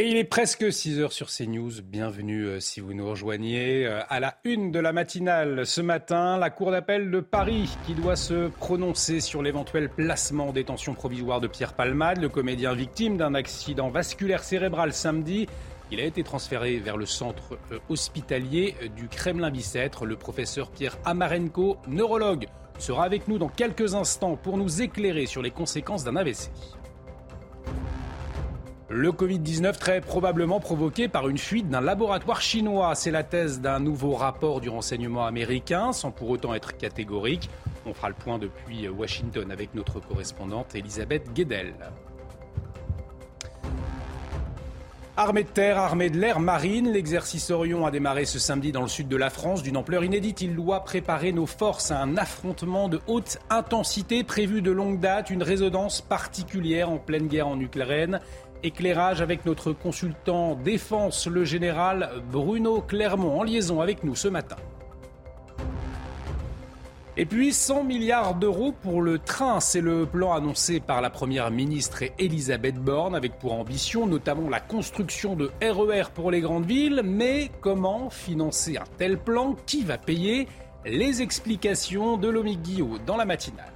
Et il est presque 6 heures sur CNews. Bienvenue euh, si vous nous rejoignez. Euh, à la une de la matinale ce matin, la Cour d'appel de Paris qui doit se prononcer sur l'éventuel placement en détention provisoire de Pierre Palmade, le comédien victime d'un accident vasculaire cérébral samedi. Il a été transféré vers le centre euh, hospitalier du Kremlin-Bicêtre. Le professeur Pierre Amarenko, neurologue, sera avec nous dans quelques instants pour nous éclairer sur les conséquences d'un AVC. Le Covid-19 très probablement provoqué par une fuite d'un laboratoire chinois. C'est la thèse d'un nouveau rapport du renseignement américain, sans pour autant être catégorique. On fera le point depuis Washington avec notre correspondante Elisabeth Guedel. Armée de terre, armée de l'air, marine, l'exercice Orion a démarré ce samedi dans le sud de la France d'une ampleur inédite. Il doit préparer nos forces à un affrontement de haute intensité prévu de longue date, une résonance particulière en pleine guerre en Ukraine. Éclairage avec notre consultant défense, le général Bruno Clermont, en liaison avec nous ce matin. Et puis 100 milliards d'euros pour le train, c'est le plan annoncé par la Première ministre Elisabeth Borne, avec pour ambition notamment la construction de RER e pour les grandes villes. Mais comment financer un tel plan? Qui va payer? Les explications de Lomi Guillot dans la matinale.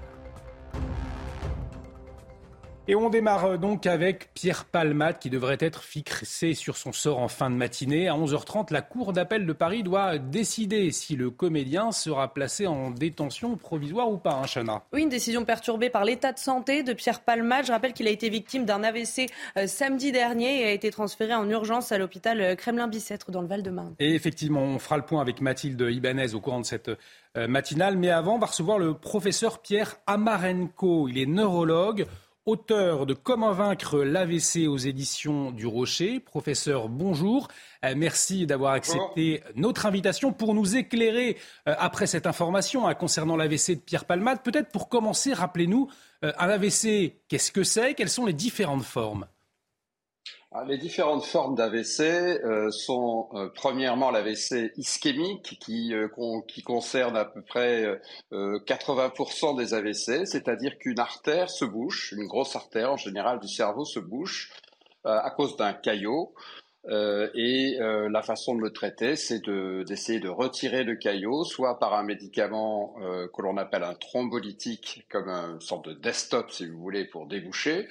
Et on démarre euh, donc avec Pierre Palmade qui devrait être fixé sur son sort en fin de matinée. À 11h30, la Cour d'appel de Paris doit décider si le comédien sera placé en détention provisoire ou pas, hein, Chana. Oui, une décision perturbée par l'état de santé de Pierre Palmade. Je rappelle qu'il a été victime d'un AVC euh, samedi dernier et a été transféré en urgence à l'hôpital euh, Kremlin-Bicêtre dans le Val-de-Marne. Et effectivement, on fera le point avec Mathilde Ibanez au courant de cette matinale. Mais avant, on va recevoir le professeur Pierre Amarenko. Il est neurologue auteur de Comment vaincre l'AVC aux éditions du Rocher. Professeur, bonjour. Euh, merci d'avoir accepté notre invitation pour nous éclairer euh, après cette information hein, concernant l'AVC de Pierre Palmade. Peut-être pour commencer, rappelez-nous, euh, un AVC, qu'est-ce que c'est? Quelles sont les différentes formes? Les différentes formes d'AVC euh, sont euh, premièrement l'AVC ischémique euh, qui concerne à peu près 80% des AVC, c'est-à-dire qu'une artère se bouche, une grosse artère en général du cerveau se bouche à cause d'un caillot euh, et euh, la façon de le traiter, c'est d'essayer de, retirer le caillot, soit par un médicament euh, que l'on appelle un thrombolytique, comme une sorte de desktop, si vous voulez, pour déboucher,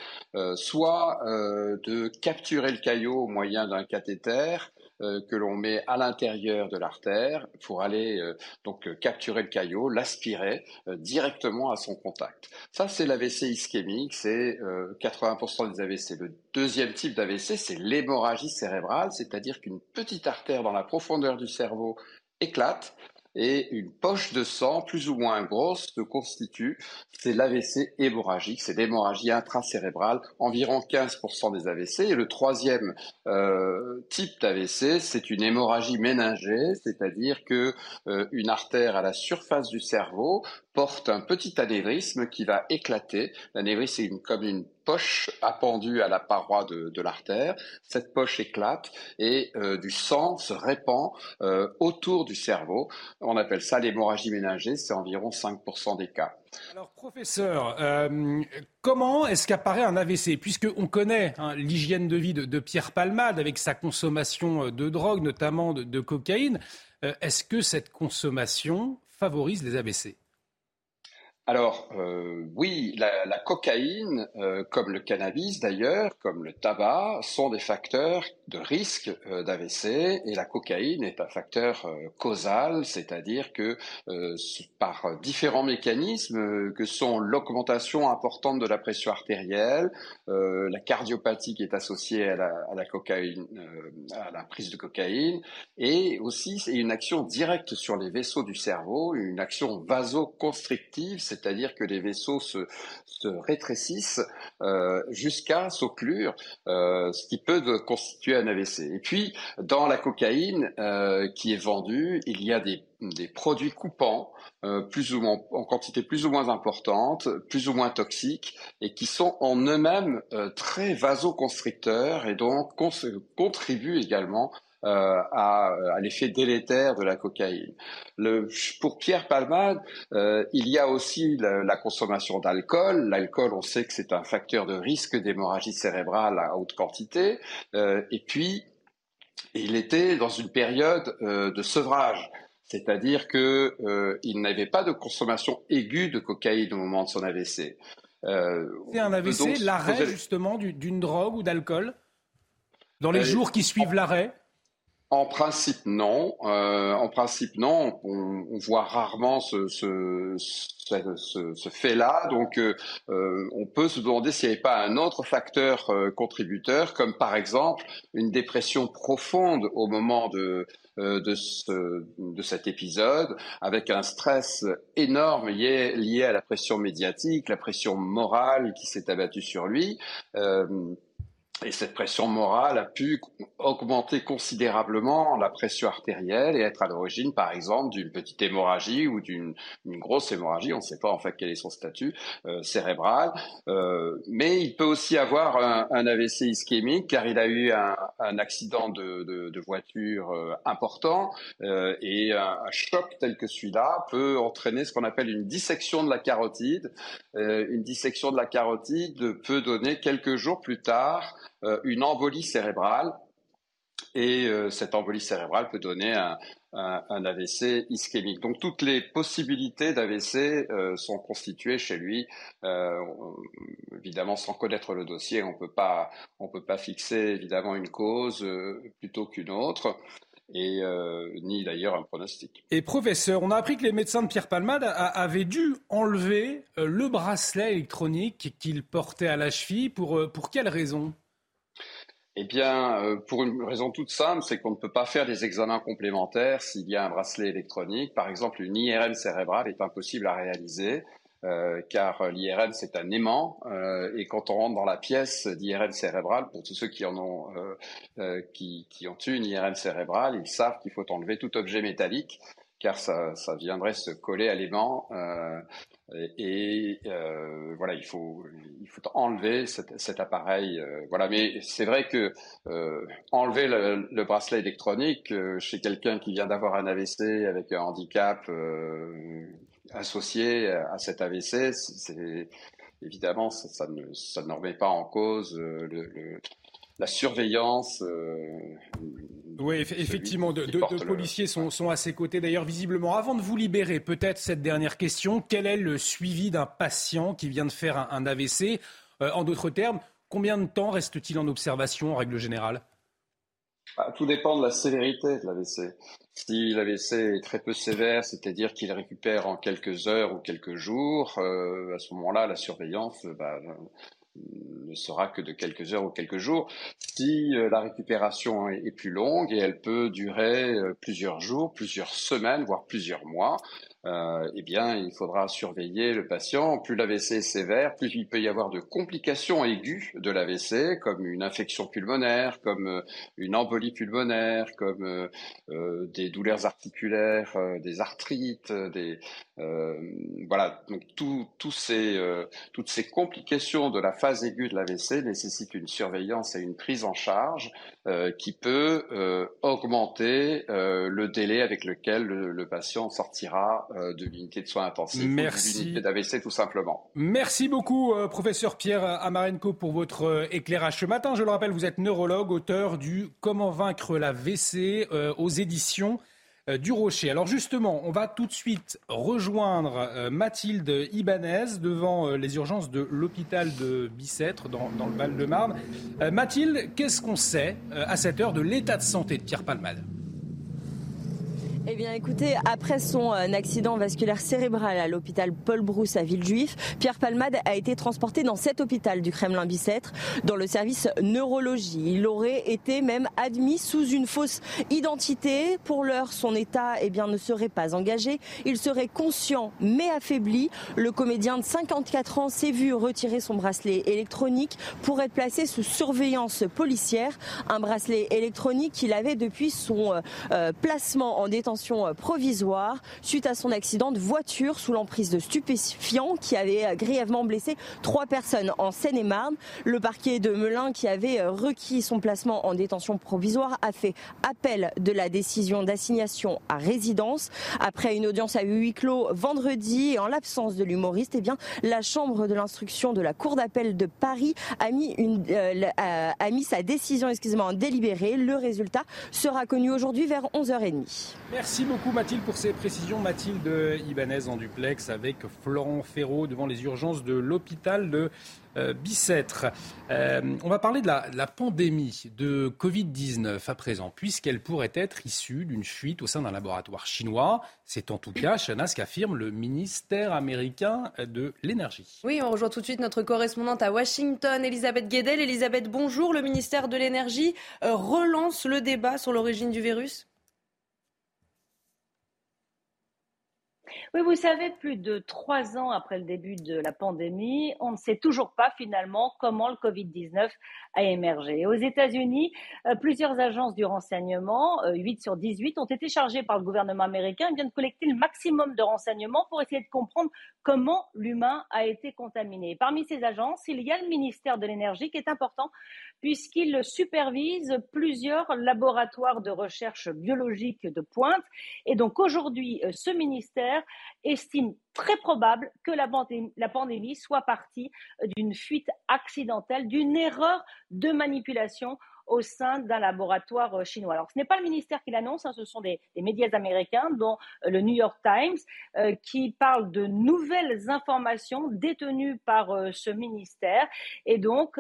soit de capturer le caillot au moyen d'un cathéter euh, que l'on met à l'intérieur de l'artère pour aller euh, donc euh, capturer le caillot, l'aspirer directement à son contact. Ça, c'est l'AVC ischémique, c'est 80% des AVC. Le deuxième type d'AVC, c'est l'hémorragie cérébrale, c'est-à-dire qu'une petite artère dans la profondeur du cerveau éclate et une poche de sang plus ou moins grosse se constitue. C'est l'AVC hémorragique, c'est l'hémorragie intracérébrale, environ 15% des AVC. Et le troisième euh, type d'AVC, c'est une hémorragie méningée, c'est-à-dire que euh, une artère à la surface du cerveau porte un petit anévrisme qui va éclater. L'anévrisme, c'est comme une poche appendue à la paroi de, l'artère. Cette poche éclate et euh, du sang se répand euh, autour du cerveau. On appelle ça l'hémorragie méningée, c'est environ 5% des cas. Alors, professeur, euh, comment est-ce qu'apparaît un AVC Puisqu'on connaît hein, l'hygiène de vie de, Pierre Palmade avec sa consommation de drogue, notamment de cocaïne, est-ce que cette consommation favorise les AVC alors euh, oui, la, cocaïne, euh, comme le cannabis d'ailleurs, comme le tabac, sont des facteurs de risque euh, d'AVC et la cocaïne est un facteur causal, c'est-à-dire que par différents mécanismes que sont l'augmentation importante de la pression artérielle, la cardiopathie qui est associée à la, cocaïne, à la prise de cocaïne, et aussi une action directe sur les vaisseaux du cerveau, une action vasoconstrictive c'est-à-dire que les vaisseaux se, se rétrécissent jusqu'à s'occlure, ce qui peut constituer Et puis, dans la cocaïne qui est vendue, il y a des des produits coupants, euh, plus ou moins, en quantité plus ou moins importante, plus ou moins toxiques, et qui sont en eux-mêmes euh, très vasoconstricteurs et donc contribuent également euh, à, l'effet délétère de la cocaïne. Le, pour Pierre Palmade, il y a aussi la, la consommation d'alcool. L'alcool, on sait que c'est un facteur de risque d'hémorragie cérébrale à haute quantité. et puis, il était dans une période de sevrage. C'est-à-dire qu'il euh, n'avait pas de consommation aiguë de cocaïne au moment de son AVC. Euh, c'est un AVC, l'arrêt justement d'une drogue ou d'alcool? Dans les euh, jours qui suivent l'arrêt? En principe, non. Euh, en principe, non. On, voit rarement ce, fait-là. Donc, euh, on peut se demander s'il n'y avait pas un autre facteur contributeur, comme par exemple une dépression profonde au moment de, euh, de, ce, de cet épisode, avec un stress énorme lié à la pression médiatique, la pression morale qui s'est abattue sur lui. Et cette pression morale a pu augmenter considérablement la pression artérielle et être à l'origine, par exemple, d'une petite hémorragie ou d'une grosse hémorragie. On ne sait pas en fait quel est son statut euh, cérébral. Euh, mais il peut aussi avoir un, AVC ischémique car il a eu un, accident de, voiture euh, important et un, choc tel que celui-là peut entraîner ce qu'on appelle une dissection de la carotide. Une dissection de la carotide peut donner quelques jours plus tard une embolie cérébrale. Et euh, cette embolie cérébrale peut donner un, AVC ischémique. Donc toutes les possibilités d'AVC euh, sont constituées chez lui. évidemment, sans connaître le dossier, on peut pas, on peut pas fixer évidemment une cause plutôt qu'une autre. Et ni d'ailleurs un pronostic. Et professeur, on a appris que les médecins de Pierre Palmade avaient dû enlever le bracelet électronique qu'il portait à la cheville. Pour, pour quelle raison? Eh bien, euh, pour une raison toute simple, c'est qu'on ne peut pas faire des examens complémentaires s'il y a un bracelet électronique. Par exemple, une IRM cérébrale est impossible à réaliser. Euh, car l'IRM c'est un aimant euh, et quand on rentre dans la pièce d'IRM cérébrale, pour tous ceux qui en ont qui, qui, ont eu une IRM cérébrale, ils savent qu'il faut enlever tout objet métallique car ça, ça viendrait se coller à l'aimant et euh, voilà, il faut, il faut enlever cet, appareil. Euh, voilà, mais c'est vrai que euh, enlever le, le, bracelet électronique euh, chez quelqu'un qui vient d'avoir un AVC avec un handicap euh, associé à cet AVC, c'est évidemment ça, ne, ça ne remet pas en cause le la surveillance. Euh, oui, effectivement, de, policiers sont, sont, à ses côtés. D'ailleurs, visiblement, avant de vous libérer, peut-être cette dernière question, quel est le suivi d'un patient qui vient de faire un, AVC euh, En d'autres termes, combien de temps reste-t-il en observation en règle générale? Bah, Tout dépend de la sévérité de l'AVC. Si l'AVC est très peu sévère, c'est-à-dire qu'il récupère en quelques heures ou quelques jours, euh, à ce moment-là, la surveillance bah, ne sera que de quelques heures ou quelques jours. Si euh, la récupération est, plus longue et elle peut durer euh, plusieurs jours, plusieurs semaines, voire plusieurs mois, euh, eh bien, il faudra surveiller le patient. Plus l'AVC est sévère, plus il peut y avoir de complications aiguës de l'AVC, comme une infection pulmonaire, comme euh, une embolie pulmonaire, comme euh, des douleurs articulaires, des arthrites, voilà. Donc tout, ces, toutes ces complications de la phase aiguë de l'AVC nécessitent une surveillance et une prise en charge qui peut augmenter le délai avec lequel le, le patient sortira de l'unité de soins intensifs Merci. l'unité d'AVC tout simplement. Merci beaucoup, euh, professeur Pierre Amarenko, pour votre euh, éclairage ce matin. Je le rappelle, vous êtes neurologue, auteur du Comment vaincre la VC aux éditions du Rocher. Alors justement, on va tout de suite rejoindre Mathilde Ibanez devant les urgences de l'hôpital de Bicêtre dans, dans le Val-de-Marne. Mathilde, qu'est-ce qu'on sait à cette heure de l'état de santé de Pierre Palmade? Eh bien écoutez, après son euh, accident vasculaire cérébral à l'hôpital Paul Brousse à Villejuif, Pierre Palmade a été transporté dans cet hôpital du Kremlin-Bicêtre, dans le service neurologie. Il aurait été même admis sous une fausse identité. Pour l'heure, son état eh bien, ne serait pas engagé. Il serait conscient mais affaibli. Le comédien de 54 ans s'est vu retirer son bracelet électronique pour être placé sous surveillance policière. Un bracelet électronique qu'il avait depuis son euh, euh, placement en détention euh, provisoire suite à son accident de voiture sous l'emprise de stupéfiants qui avait euh, grièvement blessé trois personnes en Seine-et-Marne. Le parquet de Melun qui avait euh, requis son placement en détention provisoire a fait appel de la décision d'assignation à résidence. Après une audience à huis clos vendredi et en l'absence de l'humoriste, eh bien, la chambre de l'instruction de la Cour d'appel de Paris a mis, une, a mis sa décision excusez-moi, en délibéré. Le résultat sera connu aujourd'hui vers 11h30. Merci beaucoup Mathilde pour ces précisions. Mathilde Ibanez en duplex avec Florent Ferraud devant les urgences de l'hôpital de euh, Bicêtre. Euh, on va parler de la, pandémie de Covid-19 à présent, puisqu'elle pourrait être issue d'une fuite au sein d'un laboratoire chinois. C'est en tout cas, ce qu'affirme le ministère américain de l'énergie. Oui, on rejoint tout de suite notre correspondante à Washington, Elisabeth Guedel. Elisabeth, bonjour. Le ministère de l'énergie euh, relance le débat sur l'origine du virus? Oui, vous savez, plus de trois ans après le début de la pandémie, on ne sait toujours pas finalement comment le Covid-19 a émergé. Aux États-Unis, euh, plusieurs agences du renseignement, 8 euh, sur 18, ont été chargées par le gouvernement américain eh de collecter le maximum de renseignements pour essayer de comprendre comment l'humain a été contaminé. Parmi ces agences, il y a le ministère de l'Énergie qui est important puisqu'il supervise plusieurs laboratoires de recherche biologique de pointe. Et donc aujourd'hui, euh, ce ministère estime très probable que la pandémie, soit partie d'une fuite accidentelle, d'une erreur de manipulation au sein d'un laboratoire euh, chinois. Alors, ce n'est pas le ministère qui l'annonce, hein, ce sont des, médias américains, dont euh, le New York Times, euh, qui parlent de nouvelles informations détenues par ce ministère. Et donc,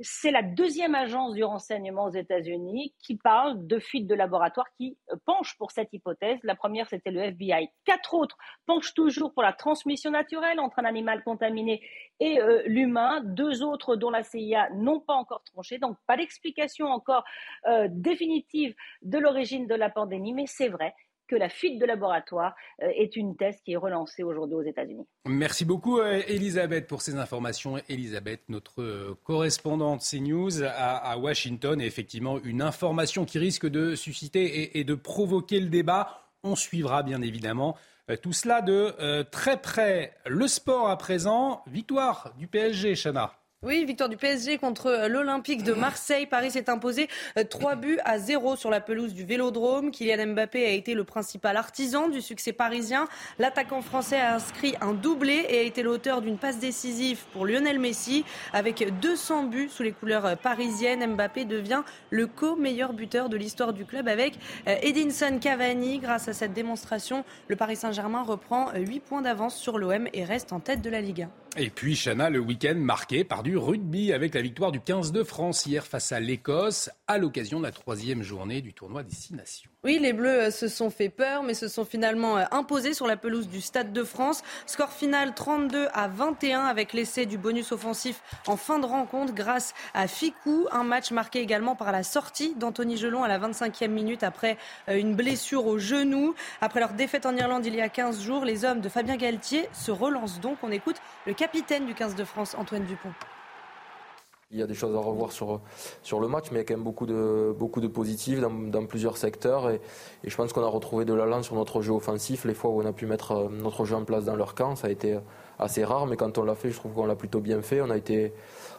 c'est la deuxième agence du renseignement aux États-Unis qui parle de fuite de laboratoire, qui penche pour cette hypothèse. La première, c'était le FBI. Quatre autres penchent toujours pour la transmission naturelle entre un animal contaminé et l'humain. Deux autres, dont la CIA, n'ont pas encore tranché. Donc, pas d'explication encore euh, définitive de l'origine de la pandémie, mais c'est vrai que la fuite de laboratoire euh, est une thèse qui est relancée aujourd'hui aux États-Unis. Merci beaucoup, euh, Elisabeth, pour ces informations. Elisabeth, notre correspondante CNews à, Washington, et effectivement une information qui risque de susciter et, de provoquer le débat. On suivra bien évidemment tout cela de très près. Le sport à présent, victoire du PSG, Chana. Oui, victoire du PSG contre euh, l'Olympique de Marseille. Paris s'est imposé 3 euh, buts à 0 sur la pelouse du Vélodrome. Kylian Mbappé a été le principal artisan du succès parisien. L'attaquant français a inscrit un doublé et a été l'auteur d'une passe décisive pour Lionel Messi. Avec 200 buts sous les couleurs euh, parisiennes, Mbappé devient le co-meilleur buteur de l'histoire du club avec Edinson Cavani. Grâce à cette démonstration, le Paris Saint-Germain reprend 8 points d'avance sur l'OM et reste en tête de la Ligue 1. Et puis, Chana, le week-end marqué par du rugby avec la victoire du 15 de France hier face à l'Écosse à l'occasion de la troisième journée du tournoi des Six Nations. Oui, les Bleus euh, se sont fait peur, mais se sont finalement euh, imposés sur la pelouse du Stade de France. Score final 32 à 21 avec l'essai du bonus offensif en fin de rencontre grâce à Ficou. Un match marqué également par la sortie d'Anthony Gelon à la 25e minute après euh, une blessure au genou. Après leur défaite en Irlande il y a 15 jours, les hommes de Fabien Galtier se relancent donc. On écoute le capitaine du 15 de France, Antoine Dupont. Il y a des choses à revoir sur, sur le match, mais il y a quand même beaucoup de, beaucoup de positifs dans, plusieurs secteurs. Et, je pense qu'on a retrouvé de l'allant sur notre jeu offensif. Les fois où on a pu mettre euh, notre jeu en place dans leur camp, ça a été assez rare, mais quand on l'a fait, je trouve qu'on l'a plutôt bien fait. On a été,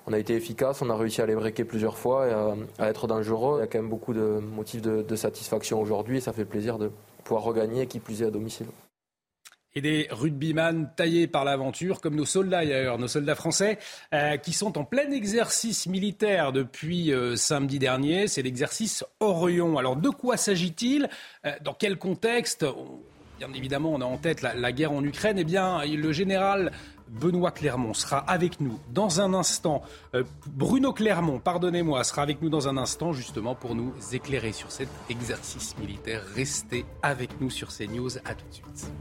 on a été efficace, on a réussi à les breaker plusieurs fois et à, être dangereux. Il y a quand même beaucoup de motifs de, de satisfaction aujourd'hui et ça fait plaisir de pouvoir regagner, qui plus est à domicile et des rugbyman taillés par l'aventure, comme nos soldats ailleurs, nos soldats français, euh, qui sont en plein exercice militaire depuis euh, samedi dernier. C'est l'exercice Orion. Alors de quoi s'agit-il? Euh, Dans quel contexte? Bien évidemment, on a en tête la, guerre en Ukraine. Eh bien, le général Benoît Clermont sera avec nous dans un instant. Bruno Clermont, pardonnez-moi, sera avec nous dans un instant justement pour nous éclairer sur cet exercice militaire. Restez avec nous sur CNews. À tout de suite.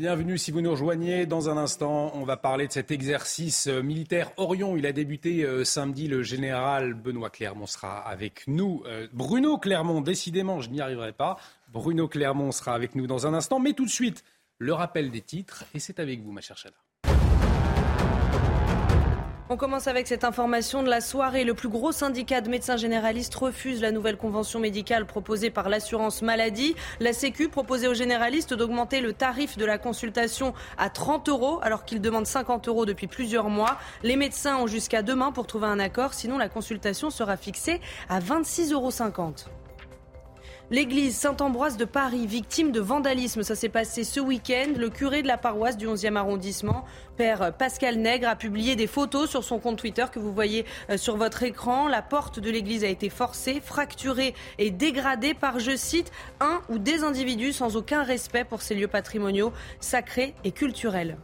Bienvenue si vous nous rejoignez. Dans un instant, on va parler de cet exercice euh, militaire Orion. Il a débuté euh, samedi. Le général Benoît Clermont sera avec nous. Euh, Bruno Clermont, décidément, je n'y arriverai pas. Bruno Clermont sera avec nous dans un instant. Mais tout de suite, le rappel des titres. Et c'est avec vous, ma chère Chana. On commence avec cette information de la soirée. Le plus gros syndicat de médecins généralistes refuse la nouvelle convention médicale proposée par l'assurance maladie. La Sécu proposait aux généralistes d'augmenter le tarif de la consultation à 30 euros alors qu'ils demandent 50 euros depuis plusieurs mois. Les médecins ont jusqu'à demain pour trouver un accord, sinon la consultation sera fixée à 26,50 euros. L'église Saint-Ambroise de Paris, victime de vandalisme, ça s'est passé ce week-end. Le curé de la paroisse du 11e arrondissement, Père Pascal Nègre, a publié des photos sur son compte Twitter que vous voyez euh, sur votre écran. La porte de l'église a été forcée, fracturée et dégradée par, je cite, un ou des individus sans aucun respect pour ces lieux patrimoniaux sacrés et culturels.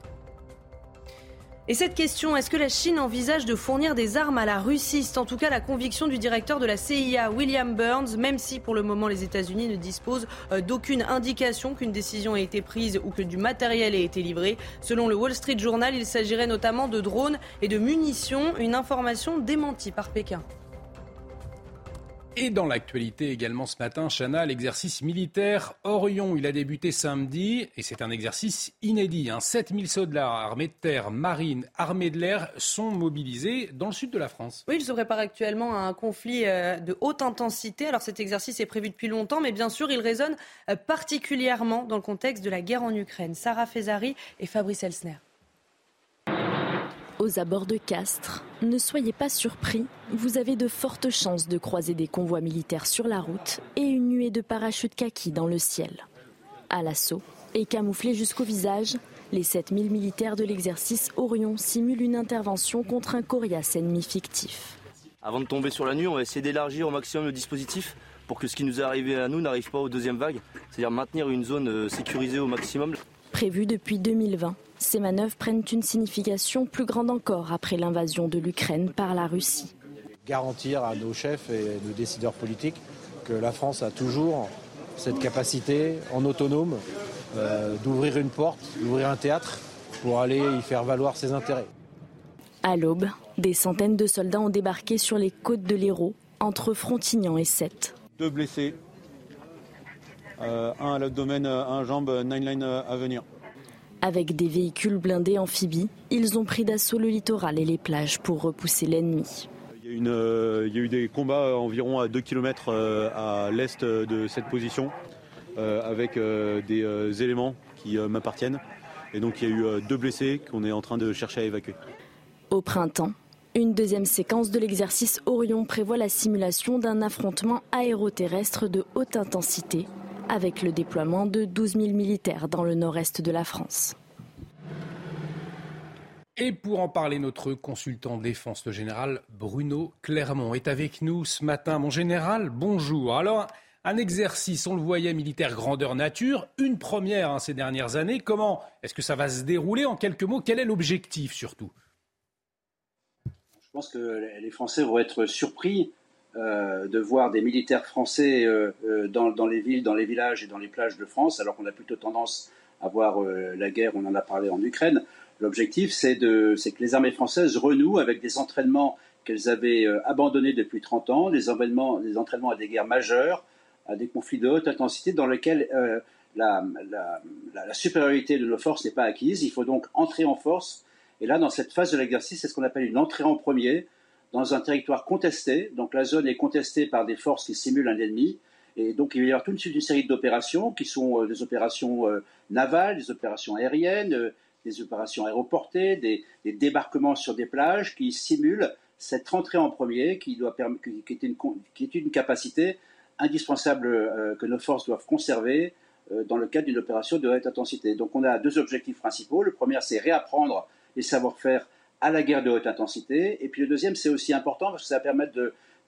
Et cette question, est-ce que la Chine envisage de fournir des armes à la Russie? C'est en tout cas la conviction du directeur de la CIA, William Burns, même si pour le moment les États-Unis ne disposent euh, d'aucune indication qu'une décision ait été prise ou que du matériel ait été livré. Selon le Wall Street Journal, il s'agirait notamment de drones et de munitions, une information démentie par Pékin. Et dans l'actualité également ce matin, Chana, l'exercice militaire Orion, il a débuté samedi et c'est un exercice inédit. Hein. 7000 soldats, armée de terre, marine, armée de l'air sont mobilisés dans le sud de la France. Oui, il se prépare actuellement à un conflit euh, de haute intensité. Alors cet exercice est prévu depuis longtemps, mais bien sûr, il résonne euh, particulièrement dans le contexte de la guerre en Ukraine. Sarah Fezari et Fabrice Elsner. Aux abords de Castres, ne soyez pas surpris, vous avez de fortes chances de croiser des convois militaires sur la route et une nuée de parachutes kaki dans le ciel. À l'assaut, et camouflés jusqu'au visage, les 7000 militaires de l'exercice Orion simulent une intervention contre un coriace ennemi fictif. Avant de tomber sur la nuit, on va essayer d'élargir au maximum le dispositif pour que ce qui nous est arrivé à nous n'arrive pas aux deuxième vague, c'est-à-dire maintenir une zone euh, sécurisée au maximum. Prévu depuis 2020, ces manœuvres prennent une signification plus grande encore après l'invasion de l'Ukraine par la Russie. Garantir à nos chefs et nos décideurs politiques que la France a toujours cette capacité en autonome euh, d'ouvrir une porte, d'ouvrir un théâtre pour aller y faire valoir ses intérêts. À l'aube, des centaines de soldats ont débarqué sur les côtes de l'Hérault entre Frontignan et Sète. Deux blessés, euh, un à l'abdomen, un jambe, nine line à venir. Avec des véhicules blindés amphibies, ils ont pris d'assaut le littoral et les plages pour repousser l'ennemi. Il y, a euh, eu des combats environ à 2 km euh, à l'est de cette position, euh, avec des éléments qui m'appartiennent. Et donc il y a eu deux blessés qu'on est en train de chercher à évacuer. Au printemps, une deuxième séquence de l'exercice Orion prévoit la simulation d'un affrontement aéroterrestre de haute intensité avec le déploiement de 12 000 militaires dans le nord-est de la France. Et pour en parler, notre consultant défense, le général Bruno Clermont, est avec nous ce matin. Mon général, bonjour. Alors, un exercice, on le voyait, militaire grandeur nature, une première hein, ces dernières années. Comment est-ce que ça va se dérouler? En quelques mots, quel est l'objectif surtout? Je pense que les Français vont être surpris euh, de voir des militaires français euh, euh, dans, les villes, dans les villages et dans les plages de France, alors qu'on a plutôt tendance à voir la guerre, on en a parlé en Ukraine. L'objectif, c'est que les armées françaises renouent avec des entraînements qu'elles avaient abandonnés depuis 30 ans, des, entraînements, à des guerres majeures, à des conflits de haute intensité dans lesquels la, supériorité de nos forces n'est pas acquise. Il faut donc entrer en force. Et là, dans cette phase de l'exercice, c'est ce qu'on appelle une entrée en premier dans un territoire contesté. Donc la zone est contestée par des forces qui simulent un ennemi. Et donc il va y avoir toute une série d'opérations qui sont euh, des opérations euh, navales, des opérations aériennes, euh, des opérations aéroportées, des, débarquements sur des plages qui simulent cette rentrée en premier qui, doit qui, une, qui est, une, capacité indispensable que nos forces doivent conserver dans le cadre d'une opération de haute intensité. Donc on a deux objectifs principaux. Le premier, c'est réapprendre les savoir-faire à la guerre de haute intensité. Et puis le deuxième, c'est aussi important parce que ça va permettre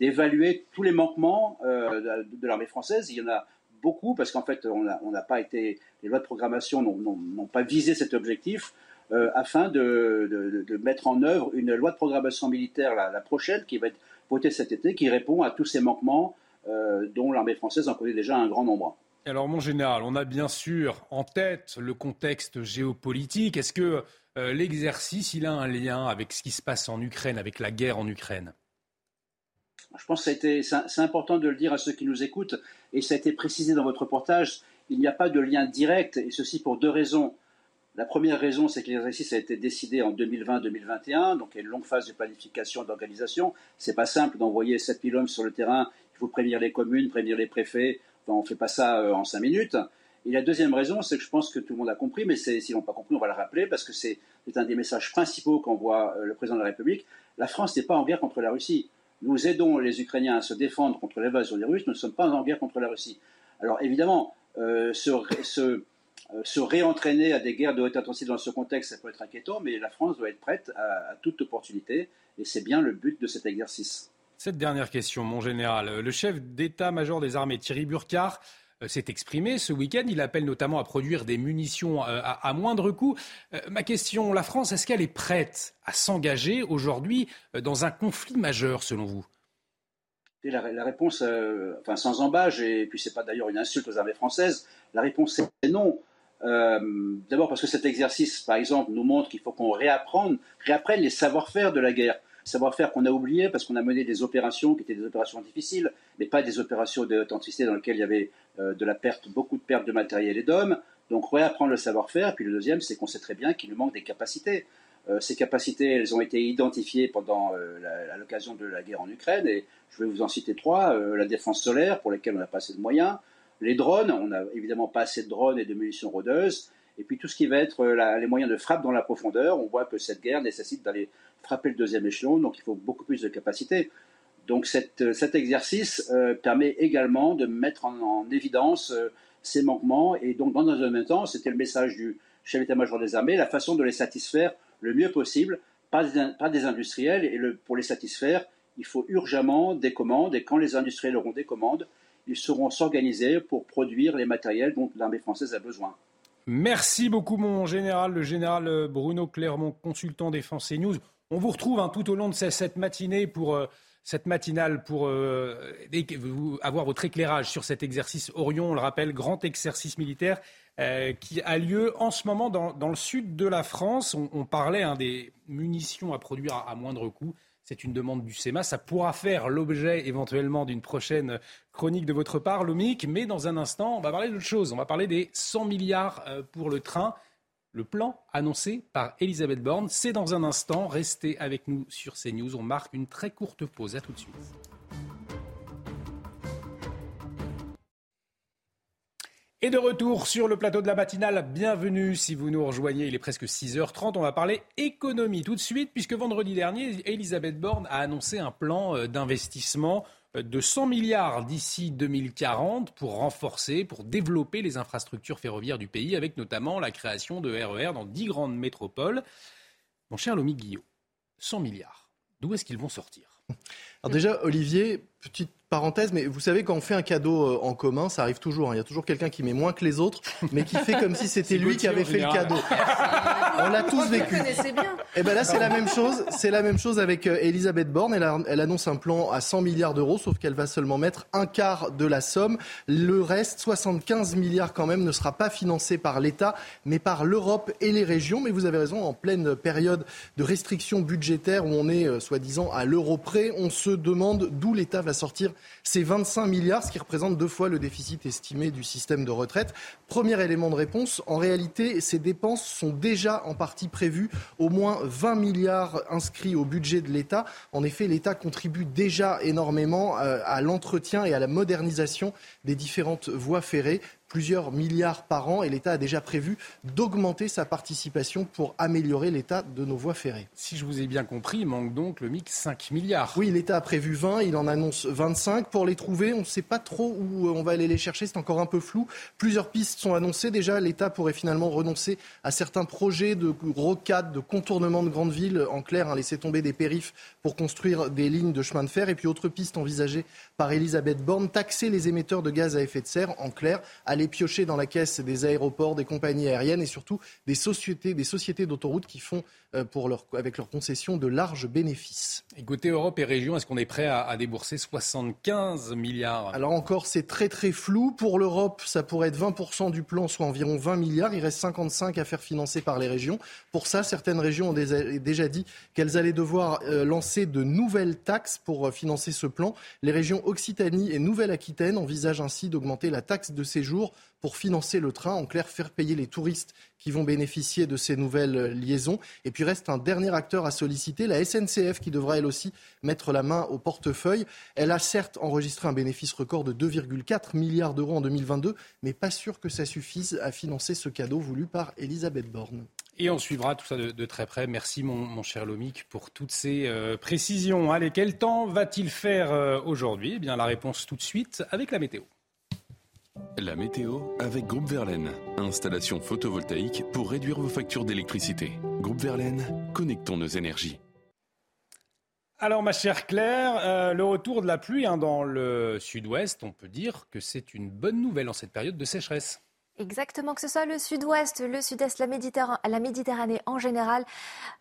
d'évaluer tous les manquements euh, de, l'armée française. Il y en a beaucoup parce qu'en fait, on n'a pas été, les lois de programmation n'ont pas visé cet objectif. Euh, afin de, mettre en œuvre une loi de programmation militaire, la, prochaine, qui va être votée cet été, qui répond à tous ces manquements euh, dont l'armée française en connaît déjà un grand nombre. Alors, mon général, on a bien sûr en tête le contexte géopolitique. Est-ce que euh, l'exercice, il a un lien avec ce qui se passe en Ukraine, avec la guerre en Ukraine Je pense que c'est important de le dire à ceux qui nous écoutent, et ça a été précisé dans votre reportage. Il n'y a pas de lien direct, et ceci pour deux raisons. La première raison, c'est que l'exercice a été décidé en 2020-2021, donc il y a une longue phase de planification, d'organisation. C'est pas simple d'envoyer 7000 hommes sur le terrain. Il faut prévenir les communes, prévenir les préfets. on ne fait pas ça euh, en cinq minutes. Et la deuxième raison, c'est que je pense que tout le monde a compris, mais s'ils n'ont pas compris, on va le rappeler, parce que c'est un des messages principaux qu'envoie euh, le président de la République. La France n'est pas en guerre contre la Russie. Nous aidons les Ukrainiens à se défendre contre l'invasion des Russes, nous ne sommes pas en guerre contre la Russie. Alors évidemment, euh, euh, se réentraîner à des guerres de haute intensité dans ce contexte, ça peut être inquiétant, mais la France doit être prête à, toute opportunité, et c'est bien le but de cet exercice. Cette dernière question, mon général. Le chef d'état-major des armées, Thierry Burkhardt, s'est exprimé ce week-end. Il appelle notamment à produire des munitions euh, à, moindre coût. ma question, la France, est-ce qu'elle est prête à s'engager aujourd'hui dans un conflit majeur, selon vous? La, réponse, enfin sans embâche, et puis c'est pas d'ailleurs une insulte aux armées françaises, la réponse est non. Euh, d'abord parce que cet exercice, par exemple, nous montre qu'il faut qu'on réapprenne, réapprenne les savoir-faire de la guerre. Savoir-faire qu'on a oublié parce qu'on a mené des opérations qui étaient des opérations difficiles, mais pas des opérations d'authenticité dans lesquelles il y avait euh, de la perte, beaucoup de pertes de matériel et d'hommes. Donc réapprendre le savoir-faire. Puis le deuxième, c'est qu'on sait très bien qu'il nous manque des capacités. Euh, ces capacités, elles ont été identifiées pendant à l'occasion de la guerre en Ukraine, et je vais vous en citer trois. la défense solaire, pour laquelle on n'a pas assez de moyens, les drones, on n'a évidemment pas assez de drones et de munitions rôdeuses. Et puis tout ce qui va être euh, les moyens de frappe dans la profondeur, on voit que cette guerre nécessite d'aller frapper le deuxième échelon, donc il faut beaucoup plus de capacité. Donc euh, cet exercice euh, permet également de mettre en, évidence ces manquements. Et donc dans un même temps, c'était le message du chef d'état-major des armées, la façon de les satisfaire le mieux possible, pas des, industriels. Et pour les satisfaire, il faut urgemment des commandes. Et quand les industriels auront des commandes, ils sauront s'organiser pour produire les matériels dont l'armée française a besoin. Merci beaucoup, mon général, le général Bruno Clermont, consultant défense et news. On vous retrouve hein, tout au long de cette matinée pour euh, cette matinale pour euh, avoir votre éclairage sur cet exercice Orion. On le rappelle, grand exercice militaire euh, qui a lieu en ce moment dans, le sud de la France. On, parlait hein, des munitions à produire à moindre coût. C'est une demande du SEMA. Ça pourra faire l'objet éventuellement d'une prochaine chronique de votre part, Lomic. Mais dans un instant, on va parler d'autre chose. On va parler des 100 milliards pour le train. Le plan annoncé par Elisabeth Borne, c'est dans un instant. Restez avec nous sur CNews. On marque une très courte pause. À tout de suite. Et de retour sur le plateau de la matinale, bienvenue si vous nous rejoignez, il est presque 6h30, on va parler économie tout de suite puisque vendredi dernier, Elisabeth Borne a annoncé un plan euh, d'investissement de 100 milliards d'ici 2040 pour renforcer, pour développer les infrastructures ferroviaires du pays avec notamment la création de RER e dans 10 grandes métropoles. Mon cher Lomi Guillot, 100 milliards, d'où est-ce qu'ils vont sortir? Alors déjà, Olivier, petite parenthèse, mais vous savez, quand on fait un cadeau euh, en commun, ça arrive toujours. Hein. Il y a toujours quelqu'un qui met moins que les autres, mais qui fait comme si c'était lui qui avait fait le cadeau. on l'a tous vécu. Et eh ben là, c'est la même chose. C'est la même chose avec euh, Elisabeth Borne. Elle, elle annonce un plan à 100 milliards d'euros, sauf qu'elle va seulement mettre un quart de la somme. Le reste, 75 milliards quand même, ne sera pas financé par l'État, mais par l'Europe et les régions. Mais vous avez raison, en pleine période de restrictions budgétaires où on est euh, soi-disant à l'euro près, on se demande d'où l'État va sortir ces 25 milliards, ce qui représente deux fois le déficit estimé du système de retraite. Premier élément de réponse, en réalité, ces dépenses sont déjà en partie prévues, au moins 20 milliards inscrits au budget de l'État. En effet, l'État contribue déjà énormément euh, à l'entretien et à la modernisation des différentes voies ferrées plusieurs milliards par an et l'État a déjà prévu d'augmenter sa participation pour améliorer l'état de nos voies ferrées. Si je vous ai bien compris, il manque donc le mix 5 milliards. Oui, l'État a prévu 20, il en annonce 25. Pour les trouver, on ne sait pas trop où on va aller les chercher, c'est encore un peu flou. Plusieurs pistes sont annoncées. Déjà, l'État pourrait finalement renoncer à certains projets de rocade, de contournement de grandes villes, en clair, hein, laisser tomber des périphes pour construire des lignes de chemin de fer. Et puis, autre piste envisagée par Elisabeth Borne, taxer les émetteurs de gaz à effet de serre, en clair, aller piocher dans la caisse des aéroports, des compagnies aériennes et surtout des sociétés, des sociétés d'autoroutes qui font pour leur, avec leurs concessions de larges bénéfices. Et côté Europe et région, est-ce qu'on est prêt à, débourser 75 milliards? Alors encore, c'est très très flou. Pour l'Europe, ça pourrait être 20% du plan, soit environ 20 milliards. Il reste 55 à faire financer par les régions. Pour ça, certaines régions ont déjà dit qu'elles allaient devoir euh, lancer de nouvelles taxes pour euh, financer ce plan. Les régions Occitanie et Nouvelle-Aquitaine envisagent ainsi d'augmenter la taxe de séjour pour financer le train, en clair faire payer les touristes qui vont bénéficier de ces nouvelles liaisons. Et puis reste un dernier acteur à solliciter, la SNCF qui devra elle aussi mettre la main au portefeuille. Elle a certes enregistré un bénéfice record de 2,4 milliards d'euros en 2022, mais pas sûr que ça suffise à financer ce cadeau voulu par Elisabeth Borne. Et on suivra tout ça de, très près. Merci mon, cher Lomic pour toutes ces euh, précisions. Allez, quel temps va-t-il faire euh, aujourd'hui? Eh bien la réponse tout de suite avec la météo. La météo avec Groupe Verlaine. Installation photovoltaïque pour réduire vos factures d'électricité. Groupe Verlaine, connectons nos énergies. Alors ma chère Claire, euh, le retour de la pluie hein, dans le sud-ouest, on peut dire que c'est une bonne nouvelle en cette période de sécheresse. Exactement, que ce soit le sud-ouest, le sud-est, la, Méditerranée, en général.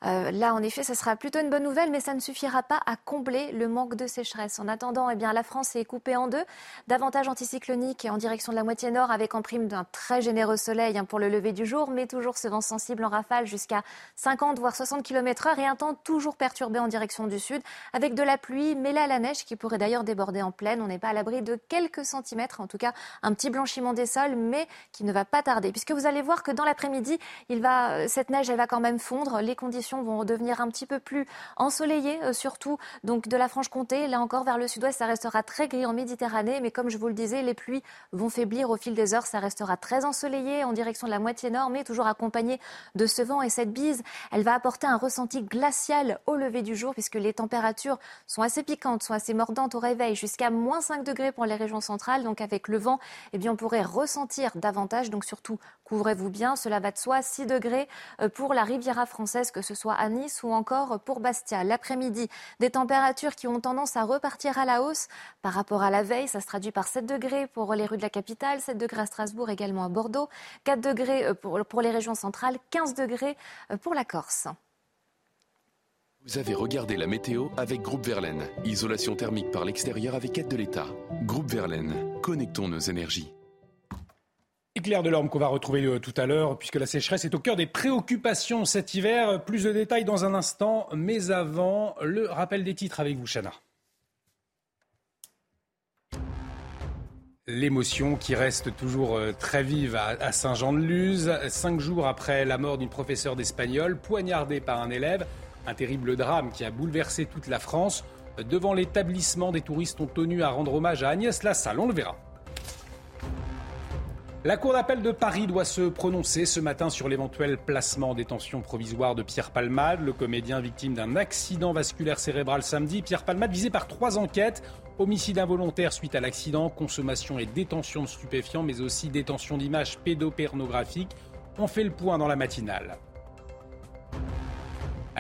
Euh, là, en effet, ça sera plutôt une bonne nouvelle, mais ça ne suffira pas à combler le manque de sécheresse. En attendant, eh bien, la France est coupée en deux. Davantage anticyclonique en direction de la moitié nord, avec en prime d'un très généreux soleil hein, pour le lever du jour, mais toujours ce vent sensible en rafale jusqu'à 50 voire 60 km heure et un temps toujours perturbé en direction du sud, avec de la pluie, mais là, la neige qui pourrait d'ailleurs déborder en pleine. On n'est pas à l'abri de quelques centimètres, en tout cas un petit blanchiment des sols, mais qui ne va pas tarder, puisque vous allez voir que dans l'après-midi, euh, cette neige, elle va quand même fondre. Les conditions vont redevenir un petit peu plus ensoleillées, euh, surtout donc de la Franche-Comté. Là encore, vers le sud-ouest, ça restera très gris en Méditerranée, mais comme je vous le disais, les pluies vont faiblir au fil des heures. Ça restera très ensoleillé en direction de la moitié nord, mais toujours accompagné de ce vent et cette bise. Elle va apporter un ressenti glacial au lever du jour, puisque les températures sont assez piquantes, sont assez mordantes au réveil, jusqu'à moins 5 degrés pour les régions centrales. Donc avec le vent, eh bien, on pourrait ressentir davantage. Donc surtout, couvrez-vous bien. Cela va de soi. 6 degrés euh, pour la Riviera française, que ce soit à Nice ou encore pour Bastia. L'après-midi, des températures qui ont tendance à repartir à la hausse par rapport à la veille. Ça se traduit par 7 degrés pour les rues de la capitale, 7 degrés à Strasbourg, également à Bordeaux, 4 degrés euh, pour, les régions centrales, 15 degrés euh, pour la Corse. Vous avez regardé la météo avec Groupe Verlaine. Isolation thermique par l'extérieur avec aide de l'État. Groupe Verlaine, connectons nos énergies. Claire Delorme qu'on va retrouver euh, tout à l'heure, puisque la sécheresse est au cœur des préoccupations cet hiver. Plus de détails dans un instant, mais avant, le rappel des titres avec vous, Chana. L'émotion qui reste toujours euh, très vive à Saint-Jean-de-Luz, cinq jours après la mort d'une professeure d'espagnol poignardée par un élève. Un terrible drame qui a bouleversé toute la France. Devant l'établissement, des touristes ont tenu à rendre hommage à Agnès Lassalle. On le verra. La Cour d'appel de Paris doit se prononcer ce matin sur l'éventuel placement en détention provisoire de Pierre Palmade, le comédien victime d'un accident vasculaire cérébral samedi. Pierre Palmade visé par trois enquêtes homicide involontaire suite à l'accident, consommation et détention de stupéfiants, mais aussi détention d'images pédopornographiques. On fait le point dans la matinale.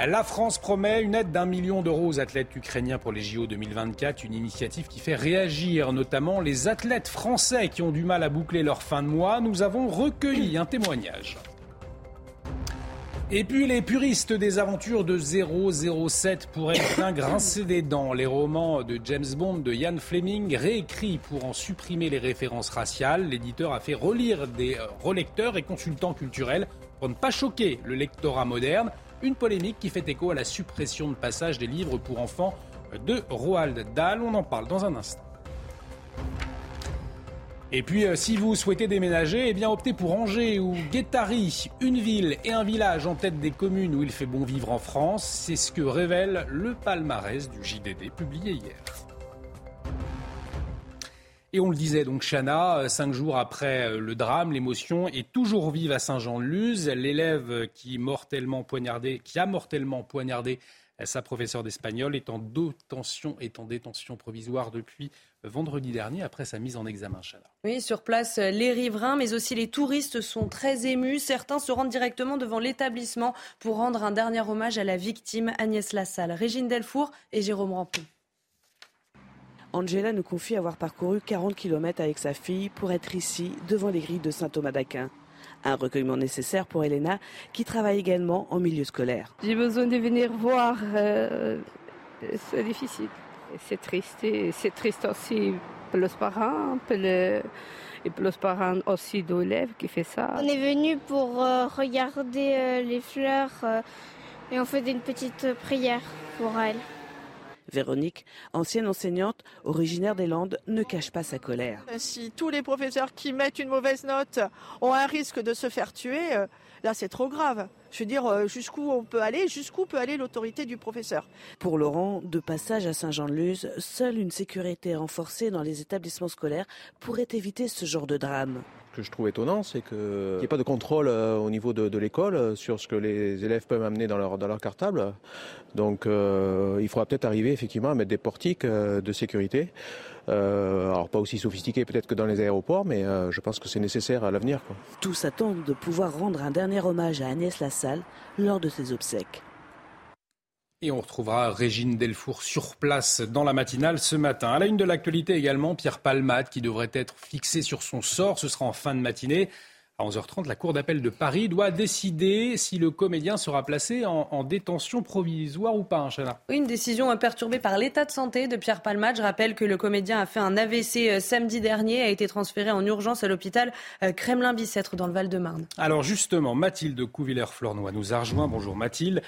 La France promet une aide d'un million d'euros aux athlètes ukrainiens pour les JO 2024, une initiative qui fait réagir notamment les athlètes français qui ont du mal à boucler leur fin de mois. Nous avons recueilli un témoignage. Et puis les puristes des aventures de 007 pourraient bien grincer des dents. Les romans de James Bond de Ian Fleming, réécrits pour en supprimer les références raciales, l'éditeur a fait relire des euh, relecteurs et consultants culturels pour ne pas choquer le lectorat moderne. Une polémique qui fait écho à la suppression de passage des livres pour enfants de Roald Dahl. On en parle dans un instant. Et puis, euh, si vous souhaitez déménager, eh bien, optez pour Angers ou Guétari, une ville et un village en tête des communes où il fait bon vivre en France. C'est ce que révèle le palmarès du JDD publié hier. Et on le disait donc, Chana, cinq jours après le drame, l'émotion est toujours vive à Saint-Jean-de-Luz. L'élève qui, mortellement poignardé, qui a mortellement poignardé sa professeure d'espagnol est en détention, provisoire depuis vendredi dernier après sa mise en examen. Oui, sur place, les riverains, mais aussi les touristes sont très émus. Certains se rendent directement devant l'établissement pour rendre un dernier hommage à la victime Agnès Lassalle, Régine Delfour et Jérôme Rampon. Angela nous confie avoir parcouru 40 km avec sa fille pour être ici, devant les grilles de Saint-Thomas d'Aquin. Un recueillement nécessaire pour Elena, qui travaille également en milieu scolaire. J'ai besoin de venir voir. Euh, c'est difficile. C'est triste. C'est triste aussi pour les parents, pour et pour les parents aussi d'élèves qui fait ça. On est venu pour euh, regarder euh, les fleurs et on fait une petite prière pour elle. Véronique, ancienne enseignante originaire des Landes, ne cache pas sa colère. Si tous les professeurs qui mettent une mauvaise note ont un risque de se faire tuer, euh, là c'est trop grave. Je veux dire, euh, jusqu'où on peut aller, jusqu'où peut aller l'autorité du professeur? Pour Laurent, de passage à Saint-Jean-de-Luz, seule une sécurité renforcée dans les établissements scolaires pourrait éviter ce genre de drame que je trouve étonnant, c'est qu'il n'y ait pas de contrôle euh, au niveau de, l'école euh, sur ce que les élèves peuvent amener dans leur, dans leur cartable. Donc euh, il faudra peut-être arriver effectivement à mettre des portiques de sécurité. alors pas aussi sophistiqués peut-être que dans les aéroports, mais je pense que c'est nécessaire à l'avenir. Tous attendent de pouvoir rendre un dernier hommage à Agnès Lassalle lors de ses obsèques. Et on retrouvera Régine Delfour sur place dans la matinale ce matin. À la une de l'actualité également, Pierre Palmade qui devrait être fixé sur son sort. Ce sera en fin de matinée. À 11h30, la Cour d'appel de Paris doit décider si le comédien sera placé en, détention provisoire ou pas, Oui, une décision perturbée par l'état de santé de Pierre Palmade. Je rappelle que le comédien a fait un AVC euh, samedi dernier, a été transféré en urgence à l'hôpital euh, Kremlin-Bicêtre dans le Val-de-Marne. Alors justement, Mathilde Couvillère-Flornois nous a rejoint. Bonjour Mathilde.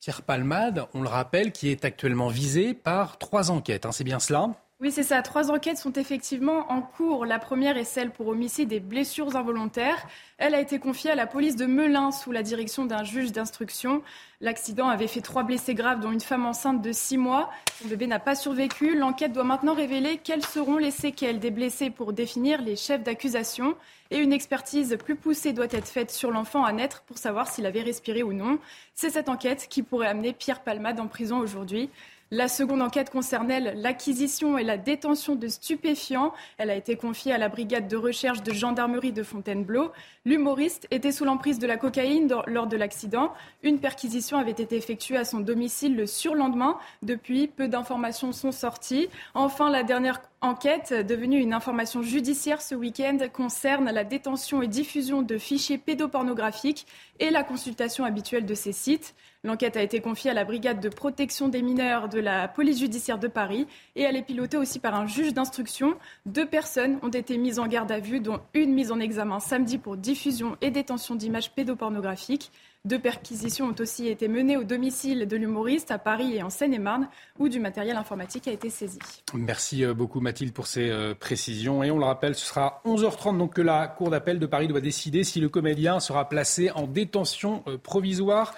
Pierre Palmade, on le rappelle, qui est actuellement visé par trois enquêtes. Hein, c'est bien cela? Oui, c'est ça. Trois enquêtes sont effectivement en cours. La première est celle pour homicide et blessures involontaires. Elle a été confiée à la police de Melun sous la direction d'un juge d'instruction. L'accident avait fait trois blessés graves, dont une femme enceinte de six mois. Son bébé n'a pas survécu. L'enquête doit maintenant révéler quelles seront les séquelles des blessés pour définir les chefs d'accusation. Et une expertise plus poussée doit être faite sur l'enfant à naître pour savoir s'il avait respiré ou non. C'est cette enquête qui pourrait amener Pierre Palmade en prison aujourd'hui. La seconde enquête concernait l'acquisition et la détention de stupéfiants. Elle a été confiée à la brigade de recherche de gendarmerie de Fontainebleau. L'humoriste était sous l'emprise de la cocaïne lors de l'accident. Une perquisition avait été effectuée à son domicile le surlendemain. Depuis, peu d'informations sont sorties. Enfin, la dernière enquête, devenue une information judiciaire ce week-end, concerne la détention et diffusion de fichiers pédopornographiques et la consultation habituelle de ces sites. L'enquête a été confiée à la brigade de protection des mineurs de la police judiciaire de Paris et elle est pilotée aussi par un juge d'instruction. Deux personnes ont été mises en garde à vue, dont une mise en examen samedi pour diffusion et détention d'images pédopornographiques. Deux perquisitions ont aussi été menées au domicile de l'humoriste à Paris et en Seine-et-Marne, où du matériel informatique a été saisi. Merci euh, beaucoup Mathilde pour ces euh, précisions. Et on le rappelle, ce sera 11h30 donc que la Cour d'appel de Paris doit décider si le comédien sera placé en détention euh, provisoire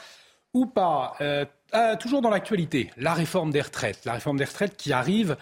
ou pas. Toujours dans l'actualité, la réforme des retraites. La réforme des retraites qui arrive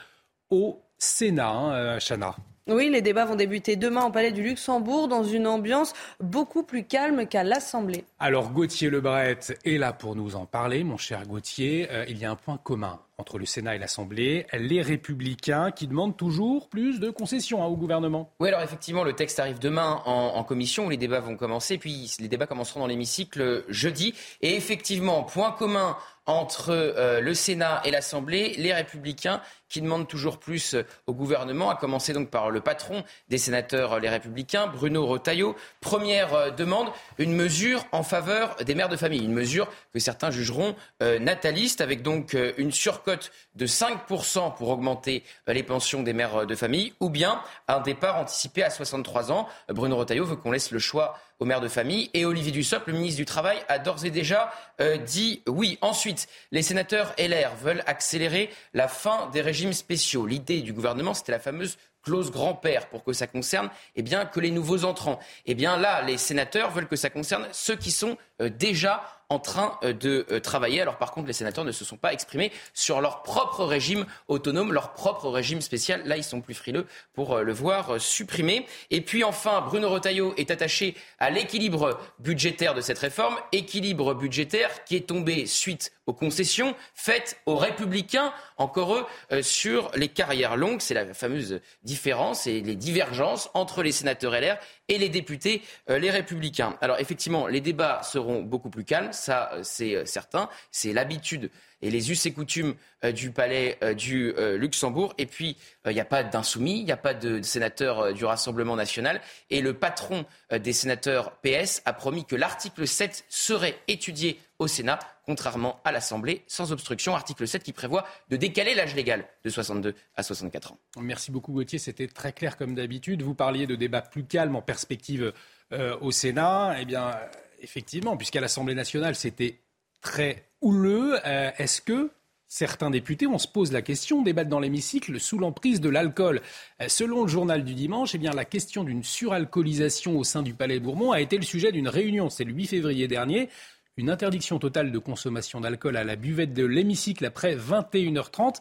au Sénat, hein, Chana. Oui, les débats vont débuter demain au Palais du Luxembourg dans une ambiance beaucoup plus calme qu'à l'Assemblée. Alors Gauthier Lebret est là pour nous en parler, mon cher Gauthier. il y a un point commun entre le Sénat et l'Assemblée, les républicains qui demandent toujours plus de concessions hein, au gouvernement. Oui, alors effectivement, le texte arrive demain en, commission où les débats vont commencer, puis les débats commenceront dans l'hémicycle jeudi. Et effectivement, point commun entre euh, le Sénat et l'Assemblée, les républicains qui demandent toujours plus euh, au gouvernement, à commencer donc par le patron des sénateurs euh, les républicains, Bruno Retailleau. Première demande, une mesure en faveur des mères de famille, une mesure que certains jugeront nataliste, avec donc une surcote de 5% pour augmenter les pensions des mères de famille, ou bien un départ anticipé à 63 ans. Bruno Retailleau veut qu'on laisse le choix aux mères de famille. Et Olivier Dussopt, le ministre du Travail, a d'ores et déjà euh, dit oui. Ensuite, les sénateurs LR veulent accélérer la fin des régimes spéciaux. L'idée du gouvernement, c'était la fameuse clause grand-père pour que ça concerne eh bien, que les nouveaux entrants. Eh bien là, les sénateurs veulent que ça concerne ceux qui sont déjà en train euh, de euh, travailler. Alors par contre, les sénateurs ne se sont pas exprimés sur leur propre régime autonome, leur propre régime spécial. Là, ils sont plus frileux pour le voir supprimé. Et puis enfin, Bruno Retailleau est attaché à l'équilibre budgétaire de cette réforme, équilibre budgétaire qui est tombé suite aux concessions faites aux républicains, encore eux, euh, sur les carrières longues. C'est la fameuse différence et les divergences entre les sénateurs LR et les députés, euh, les républicains. Alors effectivement, les débats seront beaucoup plus calmes, ça euh, c'est certain. C'est l'habitude et les us et coutumes du palais du Luxembourg. Et puis, il n'y a pas d'insoumis, il n'y a pas de, de sénateurs du Rassemblement national. Et le patron des sénateurs PS a promis que l'article 7 serait étudié au Sénat, contrairement à l'Assemblée, sans obstruction. Article 7 qui prévoit de décaler l'âge légal de 62 à 64 ans. Merci beaucoup Gauthier, c'était très clair comme d'habitude. Vous parliez de débats plus calmes en perspective euh, au Sénat. Eh bien, effectivement, puisqu'à l'Assemblée nationale, c'était très houleux, euh, est-ce que Certains députés, on se pose la question, débattent dans l'hémicycle sous l'emprise de l'alcool? Euh, selon le journal du dimanche, eh la question d'une suralcoolisation au sein du Palais Bourbon a été le sujet d'une réunion, c'est le 8 février dernier, une interdiction totale de consommation d'alcool à la buvette de l'hémicycle après 21h30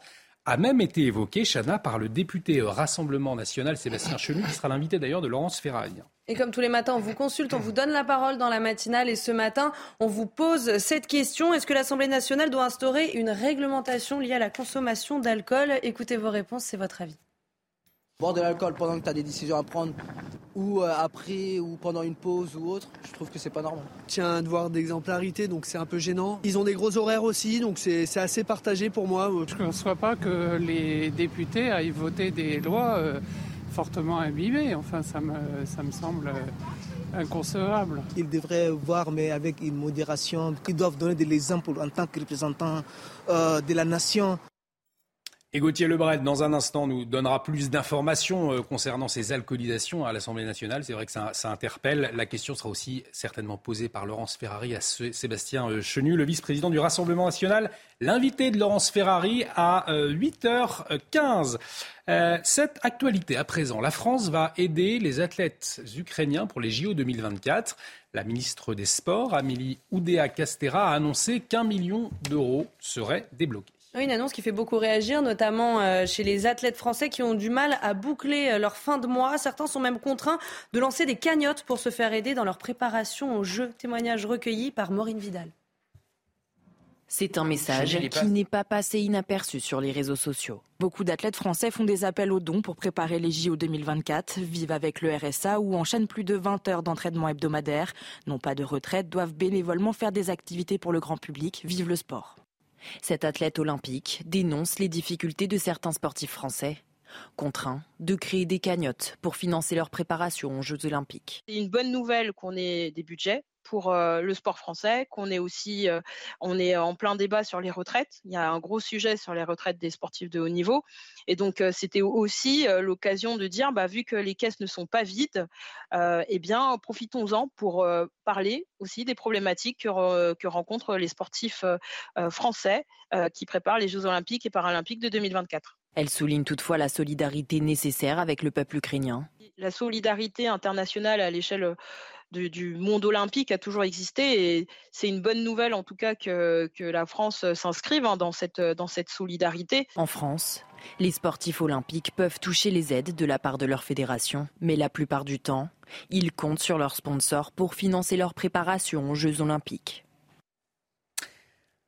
a même été évoquée, Chana, par le député Rassemblement national Sébastien Chenu, qui sera l'invité d'ailleurs de Laurence Ferrari. Et comme tous les matins, on vous consulte, on vous donne la parole dans la matinale et ce matin, on vous pose cette question. Est-ce que l'Assemblée nationale doit instaurer une réglementation liée à la consommation d'alcool? Écoutez vos réponses, c'est votre avis. Boire de l'alcool pendant que tu as des décisions à prendre, ou euh, après, ou pendant une pause ou autre, je trouve que c'est pas normal. Tiens un devoir d'exemplarité, donc c'est un peu gênant. Ils ont des gros horaires aussi, donc c'est assez partagé pour moi. Je ne conçois pas que les députés aillent voter des lois euh, fortement imbibées. Enfin, ça me, ça me semble euh, inconcevable. Ils devraient voir, mais avec une modération. Ils doivent donner de l'exemple en tant que représentants de la nation. Et Gauthier Lebret, dans un instant, nous donnera plus d'informations euh, concernant ces alcoolisations à l'Assemblée nationale. C'est vrai que ça, interpelle. La question sera aussi certainement posée par Laurence Ferrari à Sébastien euh, Chenu, le vice-président du Rassemblement national, l'invité de Laurence Ferrari à 8h15. Euh, cette actualité à présent, la France va aider les athlètes ukrainiens pour les JO 2024. La ministre des Sports, Amélie Oudéa-Castera, a annoncé qu'un million d'euros seraient débloqués. Une annonce qui fait beaucoup réagir, notamment euh, chez les athlètes français qui ont du mal à boucler euh, leur fin de mois. Certains sont même contraints de lancer des cagnottes pour se faire aider dans leur préparation aux Jeux. Témoignage recueilli par Maureen Vidal. C'est un message qui n'est pas passé inaperçu sur les réseaux sociaux. Beaucoup d'athlètes français font des appels aux dons pour préparer les JO 2024, vivent avec le RSA ou enchaînent plus de 20 heures d'entraînement hebdomadaire, n'ont pas de retraite, doivent bénévolement faire des activités pour le grand public, vivent le sport. Cet athlète olympique dénonce les difficultés de certains sportifs français, contraints de créer des cagnottes pour financer leur préparation aux Jeux olympiques. C'est une bonne nouvelle qu'on ait des budgets pour euh, le sport français, qu'on est aussi, euh, on est en plein débat sur les retraites. Il y a un gros sujet sur les retraites des sportifs de haut niveau, et donc euh, c'était aussi l'occasion de dire, bah, vu que les caisses ne sont pas vides, eh bien profitons-en pour parler aussi des problématiques que, que rencontrent les sportifs français qui préparent les Jeux olympiques et paralympiques de 2024. Elle souligne toutefois la solidarité nécessaire avec le peuple ukrainien. La solidarité internationale à l'échelle du, monde olympique a toujours existé et c'est une bonne nouvelle en tout cas que, la France s'inscrive hein, dans, cette, dans cette solidarité. En France, les sportifs olympiques peuvent toucher les aides de la part de leur fédération, mais la plupart du temps, ils comptent sur leurs sponsors pour financer leur préparation aux Jeux olympiques.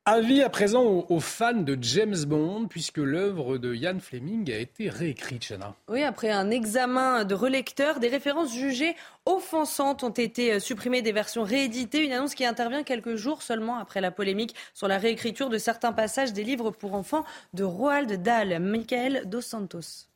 Avis à présent aux, fans de James Bond, puisque l'œuvre de Ian Fleming a été réécrite, Chana. Oui, après un examen de relecteur, des références jugées offensantes ont été euh, supprimées des versions rééditées. Une annonce qui intervient quelques jours seulement après la polémique sur la réécriture de certains passages des livres pour enfants de Roald Dahl. Michael Dos Santos.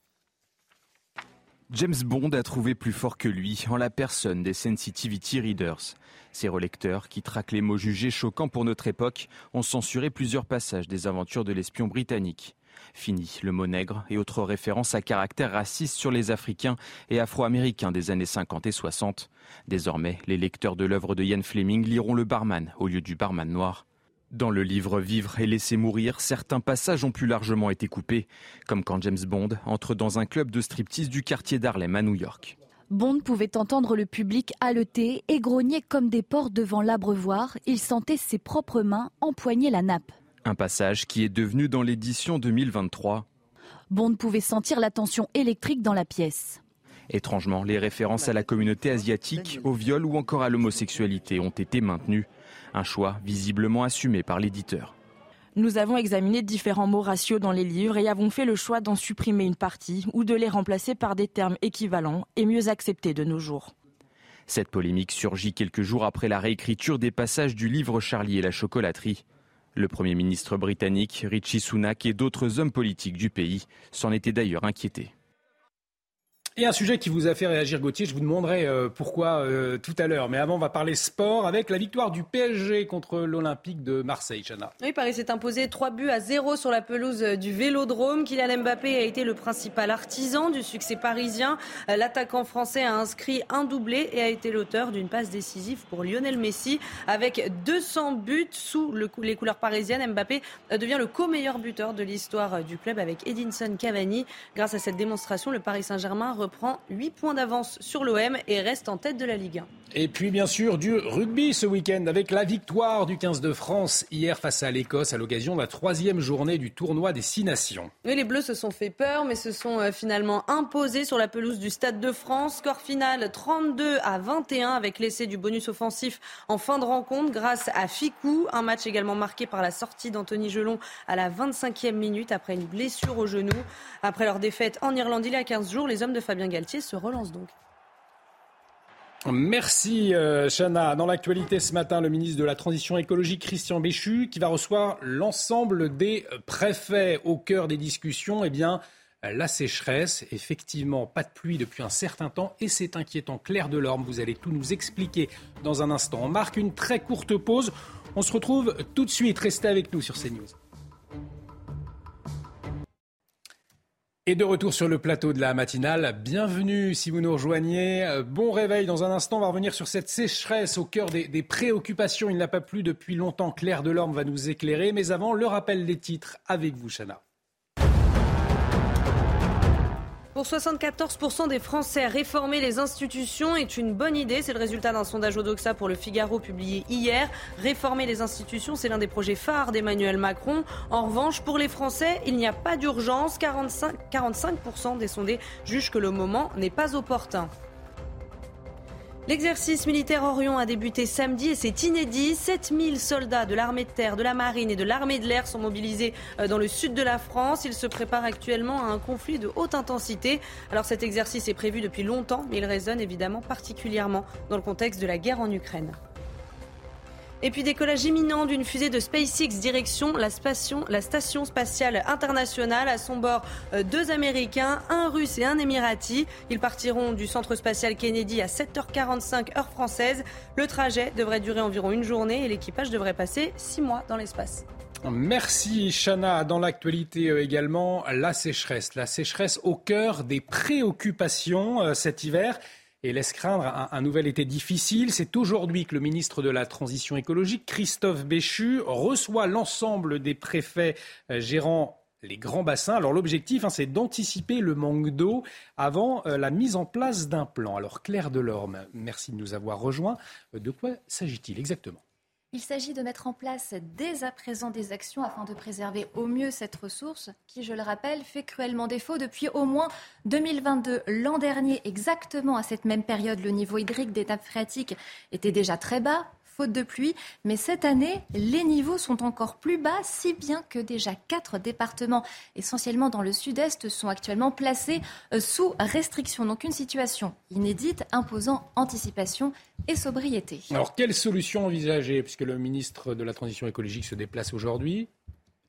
James Bond a trouvé plus fort que lui en la personne des Sensitivity Readers. Ces relecteurs, qui traquent les mots jugés choquants pour notre époque, ont censuré plusieurs passages des aventures de l'espion britannique. Fini le mot nègre et autres références à caractère raciste sur les Africains et Afro-Américains des années 50 et 60. Désormais, les lecteurs de l'œuvre de Ian Fleming liront le barman au lieu du barman noir. Dans le livre Vivre et laisser mourir, certains passages ont plus largement été coupés, comme quand James Bond entre dans un club de striptease du quartier d'Harlem à New York. Bond pouvait entendre le public haleter et grogner comme des porcs devant l'abreuvoir. Il sentait ses propres mains empoigner la nappe. Un passage qui est devenu dans l'édition 2023. Bond pouvait sentir la tension électrique dans la pièce. Étrangement, les références à la communauté asiatique, au viol ou encore à l'homosexualité ont été maintenues. Un choix visiblement assumé par l'éditeur. Nous avons examiné différents mots ratios dans les livres et avons fait le choix d'en supprimer une partie ou de les remplacer par des termes équivalents et mieux acceptés de nos jours. Cette polémique surgit quelques jours après la réécriture des passages du livre Charlie et la chocolaterie. Le Premier ministre britannique Richie Sunak et d'autres hommes politiques du pays s'en étaient d'ailleurs inquiétés. Et un sujet qui vous a fait réagir, Gauthier, je vous demanderai euh, pourquoi euh, tout à l'heure. Mais avant, on va parler sport avec la victoire du PSG contre l'Olympique de Marseille, Chana. Oui, Paris s'est imposé 3 buts à 0 sur la pelouse du Vélodrome. Kylian Mbappé a été le principal artisan du succès parisien. L'attaquant français a inscrit un doublé et a été l'auteur d'une passe décisive pour Lionel Messi. Avec 200 buts sous les couleurs parisiennes, Mbappé devient le co-meilleur buteur de l'histoire du club avec Edinson Cavani. Grâce à cette démonstration, le Paris Saint-Germain reprend 8 points d'avance sur l'OM et reste en tête de la Ligue 1. Et puis bien sûr du rugby ce week-end avec la victoire du 15 de France hier face à l'Écosse à l'occasion de la troisième journée du tournoi des Six Nations. les Bleus se sont fait peur mais se sont euh, finalement imposés sur la pelouse du Stade de France. Score final 32 à 21 avec l'essai du bonus offensif en fin de rencontre grâce à Ficou. Un match également marqué par la sortie d'Anthony Gelon à la 25e minute après une blessure au genou. Après leur défaite en Irlande il y a 15 jours, les hommes de Fabien Galtier se relancent donc. Merci euh, Chana. Dans l'actualité ce matin, le ministre de la Transition écologique Christian Béchu qui va recevoir l'ensemble des préfets au cœur des discussions. Eh bien, la sécheresse, effectivement, pas de pluie depuis un certain temps et c'est inquiétant. Claire Delorme, vous allez tout nous expliquer dans un instant. On marque une très courte pause. On se retrouve tout de suite. Restez avec nous sur CNews. Et de retour sur le plateau de la matinale, bienvenue si vous nous rejoignez. Euh, bon réveil dans un instant, on va revenir sur cette sécheresse au cœur des, des préoccupations. Il n'a pas plu depuis longtemps, Claire Delorme va nous éclairer. Mais avant, le rappel des titres avec vous, Chana. Pour 74% des Français, réformer les institutions est une bonne idée. C'est le résultat d'un sondage Odoxa pour le Figaro publié hier. Réformer les institutions, c'est l'un des projets phares d'Emmanuel Macron. En revanche, pour les Français, il n'y a pas d'urgence. 45%, 45 des sondés jugent que le moment n'est pas opportun. L'exercice militaire Orion a débuté samedi et c'est inédit. 7000 soldats de l'armée de terre, de la marine et de l'armée de l'air sont mobilisés euh, dans le sud de la France. Ils se préparent actuellement à un conflit de haute intensité. Alors cet exercice est prévu depuis longtemps, mais il résonne évidemment particulièrement dans le contexte de la guerre en Ukraine. Et puis décollage imminent d'une fusée de SpaceX direction la station, spatiale internationale. À son bord, euh, deux Américains, un Russe et un Émirati. Ils partiront du centre spatial Kennedy à 7h45 heure française. Le trajet devrait durer environ une journée et l'équipage devrait passer six mois dans l'espace. Merci Chana. Dans l'actualité euh, également, la sécheresse. La sécheresse au cœur des préoccupations euh, cet hiver et laisse craindre un, nouvel été difficile. C'est aujourd'hui que le ministre de la Transition écologique, Christophe Béchu, reçoit l'ensemble des préfets euh, gérant les grands bassins. Alors l'objectif, hein, c'est d'anticiper le manque d'eau avant euh, la mise en place d'un plan. Alors Claire Delorme, merci de nous avoir rejoints. Euh, de quoi s'agit-il exactement? Il s'agit de mettre en place dès à présent des actions afin de préserver au mieux cette ressource qui, je le rappelle, fait cruellement défaut depuis au moins 2022. L'an dernier, exactement à cette même période, le niveau hydrique des nappes phréatiques était déjà très bas, faute de pluie. Mais cette année, les niveaux sont encore plus bas, si bien que déjà quatre départements, essentiellement dans le sud-est, sont actuellement placés euh, sous restriction. Donc une situation inédite imposant anticipation et sobriété. Alors quelle solution envisager, puisque le ministre de la Transition écologique se déplace aujourd'hui?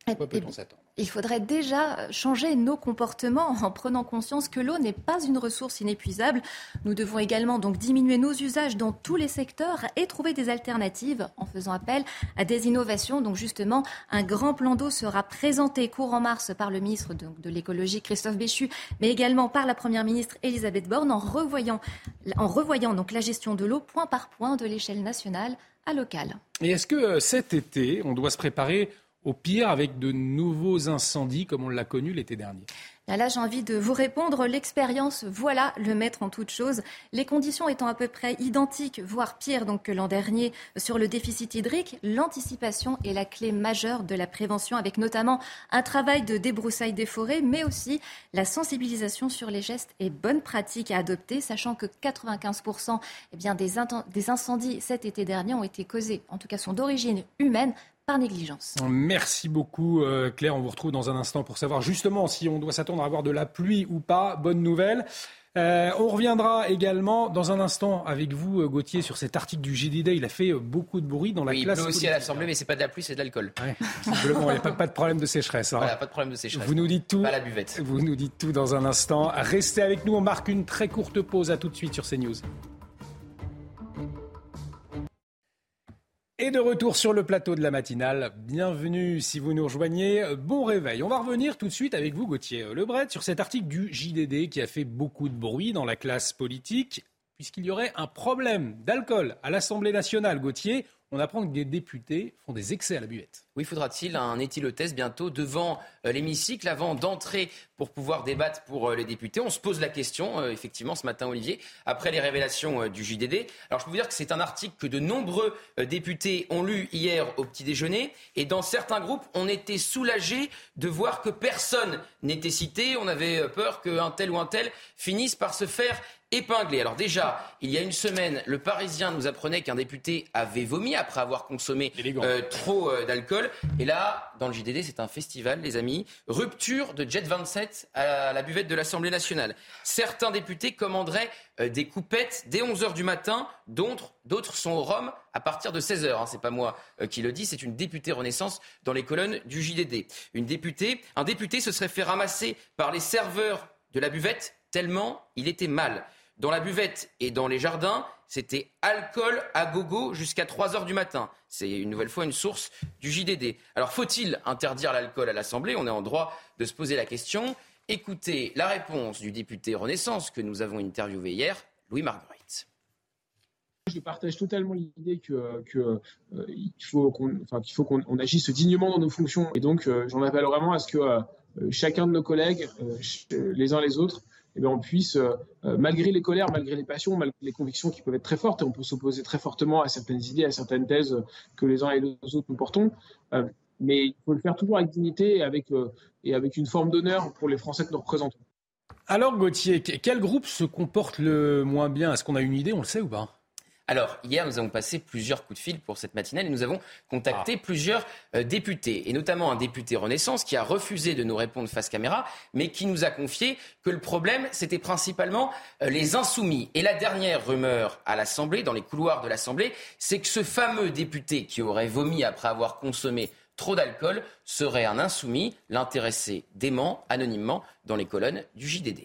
Quoi peut-on s'attendre? Il faudrait déjà changer nos comportements en prenant conscience que l'eau n'est pas une ressource inépuisable. Nous devons également donc diminuer nos usages dans tous les secteurs et trouver des alternatives en faisant appel à des innovations. Donc justement, un grand plan d'eau sera présenté courant mars par le ministre de, l'écologie Christophe Béchu, mais également par la première ministre Elisabeth Borne en revoyant, en revoyant donc la gestion de l'eau point par point de l'échelle nationale à local. Et est-ce que cet été, on doit se préparer au pire avec de nouveaux incendies comme on l'a connu l'été dernier Là, j'ai envie de vous répondre. L'expérience, voilà le maître en toute chose. Les conditions étant à peu près identiques, voire pires donc que l'an dernier sur le déficit hydrique, l'anticipation est la clé majeure de la prévention, avec notamment un travail de débroussaille des forêts, mais aussi la sensibilisation sur les gestes et bonnes pratiques à adopter, sachant que 95% eh bien, des, des incendies cet été dernier ont été causés, en tout cas sont d'origine humaine, par négligence. Merci beaucoup euh, Claire. On vous retrouve dans un instant pour savoir justement si on doit s'attendre à avoir de la pluie ou pas. Bonne nouvelle. Euh, on reviendra également dans un instant avec vous, euh, Gauthier, sur cet article du GDD. Il a fait beaucoup de bruit dans la oui, classe. Il pleut aussi à l'Assemblée, mais c'est pas de la pluie, c'est de l'alcool. Simplement, il n'y a pas, de problème de sécheresse. Hein. Voilà, pas de problème de sécheresse. Vous nous dites tout. Pas la buvette. Vous nous dites tout dans un instant. Restez avec nous. On marque une très courte pause. À tout de suite sur CNews. Et de retour sur le plateau de la matinale, bienvenue si vous nous rejoignez, bon réveil. On va revenir tout de suite avec vous Gauthier Lebret sur cet article du JDD qui a fait beaucoup de bruit dans la classe politique puisqu'il y aurait un problème d'alcool à l'Assemblée nationale. Gauthier, on apprend que des députés font des excès à la buvette. Oui, faudra-t-il un éthylotest bientôt devant euh, l'hémicycle avant d'entrer pour pouvoir débattre pour euh, les députés? On se pose la question, euh, effectivement, ce matin, Olivier, après les révélations du JDD. Alors, je peux vous dire que c'est un article que de nombreux députés ont lu hier au petit déjeuner. Et dans certains groupes, on était soulagé de voir que personne n'était cité. On avait peur qu'un tel ou un tel finisse par se faire épinglé. Alors déjà, il y a une semaine, le Parisien nous apprenait qu'un député avait vomi après avoir consommé euh, trop euh, d'alcool. Et là, dans le JDD, c'est un festival, les amis. Rupture de Jet 27 à la buvette de l'Assemblée nationale. Certains députés commanderaient euh, des coupettes dès 11h du matin, d'autres sont au rhum à partir de 16h. Hein. C'est pas moi qui le dis, c'est une députée Renaissance dans les colonnes du JDD. Une députée, un député se serait fait ramasser par les serveurs de la buvette tellement il était mal. Dans la buvette et dans les jardins, c'était alcool à gogo jusqu'à 3 heures du matin. C'est une nouvelle fois une source du JDD. Alors faut-il interdire l'alcool à l'Assemblée? On est en droit de se poser la question. Écoutez la réponse du député Renaissance que nous avons interviewé hier, Louis Marguerite. Je partage totalement l'idée que, euh, faut qu'on agisse dignement dans nos fonctions. Et donc, euh, j'en appelle vraiment à ce que euh, chacun de nos collègues, les uns les autres, eh on puisse, euh, euh, malgré les colères, malgré les passions, malgré les convictions qui peuvent être très fortes, et on peut s'opposer très fortement à certaines idées, à certaines thèses que les uns et les autres nous portons, euh, mais il faut le faire toujours avec dignité et avec, et avec une forme d'honneur pour les Français que nous représentons. Alors Gauthier, quel groupe se comporte le moins bien? Est-ce qu'on a une idée? On le sait ou pas? Alors, hier, nous avons passé plusieurs coups de fil pour cette matinale et nous avons contacté ah. plusieurs euh, députés, et notamment un député Renaissance qui a refusé de nous répondre face caméra, mais qui nous a confié que le problème, c'était principalement euh, les insoumis. Et la dernière rumeur à l'Assemblée, dans les couloirs de l'Assemblée, c'est que ce fameux député qui aurait vomi après avoir consommé trop d'alcool serait un insoumis, l'intéressé dément anonymement dans les colonnes du JDD.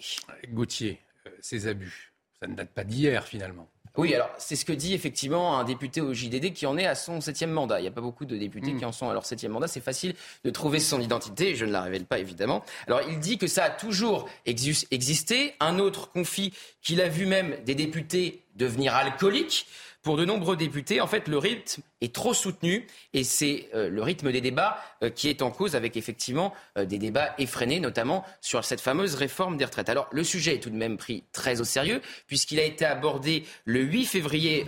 Gauthier, euh, ces abus, ça ne date pas d'hier finalement. Oui, alors c'est ce que dit effectivement un député au JDD qui en est à son septième mandat. Il n'y a pas beaucoup de députés hmm. qui en sont à leur septième mandat. C'est facile de trouver son identité. Je ne la révèle pas évidemment. Alors il dit que ça a toujours existé. Un autre confie qu'il a vu même des députés devenir alcooliques. Pour de nombreux députés, en fait, le rythme est trop soutenu et c'est euh, le rythme des débats euh, qui est en cause avec effectivement euh, des débats effrénés, notamment sur cette fameuse réforme des retraites. Alors le sujet est tout de même pris très au sérieux puisqu'il a été abordé le 8 février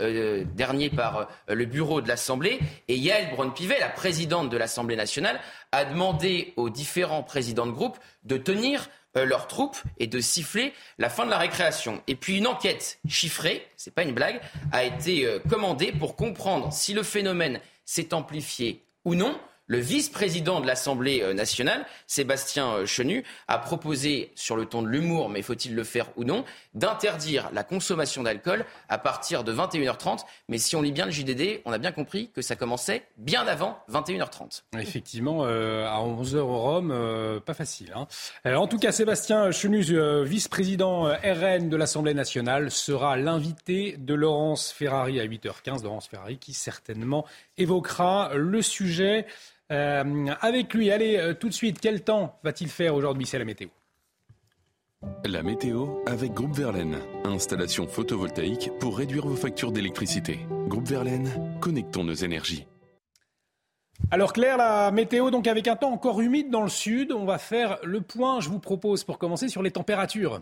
dernier par le bureau de l'Assemblée et Yael Braun-Pivet, la présidente de l'Assemblée nationale, a demandé aux différents présidents de groupe de tenir euh, leurs troupes et de siffler la fin de la récréation. Et puis une enquête chiffrée, c'est pas une blague, a été euh, commandée pour comprendre si le phénomène s'est amplifié ou non. Le vice-président de l'Assemblée euh, nationale, Sébastien euh, Chenu, a proposé, sur le ton de l'humour, mais faut-il le faire ou non, d'interdire la consommation d'alcool à partir de 21h30. Mais si on lit bien le JDD, on a bien compris que ça commençait bien avant 21h30. Effectivement, euh, à 11h au Rhum, pas facile. Hein. en tout cas, Sébastien Chenu, vice-président RN de l'Assemblée nationale, sera l'invité de Laurence Ferrari à 8h15. Laurence Ferrari qui certainement évoquera le sujet euh, avec lui, allez, euh, tout de suite, quel temps va-t-il faire aujourd'hui C'est la météo. La météo avec Groupe Verlaine. Installation photovoltaïque pour réduire vos factures d'électricité. Groupe Verlaine, connectons nos énergies. Alors Claire, la météo, donc avec un temps encore humide dans le sud, on va faire le point, je vous propose, pour commencer sur les températures.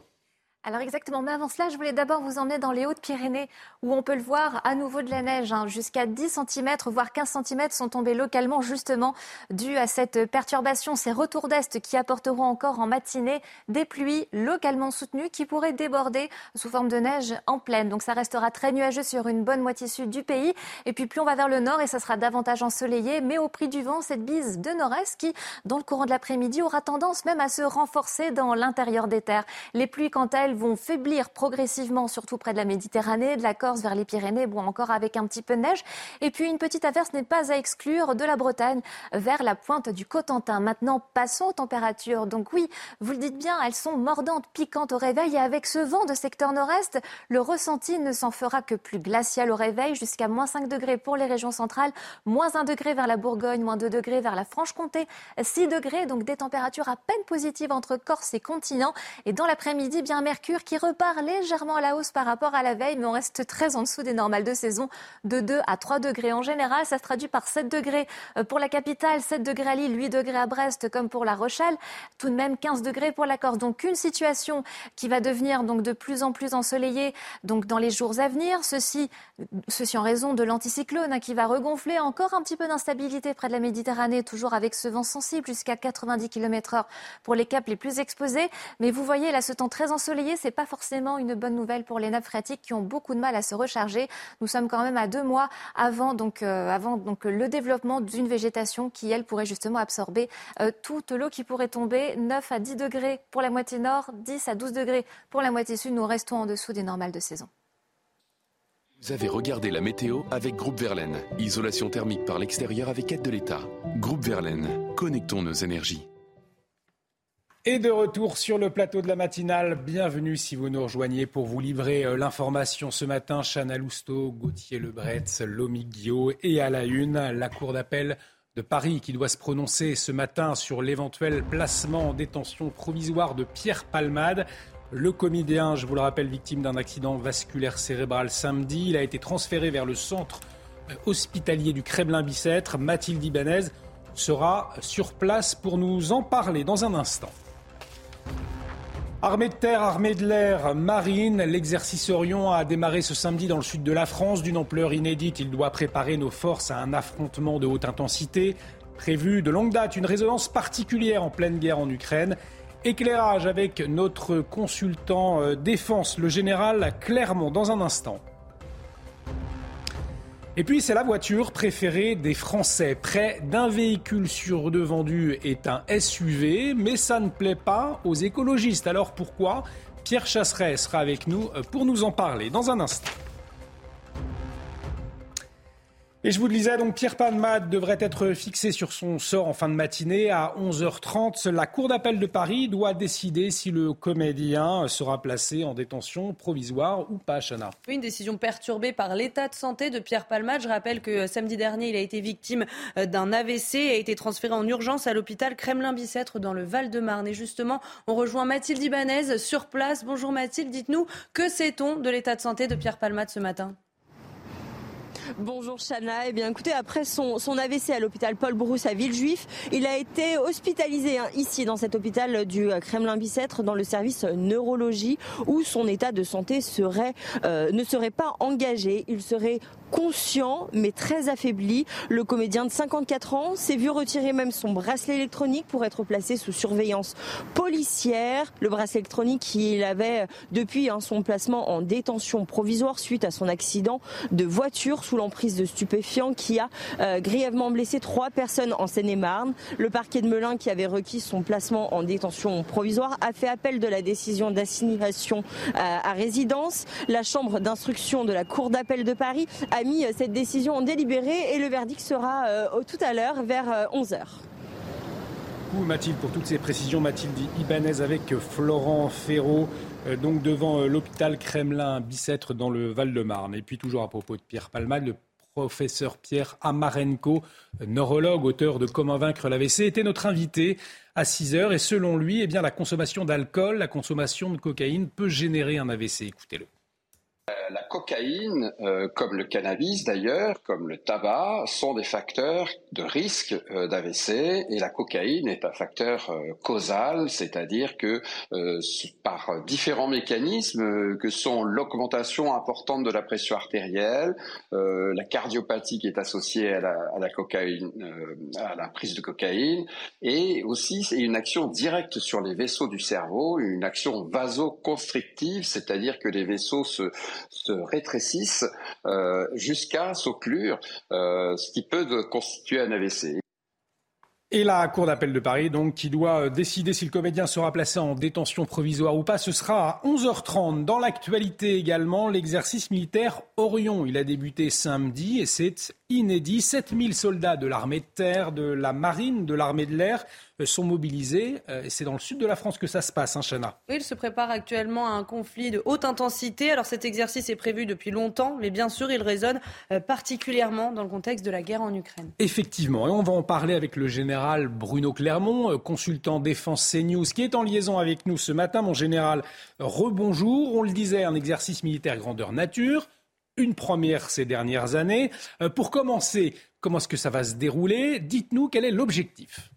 Alors exactement, mais avant cela, je voulais d'abord vous emmener dans les Hautes-Pyrénées où on peut le voir à nouveau de la neige. Hein. Jusqu'à 10 cm, voire 15 cm sont tombés localement justement dû à cette perturbation. Ces retours d'Est qui apporteront encore en matinée des pluies localement soutenues qui pourraient déborder sous forme de neige en pleine. Donc ça restera très nuageux sur une bonne moitié sud du pays. Et puis plus on va vers le nord et ça sera davantage ensoleillé, mais au prix du vent, cette bise de nord-est qui, dans le courant de l'après-midi, aura tendance même à se renforcer dans l'intérieur des terres. Les pluies, quant à elles, vont faiblir progressivement, surtout près de la Méditerranée, de la Corse vers les Pyrénées, bon encore avec un petit peu de neige. Et puis une petite averse n'est pas à exclure de la Bretagne vers la pointe du Cotentin. Maintenant, passons aux températures. Donc oui, vous le dites bien, elles sont mordantes, piquantes au réveil. Et avec ce vent de secteur nord-est, le ressenti ne s'en fera que plus glacial au réveil, jusqu'à moins 5 degrés pour les régions centrales, moins 1 degré vers la Bourgogne, moins 2 degrés vers la Franche-Comté, 6 degrés, donc des températures à peine positives entre Corse et continent. Et dans l'après-midi, bien qui repart légèrement à la hausse par rapport à la veille, mais on reste très en dessous des normales de saison, de 2 à 3 degrés en général. Ça se traduit par 7 degrés euh, pour la capitale, 7 degrés à Lille, 8 degrés à Brest, comme pour La Rochelle. Tout de même 15 degrés pour la Corse. Donc une situation qui va devenir donc de plus en plus ensoleillée donc dans les jours à venir. Ceci, ceci en raison de l'anticyclone hein, qui va regonfler encore un petit peu d'instabilité près de la Méditerranée, toujours avec ce vent sensible jusqu'à 90 km/h pour les caps les plus exposés. Mais vous voyez là ce temps très ensoleillé, c'est pas forcément une bonne nouvelle pour les nappes phréatiques qui ont beaucoup de mal à se recharger. Nous sommes quand même à deux mois avant donc euh, avant donc le développement d'une végétation qui elle pourrait justement absorber euh, toute l'eau qui pourrait tomber. 9 à 10 degrés pour la moitié nord, 10 à 12 degrés pour la moitié sud. Nous restons en dessous des normales de saison. Vous avez regardé la météo avec Groupe Verlaine. Isolation thermique par l'extérieur avec aide de l'État. Groupe Verlaine, connectons nos énergies. Et de retour sur le plateau de la matinale, bienvenue si vous nous rejoignez pour vous livrer euh, l'information ce matin. Chana Lousteau, Gauthier Lebret, Lomi Guillot et à la une, la Cour d'appel de Paris qui doit se prononcer ce matin sur l'éventuel placement en détention provisoire de Pierre Palmade. Le comédien, je vous le rappelle, victime d'un accident vasculaire cérébral samedi, il a été transféré vers le centre euh, hospitalier du Kremlin-Bicêtre. Mathilde Ibanez sera sur place pour nous en parler dans un instant. Armée de terre, armée de l'air, marine, l'exercice Orion a démarré ce samedi dans le sud de la France d'une ampleur inédite. Il doit préparer nos forces à un affrontement de haute intensité. Prévu de longue date une résonance particulière en pleine guerre en Ukraine. Éclairage avec notre consultant euh, défense, le général Clermont, dans un instant. Et puis c'est la voiture préférée des Français. Près d'un véhicule sur deux vendu est un SUV, mais ça ne plaît pas aux écologistes. Alors pourquoi Pierre Chasseret sera avec nous pour nous en parler dans un instant. Et je vous le disais, donc Pierre Palmade devrait être fixé sur son sort en fin de matinée à 11h30. La Cour d'appel de Paris doit décider si le comédien sera placé en détention provisoire ou pas, Chana. Une décision perturbée par l'état de santé de Pierre Palmade. Je rappelle que samedi dernier, il a été victime euh, d'un AVC et a été transféré en urgence à l'hôpital Kremlin-Bicêtre dans le Val-de-Marne. Et justement, on rejoint Mathilde Ibanez sur place. Bonjour Mathilde, dites-nous, que sait-on de l'état de santé de Pierre Palmade ce matin? Bonjour Chana. Eh bien, écoutez, après son, AVC à l'hôpital Paul Brousse à Villejuif, il a été hospitalisé hein, ici dans cet hôpital du Kremlin-Bicêtre dans le service neurologie où son état de santé serait, euh, ne serait pas engagé. Il serait conscient mais très affaibli. Le comédien de 54 ans s'est vu retirer même son bracelet électronique pour être placé sous surveillance policière. Le bracelet électronique qu'il avait depuis hein, son placement en détention provisoire suite à son accident de voiture sous l'emprise de stupéfiants qui a euh, grièvement blessé trois personnes en Seine-et-Marne. Le parquet de Melun qui avait requis son placement en détention provisoire a fait appel de la décision d'assignation euh, à résidence. La chambre d'instruction de la Cour d'appel de Paris a a mis euh, cette décision en délibéré et le verdict sera euh, tout à l'heure vers 11h. Euh, Mathilde pour toutes ces précisions. Mathilde Ibanez avec Florent Ferraud, donc devant l'hôpital Kremlin Bicêtre dans le Val-de-Marne. Et puis toujours à propos de Pierre Palmade, le professeur Pierre Amarenko, neurologue, auteur de Comment vaincre l'AVC, était notre invité à 6 heures. Et selon lui, eh bien, la consommation d'alcool, la consommation de cocaïne peut générer un AVC. Écoutez-le. Euh, la cocaïne, euh, comme le cannabis d'ailleurs, comme le tabac, sont des facteurs de risque euh, d'AVC et la cocaïne est un facteur causal, c'est-à-dire que par différents mécanismes que sont l'augmentation importante de la pression artérielle, la cardiopathie qui est associée à la, cocaïne, à la prise de cocaïne, et aussi une action directe sur les vaisseaux du cerveau, une action vasoconstrictive, c'est-à-dire que les vaisseaux se se rétrécissent euh, jusqu'à s'occlure, euh, ce qui peut constituer un AVC. Et la Cour d'appel de Paris, donc, qui doit euh, décider si le comédien sera placé en détention provisoire ou pas, ce sera à 11h30. Dans l'actualité également, l'exercice militaire Orion. Il a débuté samedi et c'est inédit. 7000 soldats de l'armée de terre, de la marine, de l'armée de l'air euh, sont mobilisés. Euh, et c'est dans le sud de la France que ça se passe, hein, Chana. Oui, il se prépare actuellement à un conflit de haute intensité. Alors cet exercice est prévu depuis longtemps, mais bien sûr, il résonne euh, particulièrement dans le contexte de la guerre en Ukraine. Effectivement, et on va en parler avec le général Bruno Clermont, consultant défense CNews, qui est en liaison avec nous ce matin. Mon général, rebonjour. On le disait, un exercice militaire grandeur nature une première ces dernières années. pour commencer, comment est-ce que ça va se dérouler? Dites-nous quel est l'objectif.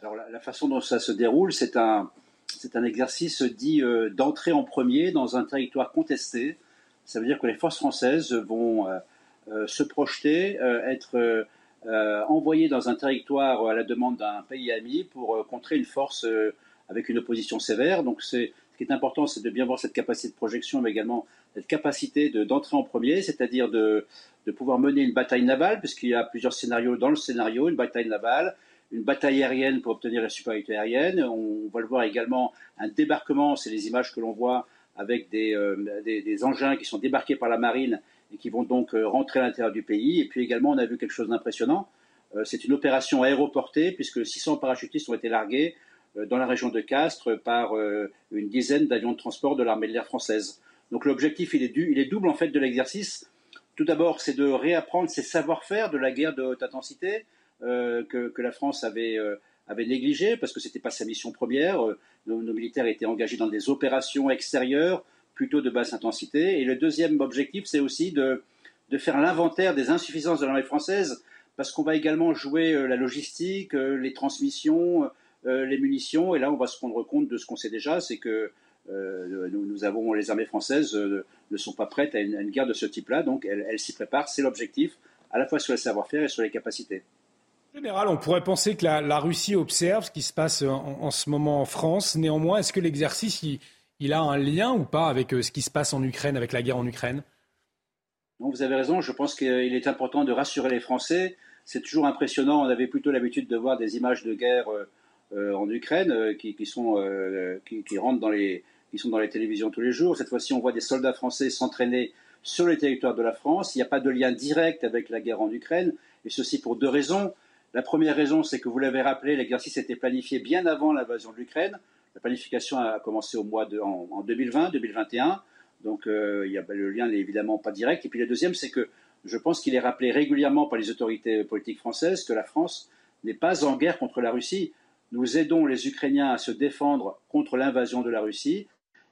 Alors la, façon dont ça se déroule, c'est un, c'est un exercice dit euh, d'entrée en premier dans un territoire contesté. Ça veut dire que les forces françaises vont euh, euh, se projeter, être envoyées dans un territoire à la demande d'un pays ami pour contrer une force avec une opposition sévère. Donc c'est, ce qui est important, c'est de bien voir cette capacité de projection, mais également cette capacité de, d'entrer en premier, c'est-à-dire de, pouvoir mener une bataille navale, puisqu'il y a plusieurs scénarios dans le scénario, une bataille navale, une bataille aérienne pour obtenir la supériorité aérienne. On, va le voir également un débarquement, c'est les images que l'on voit avec euh, des, des, engins qui sont débarqués par la marine et qui vont donc euh, rentrer à l'intérieur du pays. Et puis également, on a vu quelque chose d'impressionnant. Euh, c'est une opération aéroportée puisque 600 parachutistes ont été largués dans la région de Castres par une dizaine d'avions de transport de l'armée de l'air française. Donc l'objectif, il est, il est double en fait de l'exercice. Tout d'abord, c'est de réapprendre ses savoir-faire de la guerre de haute intensité, euh, que, la France avait, euh, négligé parce que ce n'était pas sa mission première. Euh, nos, militaires étaient engagés dans des opérations extérieures plutôt de basse intensité. Et le deuxième objectif, c'est aussi de, de faire l'inventaire des insuffisances de l'armée française parce qu'on va également jouer la logistique, les transmissions, les munitions. Et là, on va se rendre compte de ce qu'on sait déjà, c'est que nous, avons les armées françaises ne sont pas prêtes à une, guerre de ce type-là, donc elles, elles s'y préparent. C'est l'objectif, à la fois sur le savoir-faire et sur les capacités. Général, on pourrait penser que la, Russie observe ce qui se passe en, ce moment en France. Néanmoins, est-ce que l'exercice, il, a un lien ou pas avec euh, ce qui se passe en Ukraine, avec la guerre en Ukraine? Non, Vous avez raison. Je pense qu'il est important de rassurer les Français. C'est toujours impressionnant. On avait plutôt l'habitude de voir des images de guerre euh, euh, en Ukraine qui, sont, qui, rentrent dans les, qui sont dans les télévisions tous les jours. Cette fois-ci, on voit des soldats français s'entraîner sur le territoire de la France. Il n'y a pas de lien direct avec la guerre en Ukraine, et ceci pour deux raisons. La première raison, c'est que vous l'avez rappelé, l'exercice était planifié bien avant l'invasion de l'Ukraine. La planification a commencé au mois de, en, 2020, 2021. Donc euh, il y a, le lien n'est évidemment pas direct. Et puis la deuxième, c'est que je pense qu'il est rappelé régulièrement par les autorités politiques françaises que la France n'est pas en guerre contre la Russie. Nous aidons les Ukrainiens à se défendre contre l'invasion de la Russie,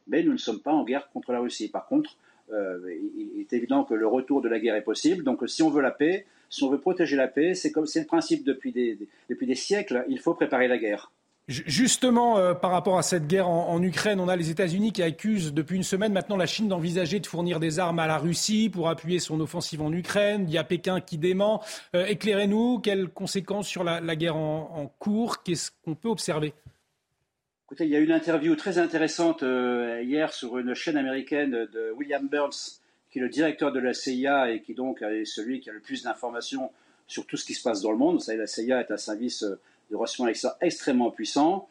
mais nous ne sommes pas en guerre contre la Russie. Par contre, euh, il est évident que le retour de la guerre est possible. Donc si on veut la paix, si on veut protéger la paix, c'est comme c'est le principe depuis des, depuis des siècles, il faut préparer la guerre. Justement, euh, par rapport à cette guerre en, Ukraine, on a les États-Unis qui accusent depuis une semaine maintenant la Chine d'envisager de fournir des armes à la Russie pour appuyer son offensive en Ukraine. Il y a Pékin qui dément. Euh, éclairez-nous, quelles conséquences sur la, guerre en, cours? Qu'est-ce qu'on peut observer? Écoutez, il y a une interview très intéressante euh, hier sur une chaîne américaine de William Burns, qui est le directeur de la CIA et qui donc est celui qui a le plus d'informations sur tout ce qui se passe dans le monde. Vous savez, la CIA est un service de renseignement extrêmement puissant.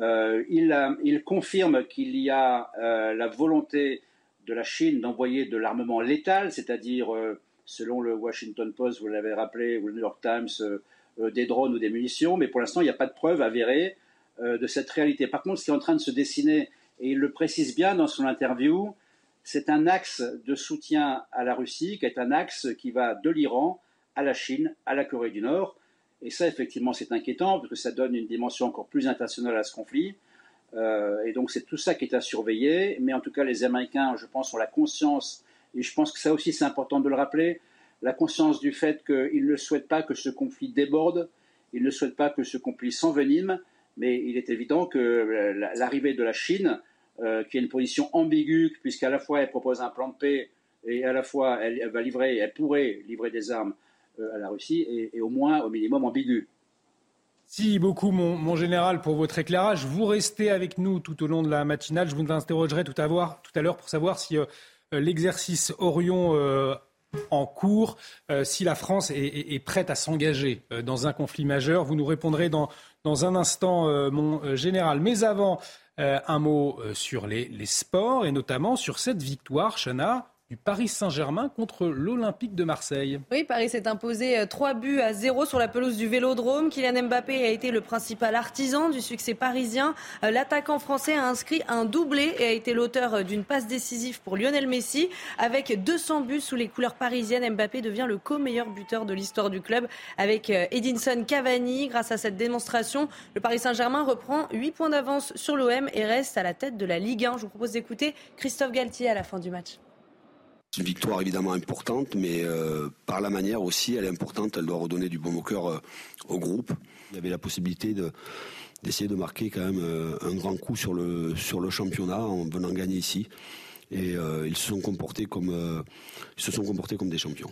Euh, il, il, confirme qu'il y a euh, la volonté de la Chine d'envoyer de l'armement létal, c'est-à-dire, euh, selon le Washington Post, vous l'avez rappelé, ou le New York Times, des drones ou des munitions, mais pour l'instant, il n'y a pas de preuve avérée de cette réalité. Par contre, ce qui est en train de se dessiner, et il le précise bien dans son interview, c'est un axe de soutien à la Russie qui est un axe qui va de l'Iran à la Chine, à la Corée du Nord. Et ça, effectivement, c'est inquiétant parce que ça donne une dimension encore plus internationale à ce conflit. Euh, et donc, c'est tout ça qui est à surveiller. Mais en tout cas, les Américains, je pense, ont la conscience, et je pense que ça aussi, c'est important de le rappeler, la conscience du fait qu'ils ne souhaitent pas que ce conflit déborde, ils ne souhaitent pas que ce conflit s'envenime, mais il est évident que l'arrivée de la Chine, euh, qui a une position ambiguë, puisqu'à la fois elle propose un plan de paix et à la fois elle, va livrer, elle pourrait livrer des armes à la Russie, et, au moins au minimum ambiguë. Merci beaucoup, mon, général, pour votre éclairage. Vous restez avec nous tout au long de la matinale. Je vous interrogerai tout à, l'heure pour savoir si euh, l'exercice Orion en cours, si la France est, prête à s'engager dans un conflit majeur. Vous nous répondrez dans, dans un instant, mon général. Mais avant, euh, un mot euh, sur les, les, sports et notamment sur cette victoire, Chana, Paris Saint-Germain contre l'Olympique de Marseille. Oui, Paris s'est imposé 3 euh, buts à 0 sur la pelouse du Vélodrome. Kylian Mbappé a été le principal artisan du succès parisien. Euh, l'attaquant français a inscrit un doublé et a été l'auteur euh, d'une passe décisive pour Lionel Messi. Avec 200 buts sous les couleurs parisiennes, Mbappé devient le co-meilleur buteur de l'histoire du club avec Edinson Cavani. Grâce à cette démonstration, le Paris Saint-Germain reprend 8 points d'avance sur l'OM et reste à la tête de la Ligue 1. Je vous propose d'écouter Christophe Galtier à la fin du match. C'est une victoire évidemment importante, mais euh, par la manière aussi, elle est importante. Elle doit redonner du bon au cœur euh, au groupe. Il y avait la possibilité d'essayer de marquer quand même euh, un grand coup sur le, sur le championnat en venant gagner ici. Et ils se sont comportés comme, ils se sont comportés comme des champions.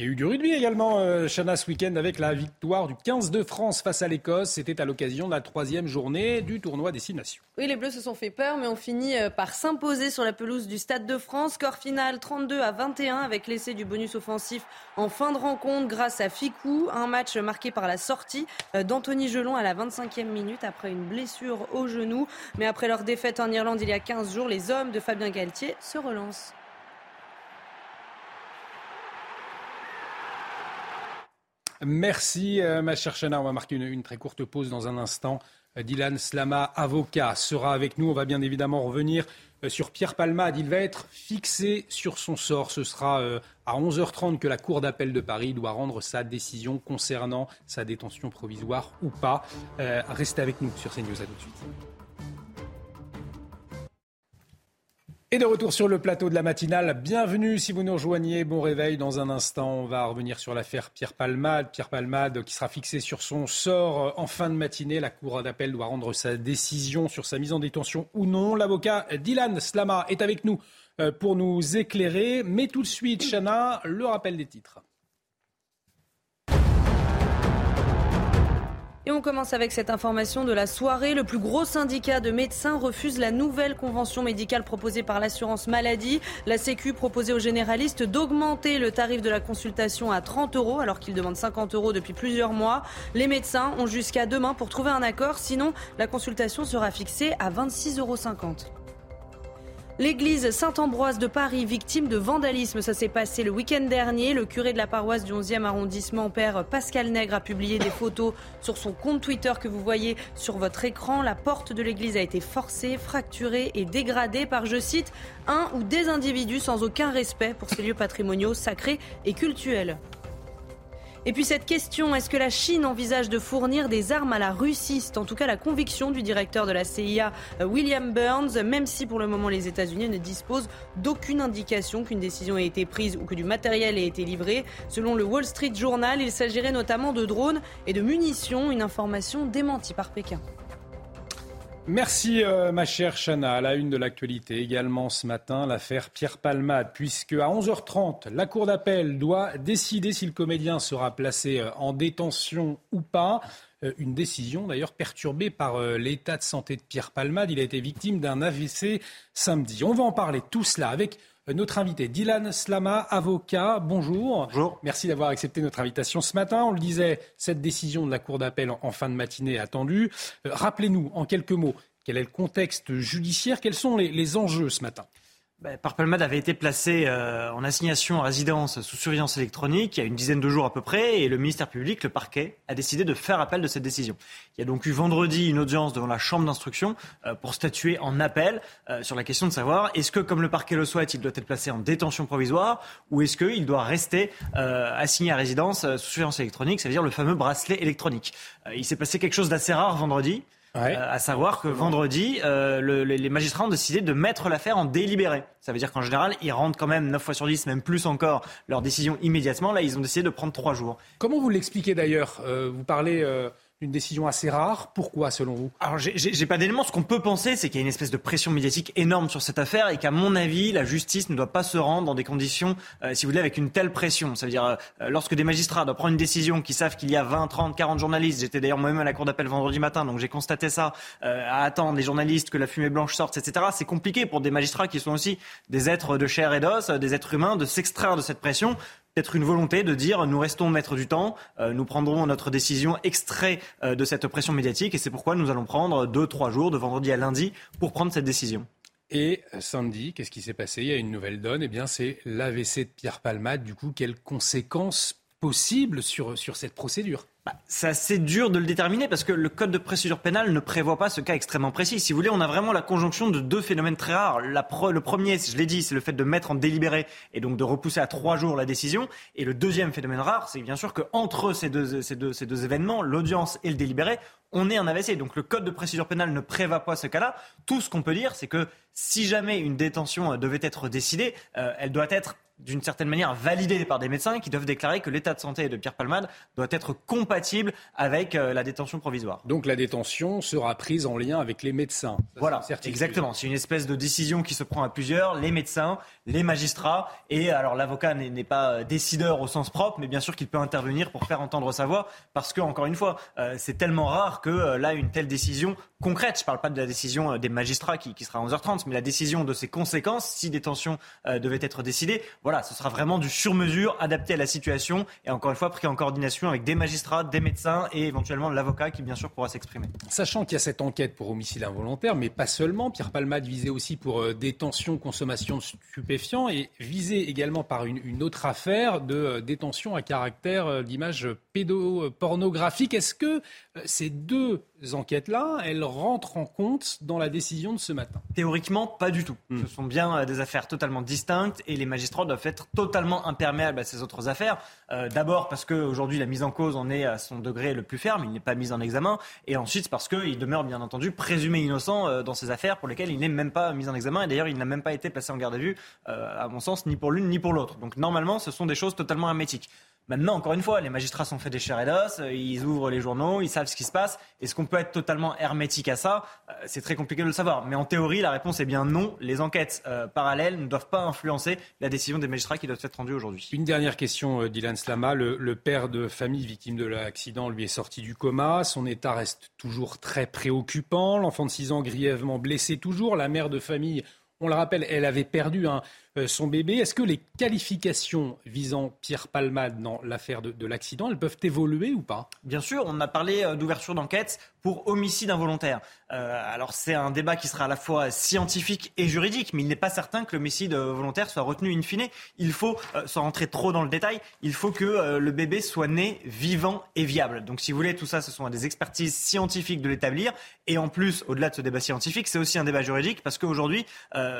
Il y a eu du rugby également, euh, Chana, ce week-end, avec la victoire du 15 de France face à l'Écosse. C'était à l'occasion de la troisième journée du tournoi des Six Nations. Oui, les Bleus se sont fait peur, mais ont fini euh, par s'imposer sur la pelouse du Stade de France. Score final 32 à 21 avec l'essai du bonus offensif en fin de rencontre grâce à Ficou. Un match marqué par la sortie euh, d'Anthony Gelon à la 25e minute après une blessure au genou. Mais après leur défaite en Irlande il y a 15 jours, les hommes de Fabien Galtier se relancent. Merci, euh, ma chère Chana. On va marquer une, très courte pause dans un instant. Euh, Dylan Slama, avocat, sera avec nous. On va bien évidemment revenir euh, sur Pierre Palmade. Il va être fixé sur son sort. Ce sera à 11h30 que la Cour d'appel de Paris doit rendre sa décision concernant sa détention provisoire ou pas. restez avec nous sur CNews. À tout de suite. Et de retour sur le plateau de la matinale, bienvenue si vous nous rejoignez, bon réveil dans un instant, on va revenir sur l'affaire Pierre Palmade, Pierre Palmade qui sera fixé sur son sort en fin de matinée, la cour d'appel doit rendre sa décision sur sa mise en détention ou non, l'avocat Dylan Slama est avec nous euh, pour nous éclairer, mais tout de suite Chana, le rappel des titres. Et on commence avec cette information de la soirée. Le plus gros syndicat de médecins refuse la nouvelle convention médicale proposée par l'assurance maladie. La Sécu proposait aux généralistes d'augmenter le tarif de la consultation à 30 euros alors qu'ils demandent 50 euros depuis plusieurs mois. Les médecins ont jusqu'à demain pour trouver un accord, sinon la consultation sera fixée à 26,50 euros. L'église Saint-Ambroise de Paris, victime de vandalisme, ça s'est passé le week-end dernier. Le curé de la paroisse du 11e arrondissement, Père Pascal Nègre, a publié des photos sur son compte Twitter que vous voyez sur votre écran. La porte de l'église a été forcée, fracturée et dégradée par, je cite, un ou des individus sans aucun respect pour ces lieux patrimoniaux sacrés et cultuels. Et puis cette question, est-ce que la Chine envisage de fournir des armes à la Russie C'est en tout cas la conviction du directeur de la CIA, euh, William Burns, même si pour le moment les États-Unis ne disposent d'aucune indication qu'une décision ait été prise ou que du matériel ait été livré. Selon le Wall Street Journal, il s'agirait notamment de drones et de munitions, une information démentie par Pékin. Merci euh, ma chère Chana. À la une de l'actualité également ce matin, l'affaire Pierre Palmade, puisque à 11h30, la Cour d'appel doit décider si le comédien sera placé euh, en détention ou pas. Euh, une décision d'ailleurs perturbée par l'état de santé de Pierre Palmade. Il a été victime d'un AVC samedi. On va en parler tout cela avec notre invité Dylan Slama, avocat. Bonjour. Bonjour. Merci d'avoir accepté notre invitation ce matin. On le disait, cette décision de la Cour d'appel en fin de matinée attendue. Euh, rappelez-nous en quelques mots quel est le contexte judiciaire, quels sont les, enjeux ce matin? Bah, Parpelmade avait été placé euh, en assignation en résidence sous surveillance électronique il y a une dizaine de jours à peu près, et le ministère public, le parquet, a décidé de faire appel de cette décision. Il y a donc eu vendredi une audience devant la chambre d'instruction euh, pour statuer en appel euh, sur la question de savoir est-ce que, comme le parquet le souhaite, il doit être placé en détention provisoire ou est-ce qu'il doit rester assigné à résidence sous surveillance électronique, c'est-à-dire le fameux bracelet électronique. il s'est passé quelque chose d'assez rare vendredi. Euh, à savoir que vendredi, euh, les magistrats ont décidé de mettre l'affaire en délibéré. Ça veut dire qu'en général, ils rendent quand même 9 fois sur 10, même plus encore, leur décision immédiatement. Là, ils ont décidé de prendre 3 jours. Comment vous l'expliquez d'ailleurs? Euh, Vous parlez une décision assez rare. Pourquoi, selon vous? Alors, j'ai pas d'éléments. Ce qu'on peut penser, c'est qu'il y a une espèce de pression médiatique énorme sur cette affaire et qu'à mon avis, la justice ne doit pas se rendre dans des conditions, euh, si vous voulez, avec une telle pression. Ça veut dire, euh, lorsque des magistrats doivent prendre une décision, qui savent qu'il y a 20, 30, 40 journalistes, j'étais d'ailleurs moi-même à la cour d'appel vendredi matin, donc j'ai constaté ça, euh, à attendre les journalistes que la fumée blanche sorte, etc. C'est compliqué pour des magistrats qui sont aussi des êtres de chair et d'os, des êtres humains, de s'extraire de cette pression peut-être une volonté de dire nous restons maîtres du temps, euh, nous prendrons notre décision extrait euh, de cette pression médiatique et c'est pourquoi nous allons prendre deux, trois jours de vendredi à lundi pour prendre cette décision. Et euh, samedi, qu'est-ce qui s'est passé? Il y a une nouvelle donne. Eh bien, c'est l'AVC de Pierre Palmade. Du coup, quelles conséquences possibles sur, sur cette procédure bah, c'est assez dur de le déterminer parce que le code de procédure pénale ne prévoit pas ce cas extrêmement précis. Si vous voulez, on a vraiment la conjonction de deux phénomènes très rares. le premier, je l'ai dit, c'est le fait de mettre en délibéré et donc de repousser à trois jours la décision. Et le deuxième phénomène rare, c'est bien sûr qu'entre ces deux, ces, deux, ces deux événements, l'audience et le délibéré, on est en AVC. Donc le code de procédure pénale ne prévoit pas ce cas-là. Tout ce qu'on peut dire, c'est que si jamais une détention devait être décidée, euh, elle doit être d'une certaine manière validé par des médecins qui doivent déclarer que l'état de santé de Pierre Palmade doit être compatible avec euh, la détention provisoire. Donc la détention sera prise en lien avec les médecins. voilà, exactement. C'est une espèce de décision qui se prend à plusieurs, les médecins, les magistrats, et alors l'avocat n'est pas euh, décideur au sens propre, mais bien sûr qu'il peut intervenir pour faire entendre sa voix, parce que encore une fois, euh, c'est tellement rare que là une telle décision concrète, je ne parle pas de la décision des magistrats qui, qui, sera à 11h30, mais la décision de ses conséquences si détention devait être décidée voilà, ce sera vraiment du sur-mesure, adapté à la situation et encore une fois pris en coordination avec des magistrats, des médecins et éventuellement l'avocat qui bien sûr pourra s'exprimer. Sachant qu'il y a cette enquête pour homicide involontaire, mais pas seulement, Pierre Palmade visé aussi pour euh, détention, consommation de stupéfiants et visé également par une, autre affaire de euh, détention à caractère euh, d'image pédopornographique. Est-ce que ces deux enquêtes-là, elles rentrent en compte dans la décision de ce matin Théoriquement, pas du tout. Hmm. Ce sont bien des affaires totalement distinctes et les magistrats doivent être totalement imperméable à ces autres affaires. Euh, d'abord parce qu'aujourd'hui, la mise en cause en est à son degré le plus ferme, il n'est pas mis en examen. Et ensuite parce qu'il demeure bien entendu présumé innocent euh, dans ces affaires pour lesquelles il n'est même pas mis en examen. Et d'ailleurs, il n'a même pas été placé en garde à vue, euh, à mon sens, ni pour l'une ni pour l'autre. Donc normalement, ce sont des choses totalement hermétiques. Maintenant, encore une fois, les magistrats sont faits des chairs et d'os, euh, ils ouvrent les journaux, ils savent ce qui se passe. Est-ce qu'on peut être totalement hermétique à ça? Euh, C'est très compliqué de le savoir. Mais en théorie, la réponse est bien non. Les enquêtes euh, parallèles ne doivent pas influencer la décision des magistrats qui doivent être rendue aujourd'hui. Une dernière question, Dylan Slama. Le, père de famille victime de l'accident lui est sorti du coma. Son état reste toujours très préoccupant. L'enfant de 6 ans grièvement blessé toujours. La mère de famille on le rappelle, elle avait perdu un, son bébé. Est-ce que les qualifications visant Pierre Palmade dans l'affaire de, l'accident, elles peuvent évoluer ou pas? Bien sûr, on a parlé euh, d'ouverture d'enquête pour homicide involontaire. Euh, alors c'est un débat qui sera à la fois scientifique et juridique, mais il n'est pas certain que l'homicide volontaire soit retenu in fine. Il faut, sans rentrer trop dans le détail, il faut que le bébé soit né vivant et viable. Donc si vous voulez, tout ça, ce sont des expertises scientifiques de l'établir. Et en plus, au-delà de ce débat scientifique, c'est aussi un débat juridique, parce qu'aujourd'hui,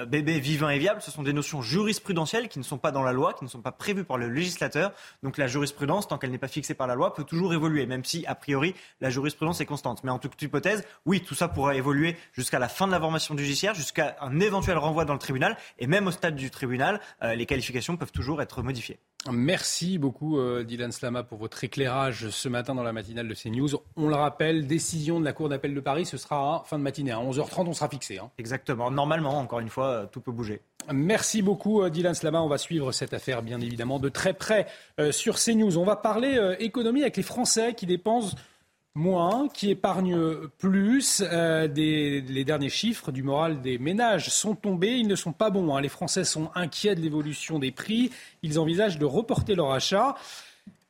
bébé vivant et viable, ce sont des notions jurisprudentielles qui ne sont pas dans la loi, qui ne sont pas prévues par le législateur. Donc la jurisprudence, tant qu'elle n'est pas fixée par la loi, peut toujours évoluer, même si, a priori, la jurisprudence est constante. Mais en toute hypothèse, oui, tout ça pourra évoluer jusqu'à la fin de la formation judiciaire, jusqu'à un éventuel renvoi dans le tribunal. Et même au stade du tribunal, euh, les qualifications peuvent toujours être modifiées. Merci beaucoup, euh, Dylan Slama, pour votre éclairage ce matin dans la matinale de CNews. On le rappelle, décision de la Cour d'appel de Paris, ce sera à fin de matinée. À 11h30, on sera fixé. Hein. Exactement. Normalement, encore une fois, euh, tout peut bouger. Merci beaucoup, euh, Dylan Slama. On va suivre cette affaire, bien évidemment, de très près sur CNews. On va parler économie avec les Français qui dépensent moins, qui épargnent plus. Euh, les derniers chiffres du moral des ménages sont tombés. Ils ne sont pas bons. Hein. Les Français sont inquiets de l'évolution des prix. Ils envisagent de reporter leur achat.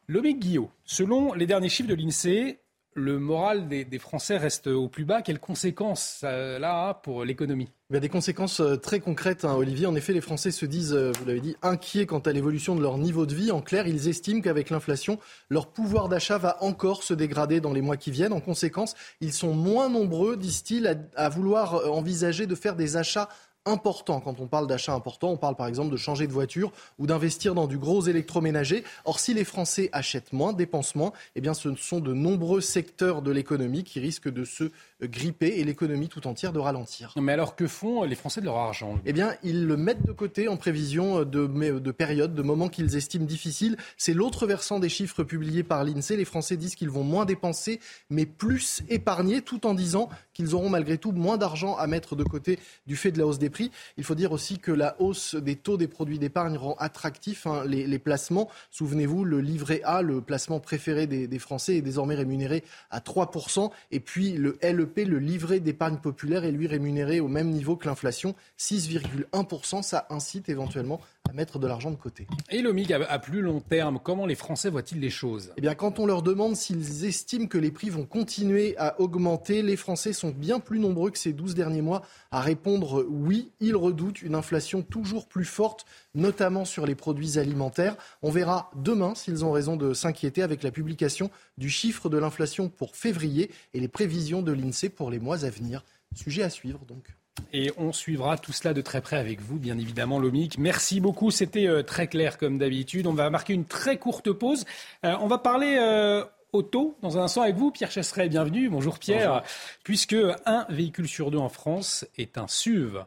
Lomique Guillot, selon les derniers chiffres de l'INSEE, le moral des, Français reste au plus bas. Quelles conséquences ça a pour l'économie? Des conséquences euh, très concrètes, hein, Olivier. En effet, les Français se disent, euh, vous l'avez dit, inquiets quant à l'évolution de leur niveau de vie. En clair, ils estiment qu'avec l'inflation, leur pouvoir d'achat va encore se dégrader dans les mois qui viennent. En conséquence, ils sont moins nombreux, disent-ils, à vouloir euh, envisager de faire des achats important. Quand on parle d'achat important, on parle par exemple de changer de voiture ou d'investir dans du gros électroménager. Or, si les Français achètent moins, dépensent moins, eh bien, ce sont de nombreux secteurs de l'économie qui risquent de se gripper et l'économie tout entière de ralentir. Mais alors, que font les Français de leur argent Eh bien, ils le mettent de côté en prévision de, de périodes, de moments qu'ils estiment difficiles. C'est l'autre versant des chiffres publiés par l'INSEE. Les Français disent qu'ils vont moins dépenser, mais plus épargner, tout en disant qu'ils auront malgré tout moins d'argent à mettre de côté du fait de la hausse des prix. Il faut dire aussi que la hausse des taux des produits d'épargne rend attractif hein, les, placements. Souvenez-vous, le livret A, le placement préféré des, des, Français, est désormais rémunéré à 3%. Et puis le LEP, le livret d'épargne populaire, est lui rémunéré au même niveau que l'inflation, 6,1%. Ça incite éventuellement à mettre de l'argent de côté. Et l'OMIC, à plus long terme, comment les Français voient-ils les choses? Eh bien, quand on leur demande s'ils estiment que les prix vont continuer à augmenter, les Français sont bien plus nombreux que ces 12 derniers mois à répondre oui. Ils redoutent une inflation toujours plus forte, notamment sur les produits alimentaires. On verra demain s'ils ont raison de s'inquiéter avec la publication du chiffre de l'inflation pour février et les prévisions de l'INSEE pour les mois à venir. Sujet à suivre donc. Et on suivra tout cela de très près avec vous, bien évidemment, Lomic. Merci beaucoup, c'était euh, très clair comme d'habitude. On va marquer une très courte pause. Euh, on va parler euh, auto dans un instant avec vous, Pierre Chasseret. Bienvenue. Bonjour Pierre. Puisque un véhicule sur deux en France est un SUV.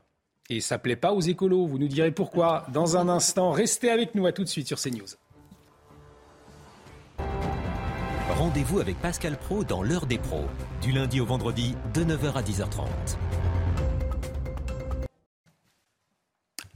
Et ça plaît pas aux écolos. Vous nous direz pourquoi dans un instant. Restez avec nous à tout de suite sur CNews. Rendez-vous avec Pascal Pro dans l'heure des pros, du lundi au vendredi de 9h à 10h30.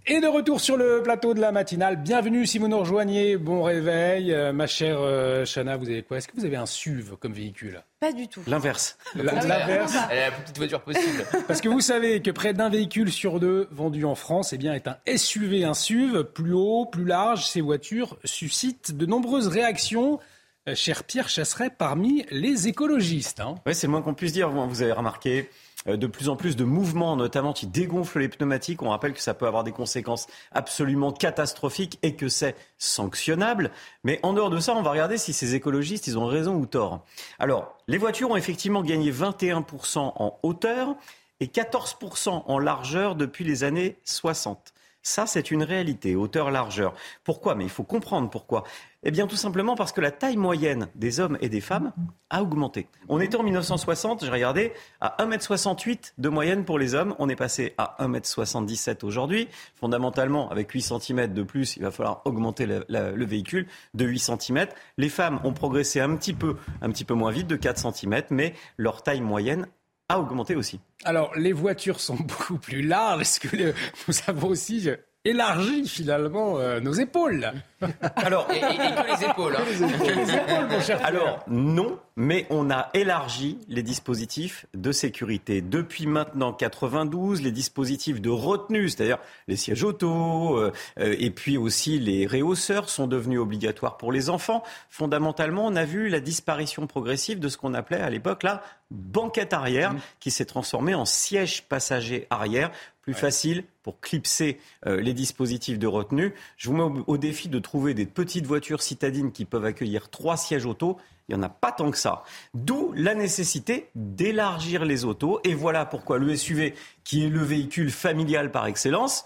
Et de retour sur le plateau de la matinale. Bienvenue si vous nous rejoignez. Bon réveil. Euh, ma chère euh, Chana, vous avez quoi? Est-ce que vous avez un SUV comme véhicule? Pas du tout. L'inverse. L'inverse. Elle est la plus petite voiture possible. Parce que vous savez que près d'un véhicule sur deux vendu en France eh bien, est un SUV, un SUV. Plus haut, plus large, ces voitures suscitent de nombreuses réactions. Euh, cher Pierre Chasseret, parmi les écologistes. Hein. Oui, c'est le moins qu'on puisse dire. Vous avez remarqué de plus en plus de mouvements, notamment qui dégonflent les pneumatiques. On rappelle que ça peut avoir des conséquences absolument catastrophiques et que c'est sanctionnable. Mais en dehors de ça, on va regarder si ces écologistes, ils ont raison ou tort. Alors, les voitures ont effectivement gagné 21% en hauteur et 14% en largeur depuis les années 60. Ça, c'est une réalité, hauteur-largeur. Pourquoi? Mais il faut comprendre pourquoi. Eh bien, tout simplement parce que la taille moyenne des hommes et des femmes a augmenté. On était en 1960, j'ai regardé, à 1m68 de moyenne pour les hommes. On est passé à 1m77 aujourd'hui. Fondamentalement, avec 8 cm de plus, il va falloir augmenter le, le, véhicule de 8 cm. Les femmes ont progressé un petit peu, un petit peu moins vite, de 4 cm, mais leur taille moyenne a augmenté aussi. Alors, les voitures sont beaucoup plus larges. Est-ce que nous avons aussi élargi finalement euh, nos épaules? Alors, et, que les épaules. Hein. Alors, non, mais on a élargi les dispositifs de sécurité. Depuis maintenant 92, les dispositifs de retenue, c'est-à-dire les sièges auto, euh, euh, et puis aussi les réhausseurs sont devenus obligatoires pour les enfants. Fondamentalement, on a vu la disparition progressive de ce qu'on appelait à l'époque la banquette arrière, mmh. qui s'est transformée en siège passager arrière plus facile pour clipser euh, les dispositifs de retenue. Je vous mets au, défi de trouver des petites voitures citadines qui peuvent accueillir trois sièges auto. Il n'y en a pas tant que ça. D'où la nécessité d'élargir les autos. Et voilà pourquoi le SUV, qui est le véhicule familial par excellence,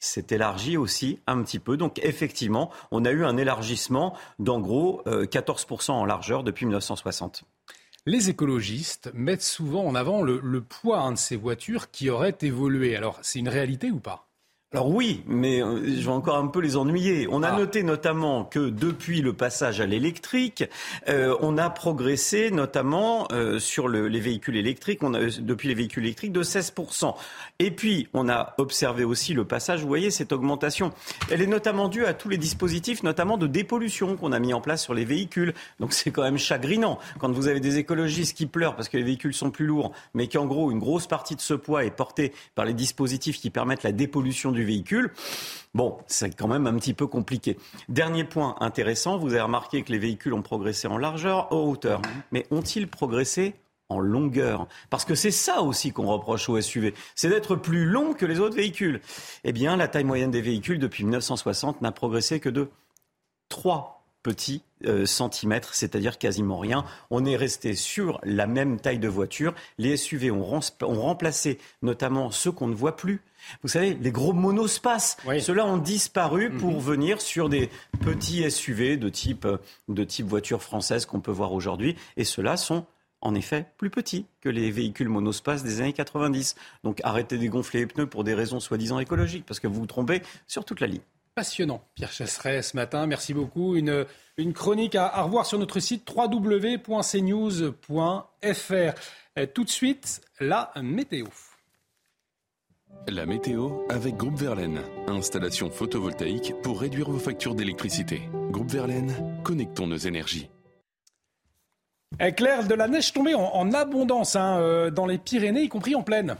s'est élargi aussi un petit peu. Donc effectivement, on a eu un élargissement d'en gros 14% euh, en largeur depuis 1960. Les écologistes mettent souvent en avant le, poids de ces voitures qui auraient évolué. Alors, c'est une réalité ou pas? Alors oui, mais euh, je vais encore un peu les ennuyer. On a ah. noté notamment que depuis le passage à l'électrique, euh, on a progressé notamment euh, sur les véhicules électriques, on a, depuis les véhicules électriques de 16%. Et puis, on a observé aussi le passage, vous voyez, cette augmentation. Elle est notamment due à tous les dispositifs, notamment de dépollution qu'on a mis en place sur les véhicules. Donc c'est quand même chagrinant quand vous avez des écologistes qui pleurent parce que les véhicules sont plus lourds, mais qu'en gros, une grosse partie de ce poids est portée par les dispositifs qui permettent la dépollution du du véhicule. Bon, c'est quand même un petit peu compliqué. Dernier point intéressant, vous avez remarqué que les véhicules ont progressé en largeur, en hauteur. Mhm. Mais ont-ils progressé en longueur? Parce que c'est ça aussi qu'on reproche aux SUV, c'est d'être plus long que les autres véhicules. Eh bien, la taille moyenne des véhicules depuis 1960 n'a progressé que de 3 petits euh, centimètres, c'est-à-dire quasiment rien. On est resté sur la même taille de voiture. Les SUV ont, remplacé notamment ceux qu'on ne voit plus. Vous savez, les gros monospaces, ceux-là ont disparu mhm. pour venir sur des petits SUV de type, de type voiture française qu'on peut voir aujourd'hui. Et ceux-là sont en effet plus petits que les véhicules monospaces des années 90. Donc arrêtez de gonfler les pneus pour des raisons soi-disant écologiques, parce que vous vous trompez sur toute la ligne. Passionnant, Pierre Chasseret, ce matin. Merci beaucoup. Une, une chronique à, à, revoir sur notre site www.cnews.fr. Tout de suite, la météo. La météo avec Groupe Verlaine. Installation photovoltaïque pour réduire vos factures d'électricité. Groupe Verlaine, connectons nos énergies. Claire, de la neige tombée en, abondance hein, euh, dans les Pyrénées, y compris en plaine.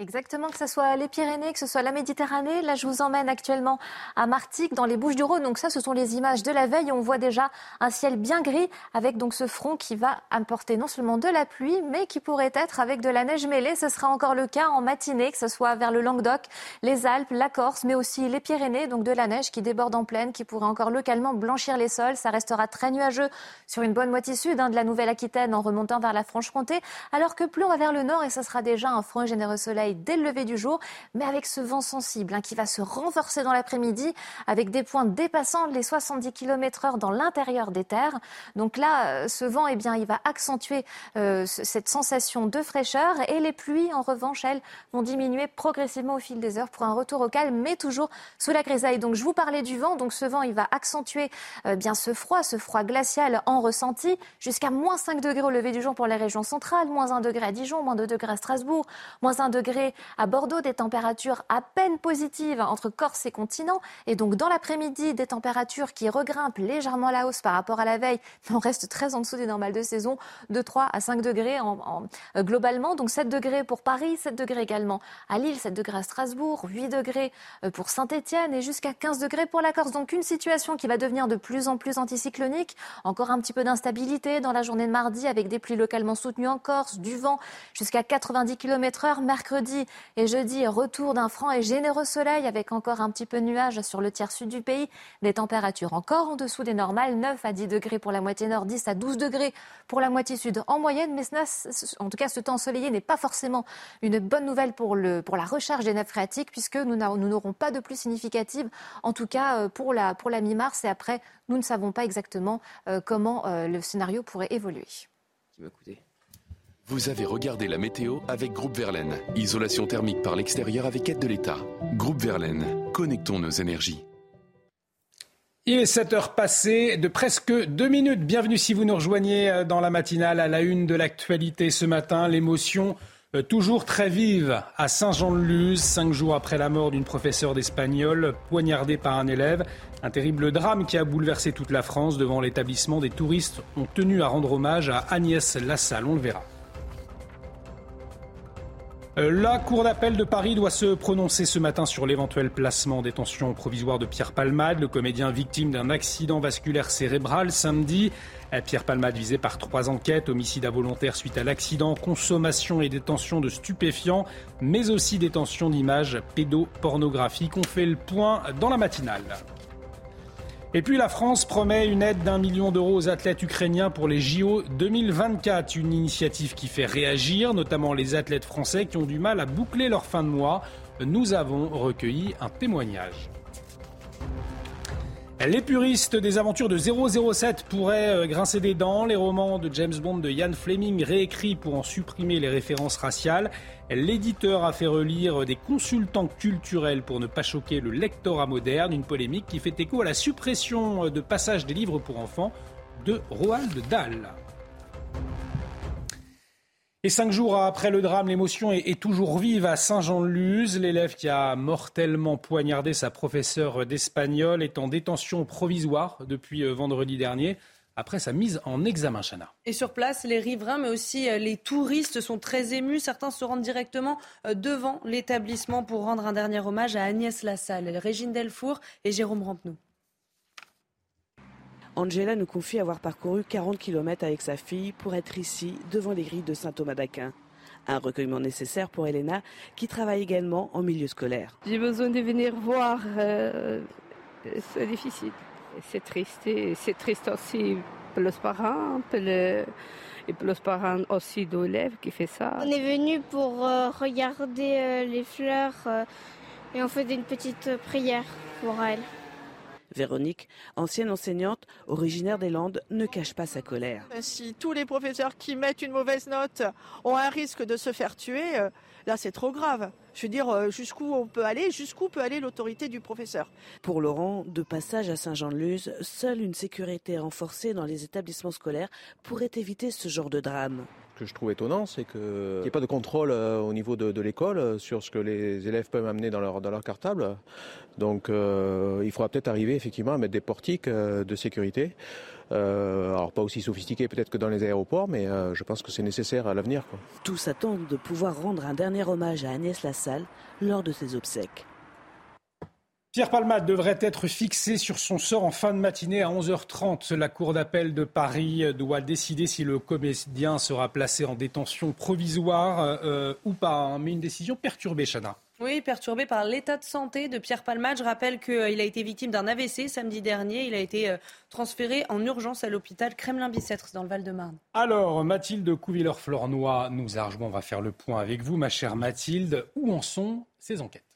Exactement, que ce soit les Pyrénées, que ce soit la Méditerranée. Là, je vous emmène actuellement à Martigues, dans les Bouches-du-Rhône. Donc ça, ce sont les images de la veille. On voit déjà un ciel bien gris avec donc ce front qui va apporter non seulement de la pluie, mais qui pourrait être avec de la neige mêlée. Ce sera encore le cas en matinée, que ce soit vers le Languedoc, les Alpes, la Corse, mais aussi les Pyrénées. Donc de la neige qui déborde en plaine, qui pourrait encore localement blanchir les sols. Ça restera très nuageux sur une bonne moitié sud hein, de la Nouvelle-Aquitaine en remontant vers la Franche-Comté. Alors que plus on va vers le nord et ce sera déjà un front généreux soleil dès le lever du jour, mais avec ce vent sensible hein, qui va se renforcer dans l'après-midi avec des points dépassant les 70 km heure dans l'intérieur des terres. Donc là, euh, ce vent, eh bien, il va accentuer euh, cette sensation de fraîcheur et les pluies, en revanche, elles, vont diminuer progressivement au fil des heures pour un retour au calme, mais toujours sous la grisaille. Donc je vous parlais du vent, donc ce vent, il va accentuer euh, bien ce froid, ce froid glacial en ressenti, jusqu'à moins 5 degrés au lever du jour pour les régions centrales, moins 1 degré à Dijon, moins 2 degrés à Strasbourg, moins 1 degré à Bordeaux, des températures à peine positives entre Corse et continent. Et donc, dans l'après-midi, des températures qui regrimpent légèrement à la hausse par rapport à la veille, on reste très en dessous des normales de saison, de 3 à 5 degrés euh, globalement. Donc, 7 degrés pour Paris, 7 degrés également à Lille, 7 degrés à Strasbourg, 8 degrés euh, pour Saint-Etienne et jusqu'à 15 degrés pour la Corse. Donc, une situation qui va devenir de plus en plus anticyclonique. Encore un petit peu d'instabilité dans la journée de mardi avec des pluies localement soutenues en Corse, du vent jusqu'à 90 km heure. Mercredi, et jeudi, retour d'un franc et généreux soleil avec encore un petit peu nuages sur le tiers sud du pays. Des températures encore en dessous des normales, 9 à 10 degrés pour la moitié nord, 10 à 12 degrés pour la moitié sud en moyenne. Mais en tout cas, ce temps ensoleillé n'est pas forcément une bonne nouvelle pour, la recharge des nappes phréatiques puisque nous n'aurons pas de plus significative, en tout cas euh, pour la, pour la mi-mars. Et après, nous ne savons pas exactement euh, comment euh, le scénario pourrait évoluer. Qui va coûter vous avez regardé la météo avec Groupe Verlaine. Isolation thermique par l'extérieur avec aide de l'État. Groupe Verlaine, connectons nos énergies. Il est 7 heures passées de presque 2 minutes. Bienvenue si vous nous rejoignez euh, dans la matinale à la une de l'actualité ce matin. L'émotion euh, toujours très vive à Saint-Jean-de-Luz, cinq jours après la mort d'une professeure d'espagnol poignardée par un élève. Un terrible drame qui a bouleversé toute la France. Devant l'établissement, des touristes ont tenu à rendre hommage à Agnès Lassalle. On le verra. Euh, la Cour d'appel de Paris doit se prononcer ce matin sur l'éventuel placement en détention provisoire de Pierre Palmade, le comédien victime d'un accident vasculaire cérébral samedi. Euh, Pierre Palmade visé par trois enquêtes, homicide involontaire suite à l'accident, consommation et détention de stupéfiants, mais aussi détention d'images pédopornographiques. On fait le point dans la matinale. Et puis la France promet une aide d'un million d'euros aux athlètes ukrainiens pour les JO 2024. Une initiative qui fait réagir, notamment les athlètes français qui ont du mal à boucler leur fin de mois. Nous avons recueilli un témoignage. Les puristes des aventures de 007 pourraient euh, grincer des dents. Les romans de James Bond de Ian Fleming réécrits pour en supprimer les références raciales. L'éditeur a fait relire des consultants culturels pour ne pas choquer le lectorat moderne. Une polémique qui fait écho à la suppression de passages des livres pour enfants de Roald Dahl. Et cinq jours après le drame, l'émotion est, toujours vive à Saint-Jean-de-Luz. L'élève qui a mortellement poignardé sa professeure d'espagnol est en détention provisoire depuis euh, vendredi dernier. après sa mise en examen, Chana. Et sur place, les riverains, mais aussi les touristes sont très émus. Certains se rendent directement devant l'établissement pour rendre un dernier hommage à Agnès Lassalle, Régine Delfour et Jérôme Rampenou. Angela nous confie avoir parcouru 40 km avec sa fille pour être ici, devant les grilles de Saint-Thomas d'Aquin. Un recueillement nécessaire pour Elena, qui travaille également en milieu scolaire. J'ai besoin de venir voir. Euh, c'est difficile. C'est triste. C'est triste aussi pour les parents, pour et pour les parents aussi d'élèves qui fait ça. On est venu pour euh, regarder euh, les fleurs et on fait une petite prière pour elle. Véronique, ancienne enseignante, originaire des Landes, ne cache pas sa colère. Si tous les professeurs qui mettent une mauvaise note ont un risque de se faire tuer, euh, là c'est trop grave. Je veux dire, euh, jusqu'où on peut aller, jusqu'où peut aller l'autorité du professeur? Pour Laurent, de passage à Saint-Jean-de-Luz, seule une sécurité renforcée dans les établissements scolaires pourrait éviter ce genre de drame que je trouve étonnant, c'est qu'il n'y ait pas de contrôle euh, au niveau de, l'école euh, sur ce que les élèves peuvent amener dans leur, dans leur cartable. Donc euh, il faudra peut-être arriver effectivement à mettre des portiques de sécurité. alors pas aussi sophistiqués peut-être que dans les aéroports, mais je pense que c'est nécessaire à l'avenir. Tous attendent de pouvoir rendre un dernier hommage à Agnès Lassalle lors de ses obsèques. Pierre Palmade devrait être fixé sur son sort en fin de matinée à 11h30. La Cour d'appel de Paris doit décider si le comédien sera placé en détention provisoire euh, ou pas. Hein. Mais une décision perturbée, Chana. Oui, perturbée par l'état de santé de Pierre Palmade. Je rappelle qu'il a été victime d'un AVC samedi dernier. Il a été euh, transféré en urgence à l'hôpital Kremlin-Bicêtre dans le Val-de-Marne. Alors, Mathilde Couvilleur-Flornois nous a rejoint. On va faire le point avec vous, ma chère Mathilde. Où en sont ces enquêtes?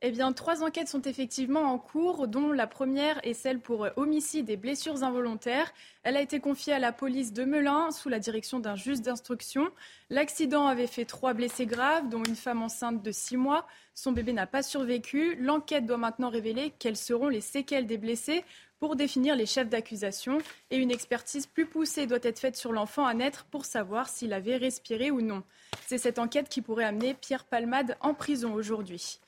Eh trois enquêtes sont effectivement en cours, dont la première est celle pour euh, homicide et blessures involontaires. Elle a été confiée à la police de Melun sous la direction d'un juge d'instruction. L'accident avait fait trois blessés graves, dont une femme enceinte de six mois. Son bébé n'a pas survécu. L'enquête doit maintenant révéler quelles seront les séquelles des blessés pour définir les chefs d'accusation. Et une expertise plus poussée doit être faite sur l'enfant à naître pour savoir s'il avait respiré ou non. C'est cette enquête qui pourrait amener Pierre Palmade en prison aujourd'hui.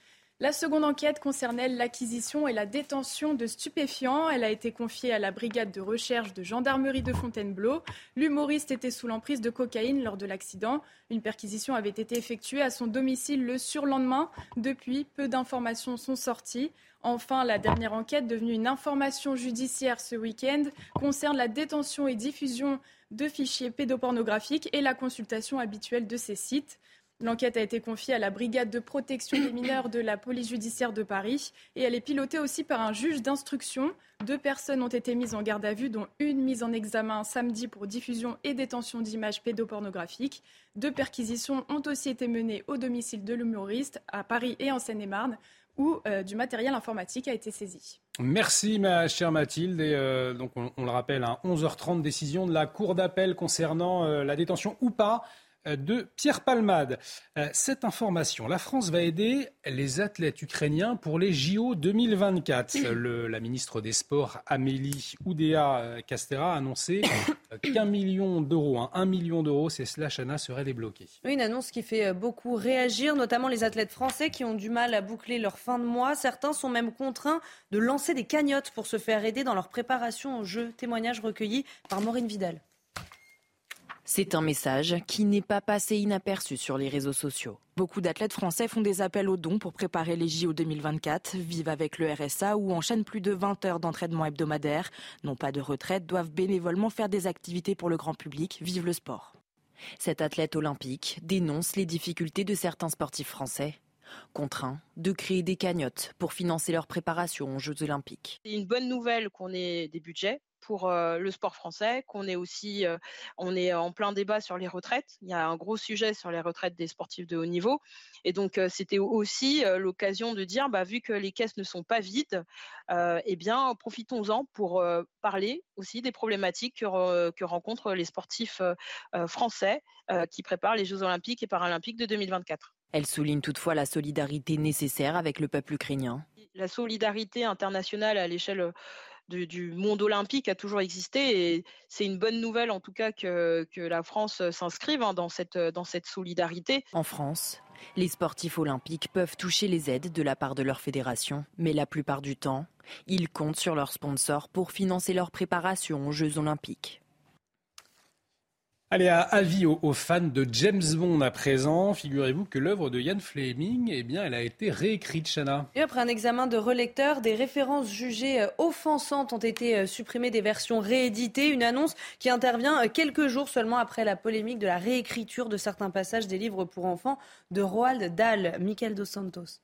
La seconde enquête concernait l'acquisition et la détention de stupéfiants. Elle a été confiée à la brigade de recherche de gendarmerie de Fontainebleau. L'humoriste était sous l'emprise de cocaïne lors de l'accident. Une perquisition avait été effectuée à son domicile le surlendemain. Depuis, peu d'informations sont sorties. Enfin, la dernière enquête, devenue une information judiciaire ce week-end, concerne la détention et diffusion de fichiers pédopornographiques et la consultation habituelle de ces sites. L'enquête a été confiée à la brigade de protection des mineurs de la police judiciaire de Paris et elle est pilotée aussi par un juge d'instruction. Deux personnes ont été mises en garde à vue, dont une mise en examen samedi pour diffusion et détention d'images pédopornographiques. Deux perquisitions ont aussi été menées au domicile de l'humoriste à Paris et en Seine-et-Marne où euh, du matériel informatique a été saisi. Merci ma chère Mathilde. Euh, donc on, le rappelle, à hein, 11h30, décision de la Cour d'appel concernant euh, la détention ou pas de Pierre Palmade. Euh, cette information, la France va aider les athlètes ukrainiens pour les JO 2024. la ministre des Sports, Amélie Oudéa-Castera, a annoncé qu'un million d'euros, hein, un million d'euros, c'est cela, Chana, serait débloqué. une annonce qui fait euh, beaucoup réagir, notamment les athlètes français qui ont du mal à boucler leur fin de mois. Certains sont même contraints de lancer des cagnottes pour se faire aider dans leur préparation aux Jeux. Témoignage recueilli par Maureen Vidal. C'est un message qui n'est pas passé inaperçu sur les réseaux sociaux. Beaucoup d'athlètes français font des appels aux dons pour préparer les JO 2024, vivent avec le RSA ou enchaînent plus de 20 heures d'entraînement hebdomadaire, n'ont pas de retraite, doivent bénévolement faire des activités pour le grand public, vivent le sport. Cet athlète olympique dénonce les difficultés de certains sportifs français contraints de créer des cagnottes pour financer leur préparation aux Jeux olympiques. C'est une bonne nouvelle qu'on ait des budgets pour le sport français, qu'on est aussi, on est en plein débat sur les retraites. Il y a un gros sujet sur les retraites des sportifs de haut niveau. Et donc, c'était aussi l'occasion de dire, bah, vu que les caisses ne sont pas vides, eh bien, profitons-en pour parler aussi des problématiques que, que rencontrent les sportifs français qui préparent les Jeux olympiques et paralympiques de 2024. Elle souligne toutefois la solidarité nécessaire avec le peuple ukrainien. La solidarité internationale à l'échelle du monde olympique a toujours existé et c'est une bonne nouvelle en tout cas que, la France s'inscrive hein, cette, dans cette solidarité. En France, les sportifs olympiques peuvent toucher les aides de la part de leur fédération, mais la plupart du temps, ils comptent sur leurs sponsors pour financer leur préparation aux Jeux olympiques. Allez, à avis aux, fans de James Bond à présent, figurez-vous que l'œuvre de Ian Fleming, eh bien, elle a été réécrite, Chana. Et après un examen de relecteur, des références jugées euh, offensantes ont été euh, supprimées des versions rééditées. Une annonce qui intervient euh, quelques jours seulement après la polémique de la réécriture de certains passages des livres pour enfants de Roald Dahl. Michael Dos Santos.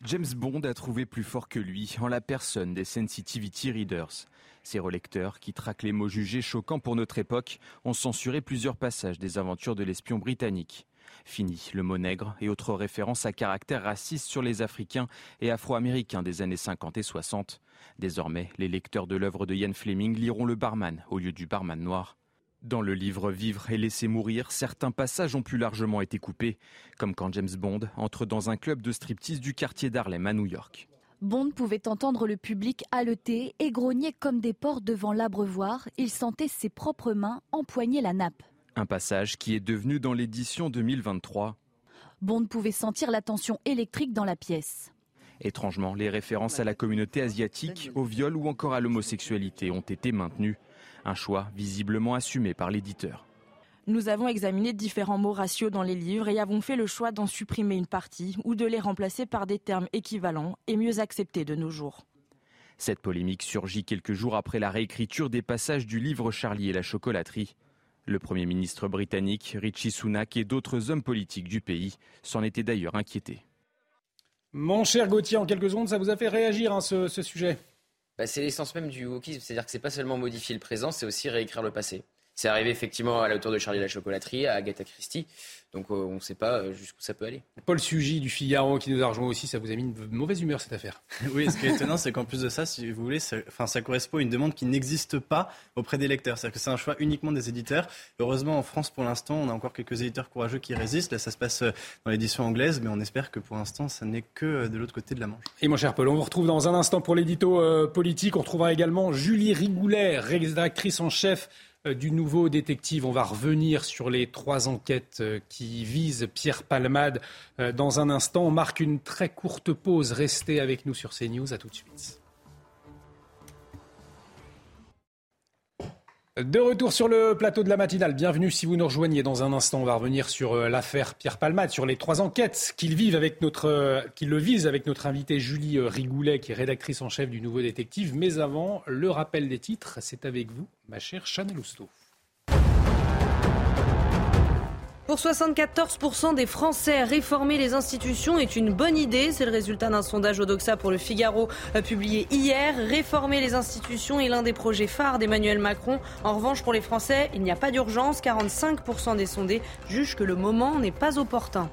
James Bond a trouvé plus fort que lui en la personne des Sensitivity Readers. Ces relecteurs, qui traquent les mots jugés choquants pour notre époque, ont censuré plusieurs passages des aventures de l'espion britannique. Fini le mot nègre et autres références à caractère raciste sur les Africains et Afro-Américains des années 50 et 60. Désormais, les lecteurs de l'œuvre de Ian Fleming liront le barman au lieu du barman noir. Dans le livre Vivre et laisser mourir, certains passages ont plus largement été coupés, comme quand James Bond entre dans un club de striptease du quartier d'Harlem à New York. Bond pouvait entendre le public haleter et grogner comme des porcs devant l'abreuvoir. Il sentait ses propres mains empoigner la nappe. Un passage qui est devenu dans l'édition 2023. Bond pouvait sentir la tension électrique dans la pièce. Étrangement, les références à la communauté asiatique, au viol ou encore à l'homosexualité ont été maintenues. Un choix visiblement assumé par l'éditeur. Nous avons examiné différents mots ratios dans les livres et avons fait le choix d'en supprimer une partie ou de les remplacer par des termes équivalents et mieux acceptés de nos jours. Cette polémique surgit quelques jours après la réécriture des passages du livre Charlie et la chocolaterie. Le Premier ministre britannique Richie Sunak et d'autres hommes politiques du pays s'en étaient d'ailleurs inquiétés. Mon cher Gauthier, en quelques secondes, ça vous a fait réagir hein, ce, sujet? Bah, C'est l'essence même du wokisme, c'est-à-dire que c'est pas seulement modifier le présent, c'est aussi réécrire le passé. C'est arrivé effectivement à la hauteur de Charlie la chocolaterie, à Agatha Christie. Donc euh, on ne sait pas euh, jusqu'où ça peut aller. Paul Sugy du Figaro qui nous a rejoint aussi, ça vous a mis une mauvaise humeur cette affaire. Oui, ce qui est étonnant, c'est qu'en plus de ça, si vous voulez, ça, enfin, ça correspond à une demande qui n'existe pas auprès des lecteurs. C'est-à-dire que c'est un choix uniquement des éditeurs. Heureusement, en France, pour l'instant, on a encore quelques éditeurs courageux qui résistent. Là, ça se passe euh, dans l'édition anglaise, mais on espère que pour l'instant, ça n'est que de l'autre côté de la Manche. Et mon cher Paul, on vous retrouve dans un instant pour l'édito politique. On retrouvera également Julie Rigoulet, rédactrice en chef du nouveau détective. On va revenir sur les trois enquêtes euh, qui visent Pierre Palmade euh, dans un instant. On marque une très courte pause. Restez avec nous sur CNews. À tout de suite. De retour sur le plateau de la matinale. Bienvenue si vous nous rejoignez. Dans un instant, on va revenir sur euh, l'affaire Pierre Palmade, sur les trois enquêtes qu'il vivent avec notre, euh, le vise avec notre invitée Julie euh, Rigoulet, qui est rédactrice en chef du Nouveau Détective. Mais avant, le rappel des titres, c'est avec vous, ma chère Chanel Housteau. Pour 74% des Français, réformer les institutions est une bonne idée. C'est le résultat d'un sondage Odoxa pour le Figaro euh, publié hier. Réformer les institutions est l'un des projets phares d'Emmanuel Macron. En revanche, pour les Français, il n'y a pas d'urgence. 45% des sondés jugent que le moment n'est pas opportun.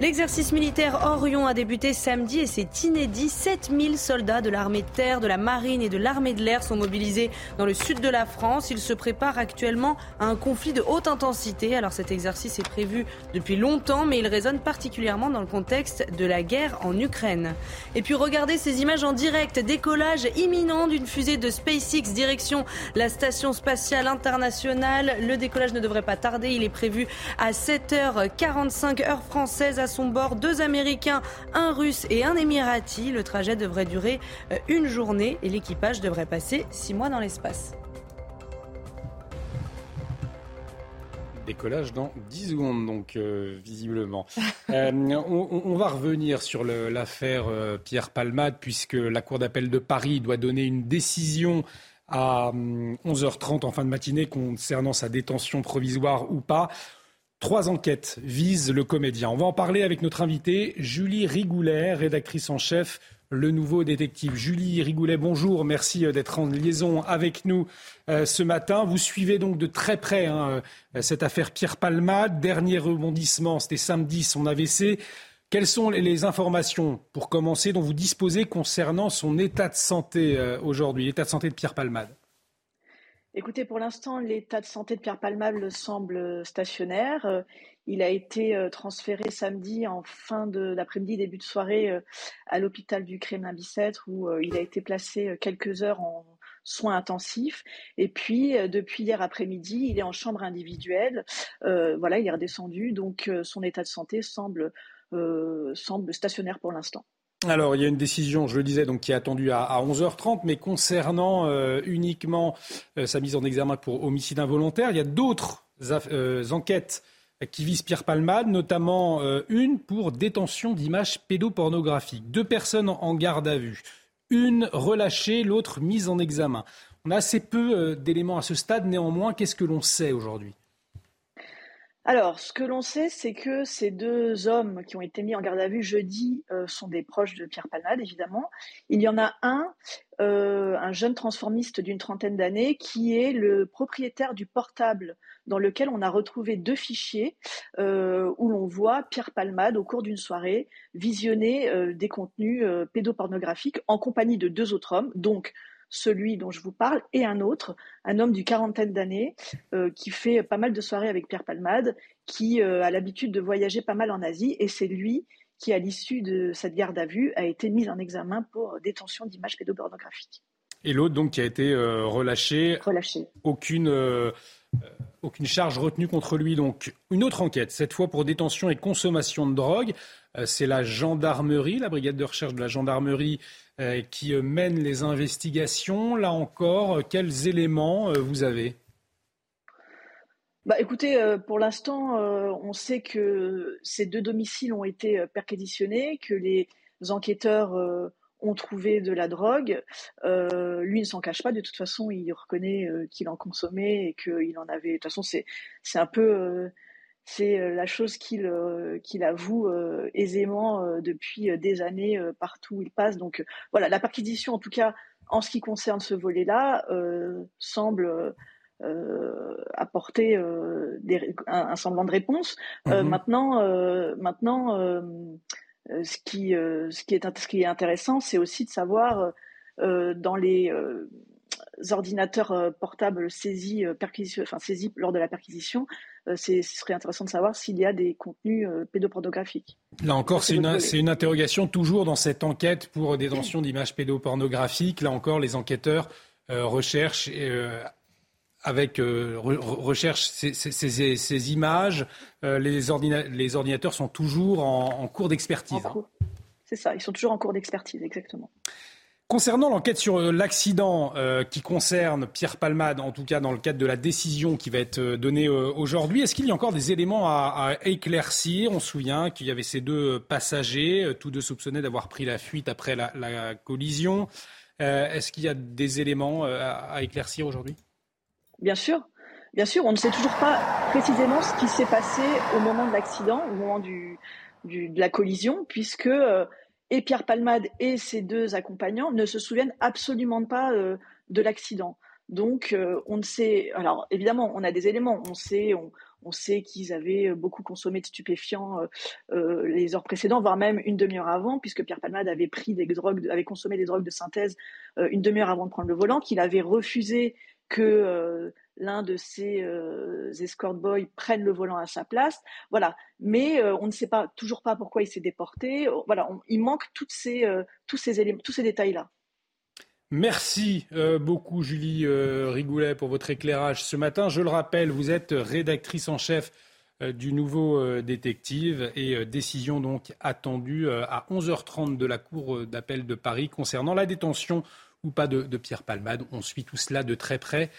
L'exercice militaire Orion a débuté samedi et c'est inédit. 7000 soldats de l'armée de terre, de la marine et de l'armée de l'air sont mobilisés dans le sud de la France. Ils se préparent actuellement à un conflit de haute intensité. Alors cet exercice est prévu depuis longtemps, mais il résonne particulièrement dans le contexte de la guerre en Ukraine. Et puis regardez ces images en direct. Décollage imminent d'une fusée de SpaceX direction la station spatiale internationale. Le décollage ne devrait pas tarder. Il est prévu à 7h45 heure française à son bord deux Américains, un Russe et un Émirati. Le trajet devrait durer euh, une journée et l'équipage devrait passer six mois dans l'espace. décollage dans 10 secondes, donc euh, visiblement. Euh, on, va revenir sur l'affaire Pierre Palmade, puisque la Cour d'appel de Paris doit donner une décision à 11h30 hum, en fin de matinée concernant sa détention provisoire ou pas. Trois enquêtes visent le comédien. On va en parler avec notre invitée, Julie Rigoulet, rédactrice en chef le nouveau détective. Julie Rigoulet, bonjour, merci euh, d'être en liaison avec nous euh, ce matin. Vous suivez donc de très près hein, euh, cette affaire Pierre Palmade. Dernier rebondissement, c'était samedi, son AVC. Quelles sont les informations, pour commencer, dont vous disposez concernant son état de santé aujourd'hui, l'état de santé de Pierre Palmade? Écoutez, pour l'instant, l'état de santé de Pierre Palmade semble stationnaire. Il a été euh, transféré samedi en fin d'après-midi, début de soirée, euh, à l'hôpital du Kremlin-Bicêtre où euh, il a été placé quelques heures en soins intensifs. Et puis, depuis hier après-midi, il est en chambre individuelle. voilà, il est redescendu, donc son état de santé semble, semble stationnaire pour l'instant. Alors, il y a une décision, je le disais, donc, qui est attendue à, 11h30, mais concernant uniquement sa mise en examen pour homicide involontaire, il y a d'autres enquêtes qui vise Pierre Palmade, notamment euh, une pour détention d'images pédopornographiques. Deux personnes en garde à vue, une relâchée, l'autre mise en examen. On a assez peu euh, d'éléments à ce stade, néanmoins, qu'est-ce que l'on sait aujourd'hui? Alors, ce que l'on sait, c'est que ces deux hommes qui ont été mis en garde à vue jeudi euh, sont des proches de Pierre Palmade, évidemment. Il y en a un, un jeune transformiste d'une trentaine d'années, qui est le propriétaire du portable dans lequel on a retrouvé deux fichiers euh, où l'on voit Pierre Palmade, au cours d'une soirée, visionner euh, des contenus euh, pédopornographiques en compagnie de deux autres hommes, donc celui dont je vous parle et un autre, un homme du quarantaine d'années qui fait pas mal de soirées avec Pierre Palmade, qui a l'habitude de voyager pas mal en Asie, et c'est lui qui, à l'issue de cette garde à vue, a été mis en examen pour détention d'images pédopornographiques. Et l'autre, donc, qui a été relâché. Relâché. Aucune euh, aucune charge retenue contre lui. Donc, une autre enquête, cette fois pour détention et consommation de drogue. Euh, c'est la gendarmerie, la brigade de recherche de la gendarmerie euh, qui mène les investigations. Là encore, quels éléments vous avez? Bah, écoutez, pour l'instant, on sait que ces deux domiciles ont été perquisitionnés, que les enquêteurs ont trouvé de la drogue. Euh, lui ne s'en cache pas. De toute façon, il reconnaît euh, qu'il en consommait et qu'il en avait. De toute façon, c'est un peu euh, c'est la chose qu'il qu'il avoue aisément depuis des années partout où il passe. Donc voilà, la perquisition, en tout cas, en ce qui concerne ce volet-là, semble apporter des, un, semblant de réponse. Maintenant, maintenant euh, ce, qui, euh, ce, qui est, ce qui est intéressant, c'est aussi de savoir euh, dans les ordinateurs portables saisis, enfin, saisis lors de la perquisition, ce serait intéressant de savoir s'il y a des contenus pédopornographiques. Là encore, c'est une, une, interrogation toujours dans cette enquête pour détention d'images pédopornographiques. Là encore, les enquêteurs recherchent avec euh, recherche ces, images, euh, les, ordinateurs sont toujours en, cours d'expertise. Hein. C'est ça, ils sont toujours en cours d'expertise, exactement. Concernant l'enquête sur euh, l'accident qui concerne Pierre Palmade, en tout cas dans le cadre de la décision qui va être donnée aujourd'hui, est-ce qu'il y a encore des éléments à, éclaircir? On se souvient qu'il y avait ces deux passagers, tous deux soupçonnés d'avoir pris la fuite après la, collision. est-ce qu'il y a des éléments à éclaircir aujourd'hui? Bien sûr, bien sûr, on ne sait toujours pas précisément ce qui s'est passé au moment de l'accident, au moment du, de la collision, puisque euh, et Pierre Palmade et ses deux accompagnants ne se souviennent absolument pas euh, de l'accident. Donc, euh, on ne sait. Alors, évidemment, on a des éléments. On sait, on, sait qu'ils avaient beaucoup consommé de stupéfiants les heures précédentes, voire même une demi-heure avant, puisque Pierre Palmade avait pris des drogues, avait consommé des drogues de synthèse une demi-heure avant de prendre le volant, qu'il avait refusé que euh, l'un de ces euh, escort boys prenne le volant à sa place. Voilà. Mais euh, on ne sait pas toujours pas pourquoi il s'est déporté. Voilà, il manque toutes ces, tous ces éléments, tous ces détails-là. Merci beaucoup Julie Rigoulet pour votre éclairage ce matin. Je le rappelle, vous êtes rédactrice en chef du nouveau détective et décision donc attendue à 11h30 de la Cour d'appel de Paris concernant la détention ou pas de, Pierre Palmade. On suit tout cela de très près.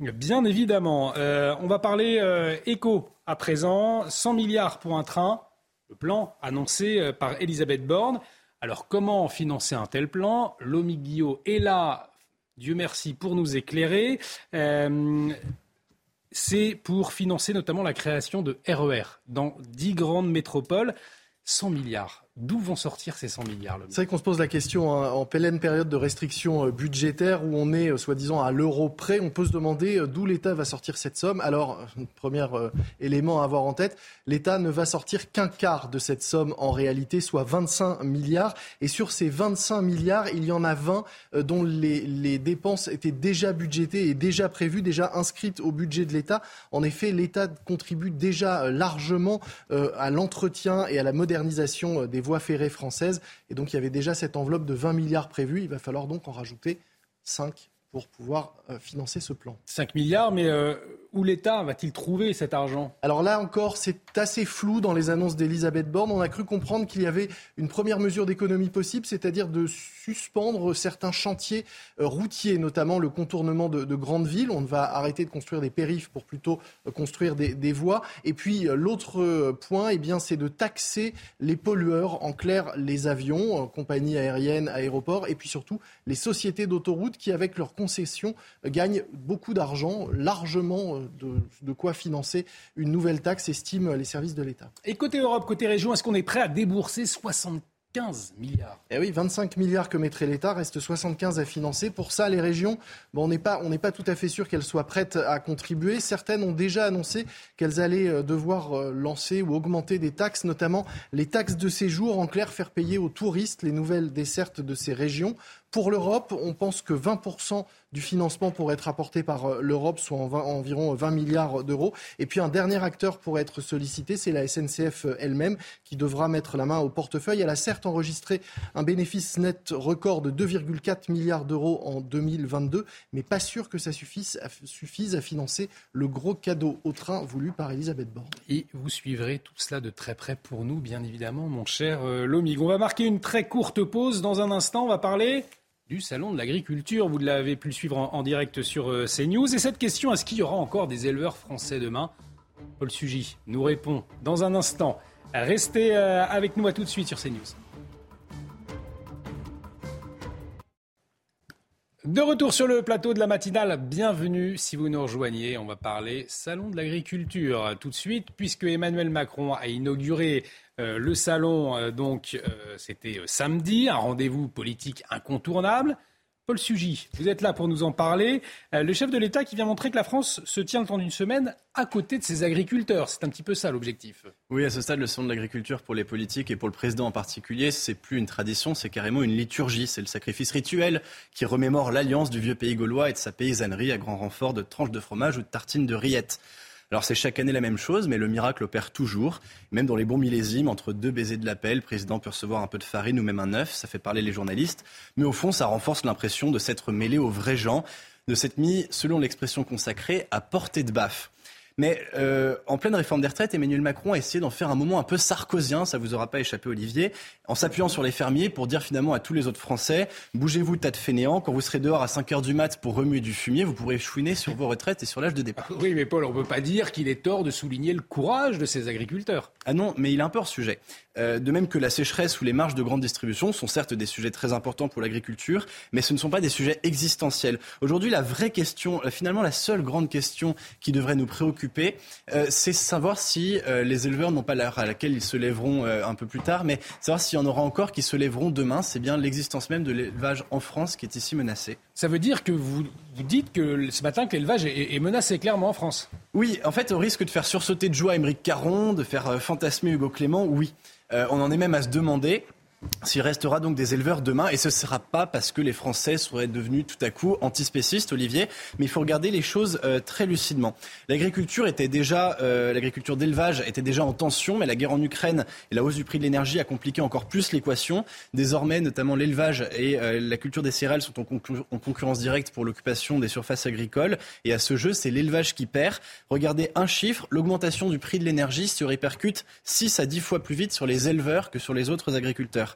Bien évidemment, euh, on va parler euh, éco à présent. 100 milliards pour un train, le plan annoncé euh, par Elisabeth Borne. Alors comment financer un tel plan? Lomi Guillot est là, Dieu merci, pour nous éclairer. C'est pour financer notamment la création de RER e dans 10 grandes métropoles. 100 milliards D'où vont sortir ces 100 milliards C'est vrai qu'on se pose la question hein, en pleine période de restrictions euh, budgétaires où on est euh, soi-disant à l'euro près. On peut se demander euh, d'où l'État va sortir cette somme. Alors, premier élément à avoir en tête, l'État ne va sortir qu'un quart de cette somme en réalité, soit 25 milliards. Et sur ces 25 milliards, il y en a 20 dont les, les dépenses étaient déjà budgétées et déjà prévues, déjà inscrites au budget de l'État. En effet, l'État contribue déjà largement à l'entretien et à la modernisation des voies ferrées françaises. Et donc il y avait déjà cette enveloppe de 20 milliards prévue. Il va falloir donc en rajouter 5 pour pouvoir euh, financer ce plan. 5 milliards, mais euh, où l'État va-t-il trouver cet argent? Alors là encore, c'est assez flou dans les annonces d'Elisabeth Borne. On a cru comprendre qu'il y avait une première mesure d'économie possible, c'est-à-dire de suspendre certains chantiers euh, routiers, notamment le contournement de, grandes villes. On va arrêter de construire des périphes pour plutôt construire des, voies. Et puis l'autre point, eh bien, c'est de taxer les pollueurs, en clair les avions, compagnies aériennes, aéroports, et puis surtout les sociétés d'autoroutes qui, avec leurs concessions, gagnent beaucoup d'argent, largement euh, de, quoi financer une nouvelle taxe, estiment les services de l'État. Et côté Europe, côté région, est-ce qu'on est prêt à débourser 60 15 milliards? Eh oui, 25 milliards que mettrait l'État, reste 75 à financer. Pour ça, les régions, bon, on n'est pas, pas tout à fait sûr qu'elles soient prêtes à contribuer. Certaines ont déjà annoncé qu'elles allaient euh, devoir euh, lancer ou augmenter des taxes, notamment les taxes de séjour, en clair, faire payer aux touristes les nouvelles dessertes de ces régions. Pour l'Europe, on pense que 20% du financement pourrait être apporté par euh, l'Europe, soit environ 20 milliards d'euros. Et puis un dernier acteur pourrait être sollicité, c'est la SNCF euh, elle-même, qui devra mettre la main au portefeuille. Elle a certes enregistré un bénéfice net record de 2,4 milliards d'euros en 2022, mais pas sûr que ça suffise à, suffise à financer le gros cadeau au train voulu par Elisabeth Borne. Et vous suivrez tout cela de très près pour nous, bien évidemment, mon cher euh, Lomig. On va marquer une très courte pause. Dans un instant, on va parler du Salon de l'agriculture. Vous l'avez pu le suivre en, direct sur euh, CNews. Et cette question, est-ce qu'il y aura encore des éleveurs français demain? Paul Sugy nous répond dans un instant. Restez euh, avec nous à tout de suite sur CNews. De retour sur le plateau de la matinale, bienvenue si vous nous rejoignez. On va parler salon de l'agriculture tout de suite, puisque Emmanuel Macron a inauguré euh, le salon, euh, donc euh, c'était samedi, un rendez-vous politique incontournable. Paul Sugy, vous êtes là pour nous en parler. le chef de l'État qui vient montrer que la France se tient le temps d'une semaine à côté de ses agriculteurs. C'est un petit peu ça l'objectif. Oui, à ce stade, le salon de l'agriculture pour les politiques et pour le président en particulier, c'est plus une tradition, c'est carrément une liturgie. C'est le sacrifice rituel qui remémore l'alliance du vieux pays gaulois et de sa paysannerie à grand renfort de tranches de fromage ou de tartines de rillettes. Alors c'est chaque année la même chose, mais le miracle opère toujours. Même dans les bons millésimes, entre deux baisers de l'appel, le président peut recevoir un peu de farine ou même un œuf, ça fait parler les journalistes. Mais au fond, ça renforce l'impression de s'être mêlé aux vrais gens, de s'être mis, selon l'expression consacrée, à portée de baffe. Mais euh, en pleine réforme des retraites, Emmanuel Macron a essayé d'en faire un moment un peu sarkozien, ça vous aura pas échappé Olivier, en s'appuyant sur les fermiers pour dire finalement à tous les autres Français, bougez-vous tas de fainéants, quand vous serez dehors à 5 heures du mat pour remuer du fumier, vous pourrez chouiner sur vos retraites et sur l'âge de départ. Oui, mais Paul, on ne peut pas dire qu'il est tort de souligner le courage de ces agriculteurs. Ah non, mais il a un peu hors sujet. Euh, de même que la sécheresse ou les marges de grande distribution sont certes des sujets très importants pour l'agriculture, mais ce ne sont pas des sujets existentiels. Aujourd'hui, la vraie question, euh, finalement la seule grande question qui devrait nous préoccuper, euh, c'est savoir si les éleveurs n'ont pas l'heure à laquelle ils se lèveront un peu plus tard, mais savoir s'il y en aura encore qui se lèveront demain. C'est bien l'existence même de l'élevage en France qui est ici menacée. Ça veut dire que vous, vous dites que ce matin que l'élevage est, est, menacé clairement en France Oui, en fait, au risque de faire sursauter de joie Émeric Caron, de faire fantasmer Hugo Clément, oui. Euh, on en est même à se demander s'il restera donc des éleveurs demain, et ce ne sera pas parce que les Français seraient devenus tout à coup antispécistes, Olivier, mais il faut regarder les choses euh, très lucidement. L'agriculture était déjà, euh, l'agriculture d'élevage était déjà en tension, mais la guerre en Ukraine et la hausse du prix de l'énergie a compliqué encore plus l'équation. Désormais, notamment l'élevage et euh, la culture des céréales sont en, en concurrence directe pour l'occupation des surfaces agricoles, et à ce jeu, c'est l'élevage qui perd. Regardez un chiffre, l'augmentation du prix de l'énergie se répercute 6 à 10 fois plus vite sur les éleveurs que sur les autres agriculteurs.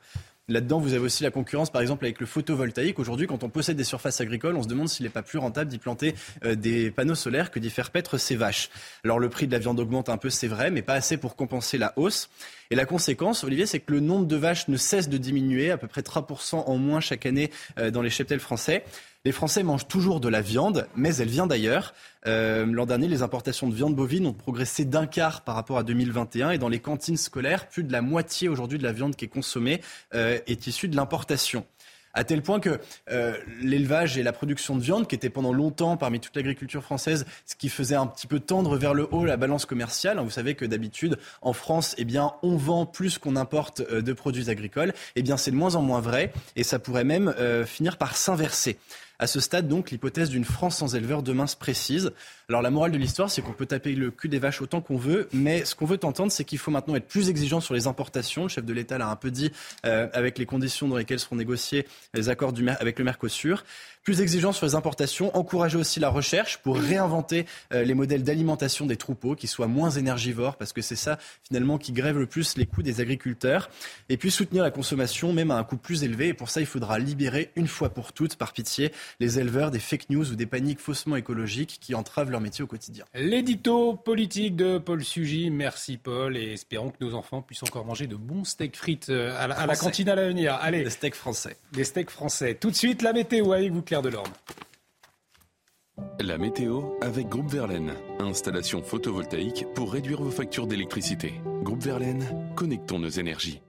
Là-dedans, vous avez aussi la concurrence, par exemple, avec le photovoltaïque. Aujourd'hui, quand on possède des surfaces agricoles, on se demande s'il n'est pas plus rentable d'y planter euh, des panneaux solaires que d'y faire paître ses vaches. Alors, le prix de la viande augmente un peu, c'est vrai, mais pas assez pour compenser la hausse. Et la conséquence, Olivier, c'est que le nombre de vaches ne cesse de diminuer, à peu près 3% en moins chaque année euh, dans les cheptels français. Les Français mangent toujours de la viande, mais elle vient d'ailleurs. Euh, l'an dernier, les importations de viande bovine ont progressé d'un quart par rapport à 2021 et dans les cantines scolaires, plus de la moitié aujourd'hui de la viande qui est consommée euh, est issue de l'importation à tel point que euh, l'élevage et la production de viande, qui était pendant longtemps parmi toute l'agriculture française, ce qui faisait un petit peu tendre vers le haut la balance commerciale. Hein, vous savez que d'habitude, en France, eh bien, on vend plus qu'on importe de produits agricoles. Eh bien, c'est de moins en moins vrai et ça pourrait même finir par s'inverser. À ce stade, donc, l'hypothèse d'une France sans éleveurs demain se précise. Alors la morale de l'histoire, c'est qu'on peut taper le cul des vaches autant qu'on veut, mais ce qu'on veut entendre, c'est qu'il faut maintenant être plus exigeant sur les importations. Le chef de l'État l'a un peu dit euh, avec les conditions dans lesquelles seront négociés les accords avec le Mercosur plus exigeant sur les importations, encourager aussi la recherche pour réinventer euh, les modèles d'alimentation des troupeaux qui soient moins énergivores parce que c'est ça finalement qui grève le plus les coûts des agriculteurs et puis soutenir la consommation même à un coût plus élevé et pour ça il faudra libérer une fois pour toutes par pitié les éleveurs des fake news ou des paniques faussement écologiques qui entravent leur métier au quotidien. L'édito politique de Paul Sugy, merci Paul et espérons que nos enfants puissent encore manger de bons steaks frites euh, à la, cantine à l'avenir. Allez, des steaks français. Des steaks français. Tout de suite la météo avec vous Claire de La météo avec Groupe Verlaine. Installation photovoltaïque pour réduire vos factures d'électricité. Groupe Verlaine, connectons nos énergies.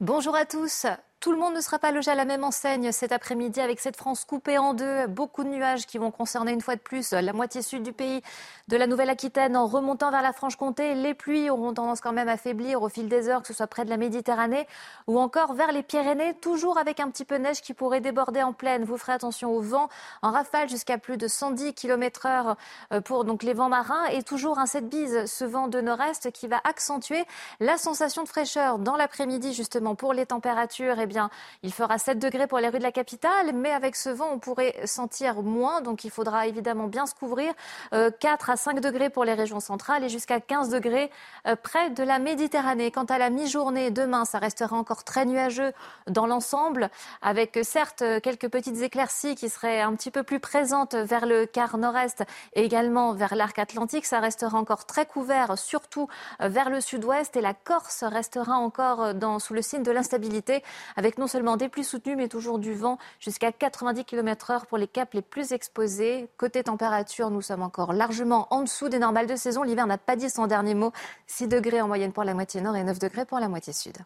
Bonjour à tous. Tout le monde ne sera pas logé à la même enseigne cet après-midi avec cette France coupée en deux. Beaucoup de nuages qui vont concerner une fois de plus la moitié sud du pays, de la Nouvelle-Aquitaine en remontant vers la Franche-Comté. Les pluies auront tendance quand même à faiblir au fil des heures, que ce soit près de la Méditerranée ou encore vers les Pyrénées, toujours avec un petit peu de neige qui pourrait déborder en pleine. Vous ferez attention au vent en rafale jusqu'à plus de 110 km heure euh, pour donc les vents marins et toujours un 7 bise, ce vent de nord-est qui va accentuer la sensation de fraîcheur dans l'après-midi justement pour les températures eh bien, il fera 7 degrés pour les rues de la capitale, mais avec ce vent, on pourrait sentir moins, donc il faudra évidemment bien se couvrir. 4 euh, à 5 degrés pour les régions centrales et jusqu'à 15 degrés euh, près de la Méditerranée. Quant à la mi-journée, demain, ça restera encore très nuageux dans l'ensemble, avec certes quelques petites éclaircies qui seraient un petit peu plus présentes vers le quart nord-est et également vers l'arc atlantique. Ça restera encore très couvert, surtout euh, vers le sud-ouest, et la Corse restera encore sous le signe de l'instabilité avec non seulement des pluies soutenues, mais toujours du vent jusqu'à 90 km heure pour les caps les plus exposés. Côté température, nous sommes encore largement en dessous des normales de saison. L'hiver n'a pas dit son dernier mot. 6 degrés en moyenne pour la moitié nord et 9 degrés pour la moitié sud.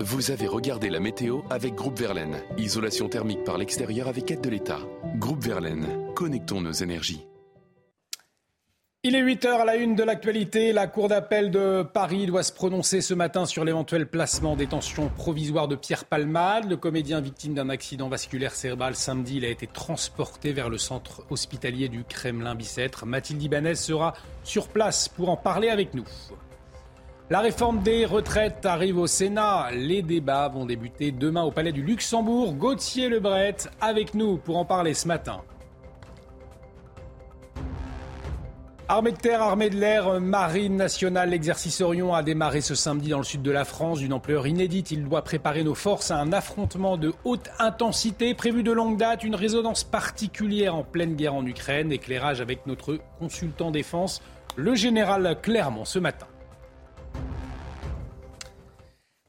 Vous avez regardé la météo avec Groupe Verlaine. Isolation thermique par l'extérieur avec aide de l'État. Groupe Verlaine, connectons nos énergies. Il est 8 heures à la une de l'actualité. La Cour d'appel de Paris doit se prononcer ce matin sur l'éventuel placement en détention provisoire de Pierre Palmade. Le comédien victime d'un accident vasculaire cérébral samedi, il a été transporté vers le centre hospitalier du Kremlin-Bicêtre. Mathilde Ibanez sera sur place pour en parler avec nous. La réforme des retraites arrive au Sénat. Les débats vont débuter demain au Palais du Luxembourg. Gauthier Lebret avec nous pour en parler ce matin. Armée de terre, armée de l'air, marine nationale, l'exercice Orion a démarré ce samedi dans le sud de la France d'une ampleur inédite. Il doit préparer nos forces à un affrontement de haute intensité prévu de longue date, une résonance particulière en pleine guerre en Ukraine. Éclairage avec notre consultant défense, le général Clermont, ce matin.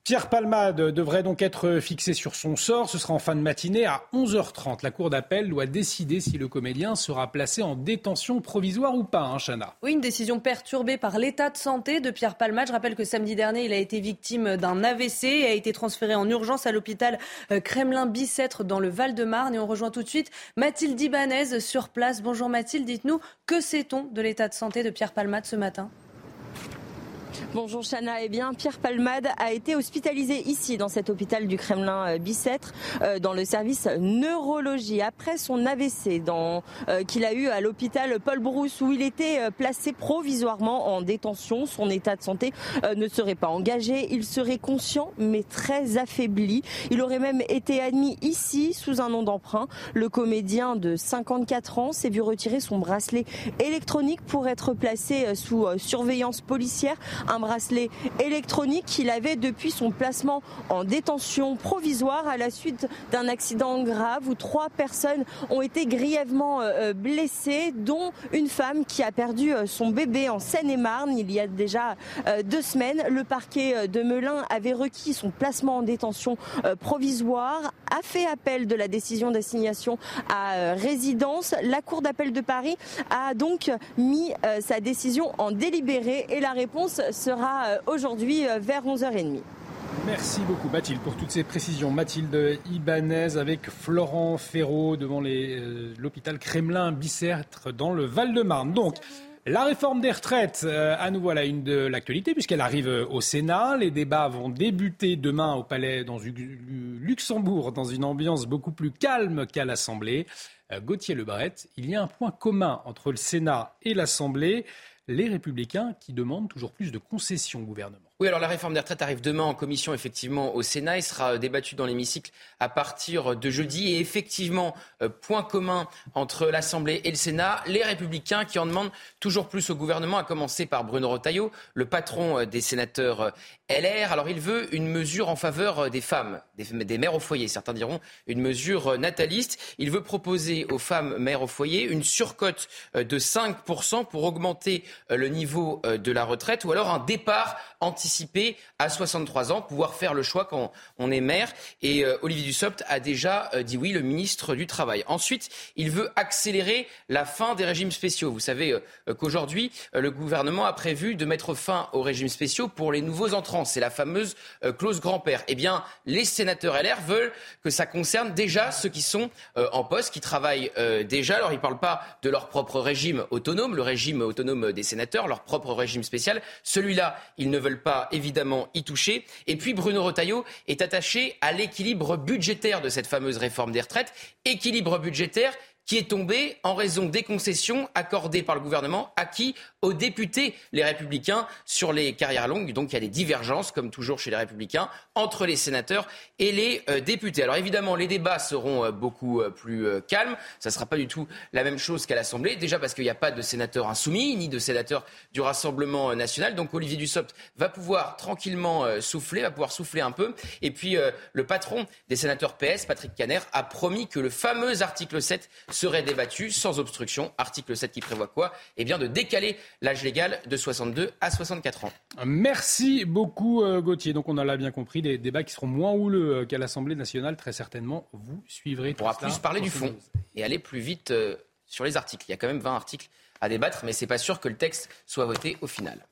Pierre Palmade devrait donc être fixé sur son sort. Ce sera en fin de matinée à 11h30. La Cour d'appel doit décider si le comédien sera placé en détention provisoire ou pas, hein, Chana. Oui, une décision perturbée par l'état de santé de Pierre Palmade. Je rappelle que samedi dernier, il a été victime d'un AVC et a été transféré en urgence à l'hôpital euh, Kremlin-Bicêtre dans le Val-de-Marne. Et on rejoint tout de suite Mathilde Ibanez sur place. Bonjour Mathilde, dites-nous, que sait-on de l'état de santé de Pierre Palmade ce matin? Bonjour Chana. Eh bien, Pierre Palmade a été hospitalisé ici, dans cet hôpital du Kremlin euh, Bicêtre, euh, dans le service neurologie, après son AVC euh, qu'il a eu à l'hôpital Paul Brousse, où il était placé provisoirement en détention. Son état de santé ne serait pas engagé. Il serait conscient, mais très affaibli. Il aurait même été admis ici, sous un nom d'emprunt. Le comédien de 54 ans s'est vu retirer son bracelet électronique pour être placé sous surveillance policière un bracelet électronique qu'il avait depuis son placement en détention provisoire à la suite d'un accident grave où trois personnes ont été grièvement euh, euh, blessées, dont une femme qui a perdu euh, son bébé en Seine-et-Marne il y a déjà deux semaines. Le parquet de Melun avait requis son placement en détention provisoire, a fait appel de la décision d'assignation à résidence. La Cour d'appel de Paris a donc mis sa décision en délibéré et la réponse sera aujourd'hui vers 11h30. Merci beaucoup Mathilde pour toutes ces précisions. Mathilde Ibanez avec Florent Ferraud devant euh, l'hôpital Kremlin-Bicêtre dans le Val-de-Marne. Donc, la réforme des retraites, euh, à nouveau à la une de l'actualité, puisqu'elle arrive euh, au Sénat. Les débats vont débuter demain au Palais dans Luxembourg, dans une ambiance beaucoup plus calme qu'à l'Assemblée. Gauthier Lebret, il y a un point commun entre le Sénat et l'Assemblée, les républicains qui demandent toujours plus de concessions au gouvernement. Oui, alors la réforme des retraites arrive demain en commission, effectivement, au Sénat. Il sera débattu dans l'hémicycle à partir de jeudi. Et effectivement, euh, point commun entre l'Assemblée et le Sénat, les républicains qui en demandent toujours plus au gouvernement, à commencer par Bruno Retailleau, le patron euh, des sénateurs euh, LR. Alors il veut une mesure en faveur des femmes, des, mères au foyer. Certains diront une mesure nataliste. Il veut proposer aux femmes mères au foyer une surcote de 5% pour augmenter le niveau de la retraite ou alors un départ anti à 63 ans, pouvoir faire le choix quand on est maire. Et euh, Olivier Dussopt a déjà euh, dit oui, le ministre du Travail. Ensuite, il veut accélérer la fin des régimes spéciaux. Vous savez euh, qu'aujourd'hui, le gouvernement a prévu de mettre fin aux régimes spéciaux pour les nouveaux entrants. C'est la fameuse clause grand-père. Eh bien, les sénateurs LR veulent que ça concerne déjà ceux qui sont en poste, qui travaillent déjà. Alors, ils ne parlent pas de leur propre régime autonome, le régime autonome des sénateurs, leur propre régime spécial. Celui-là, ils ne veulent pas évidemment y toucher. Et puis Bruno Retailleau est attaché à l'équilibre budgétaire de cette fameuse réforme des retraites. Équilibre budgétaire qui est tombé en raison des concessions accordées par le gouvernement à qui aux députés, les républicains, sur les carrières longues. Donc il y a des divergences, comme toujours chez les républicains, entre les sénateurs et les euh, députés. Alors évidemment, les débats seront euh, beaucoup euh, plus calmes. Ça ne sera pas du tout la même chose qu'à l'Assemblée. Déjà parce qu'il n'y a pas de sénateurs insoumis, ni de sénateurs du Rassemblement national. Donc Olivier Dussopt va pouvoir tranquillement souffler, va pouvoir souffler un peu. Et puis le patron des sénateurs PS, Patrick Caner, a promis que le fameux article 7 serait débattu sans obstruction. Article 7 qui prévoit quoi? Eh bien de décaler l'âge légal de 62 à 64 ans. Merci beaucoup euh, Gauthier. Donc on a là bien compris des débats qui seront moins houleux euh, qu'à l'Assemblée nationale. Très certainement, vous suivrez. On pourra plus parler du fond et aller plus vite euh, sur les articles. Il y a quand même 20 articles à débattre, mais c'est pas sûr que le texte soit voté au final.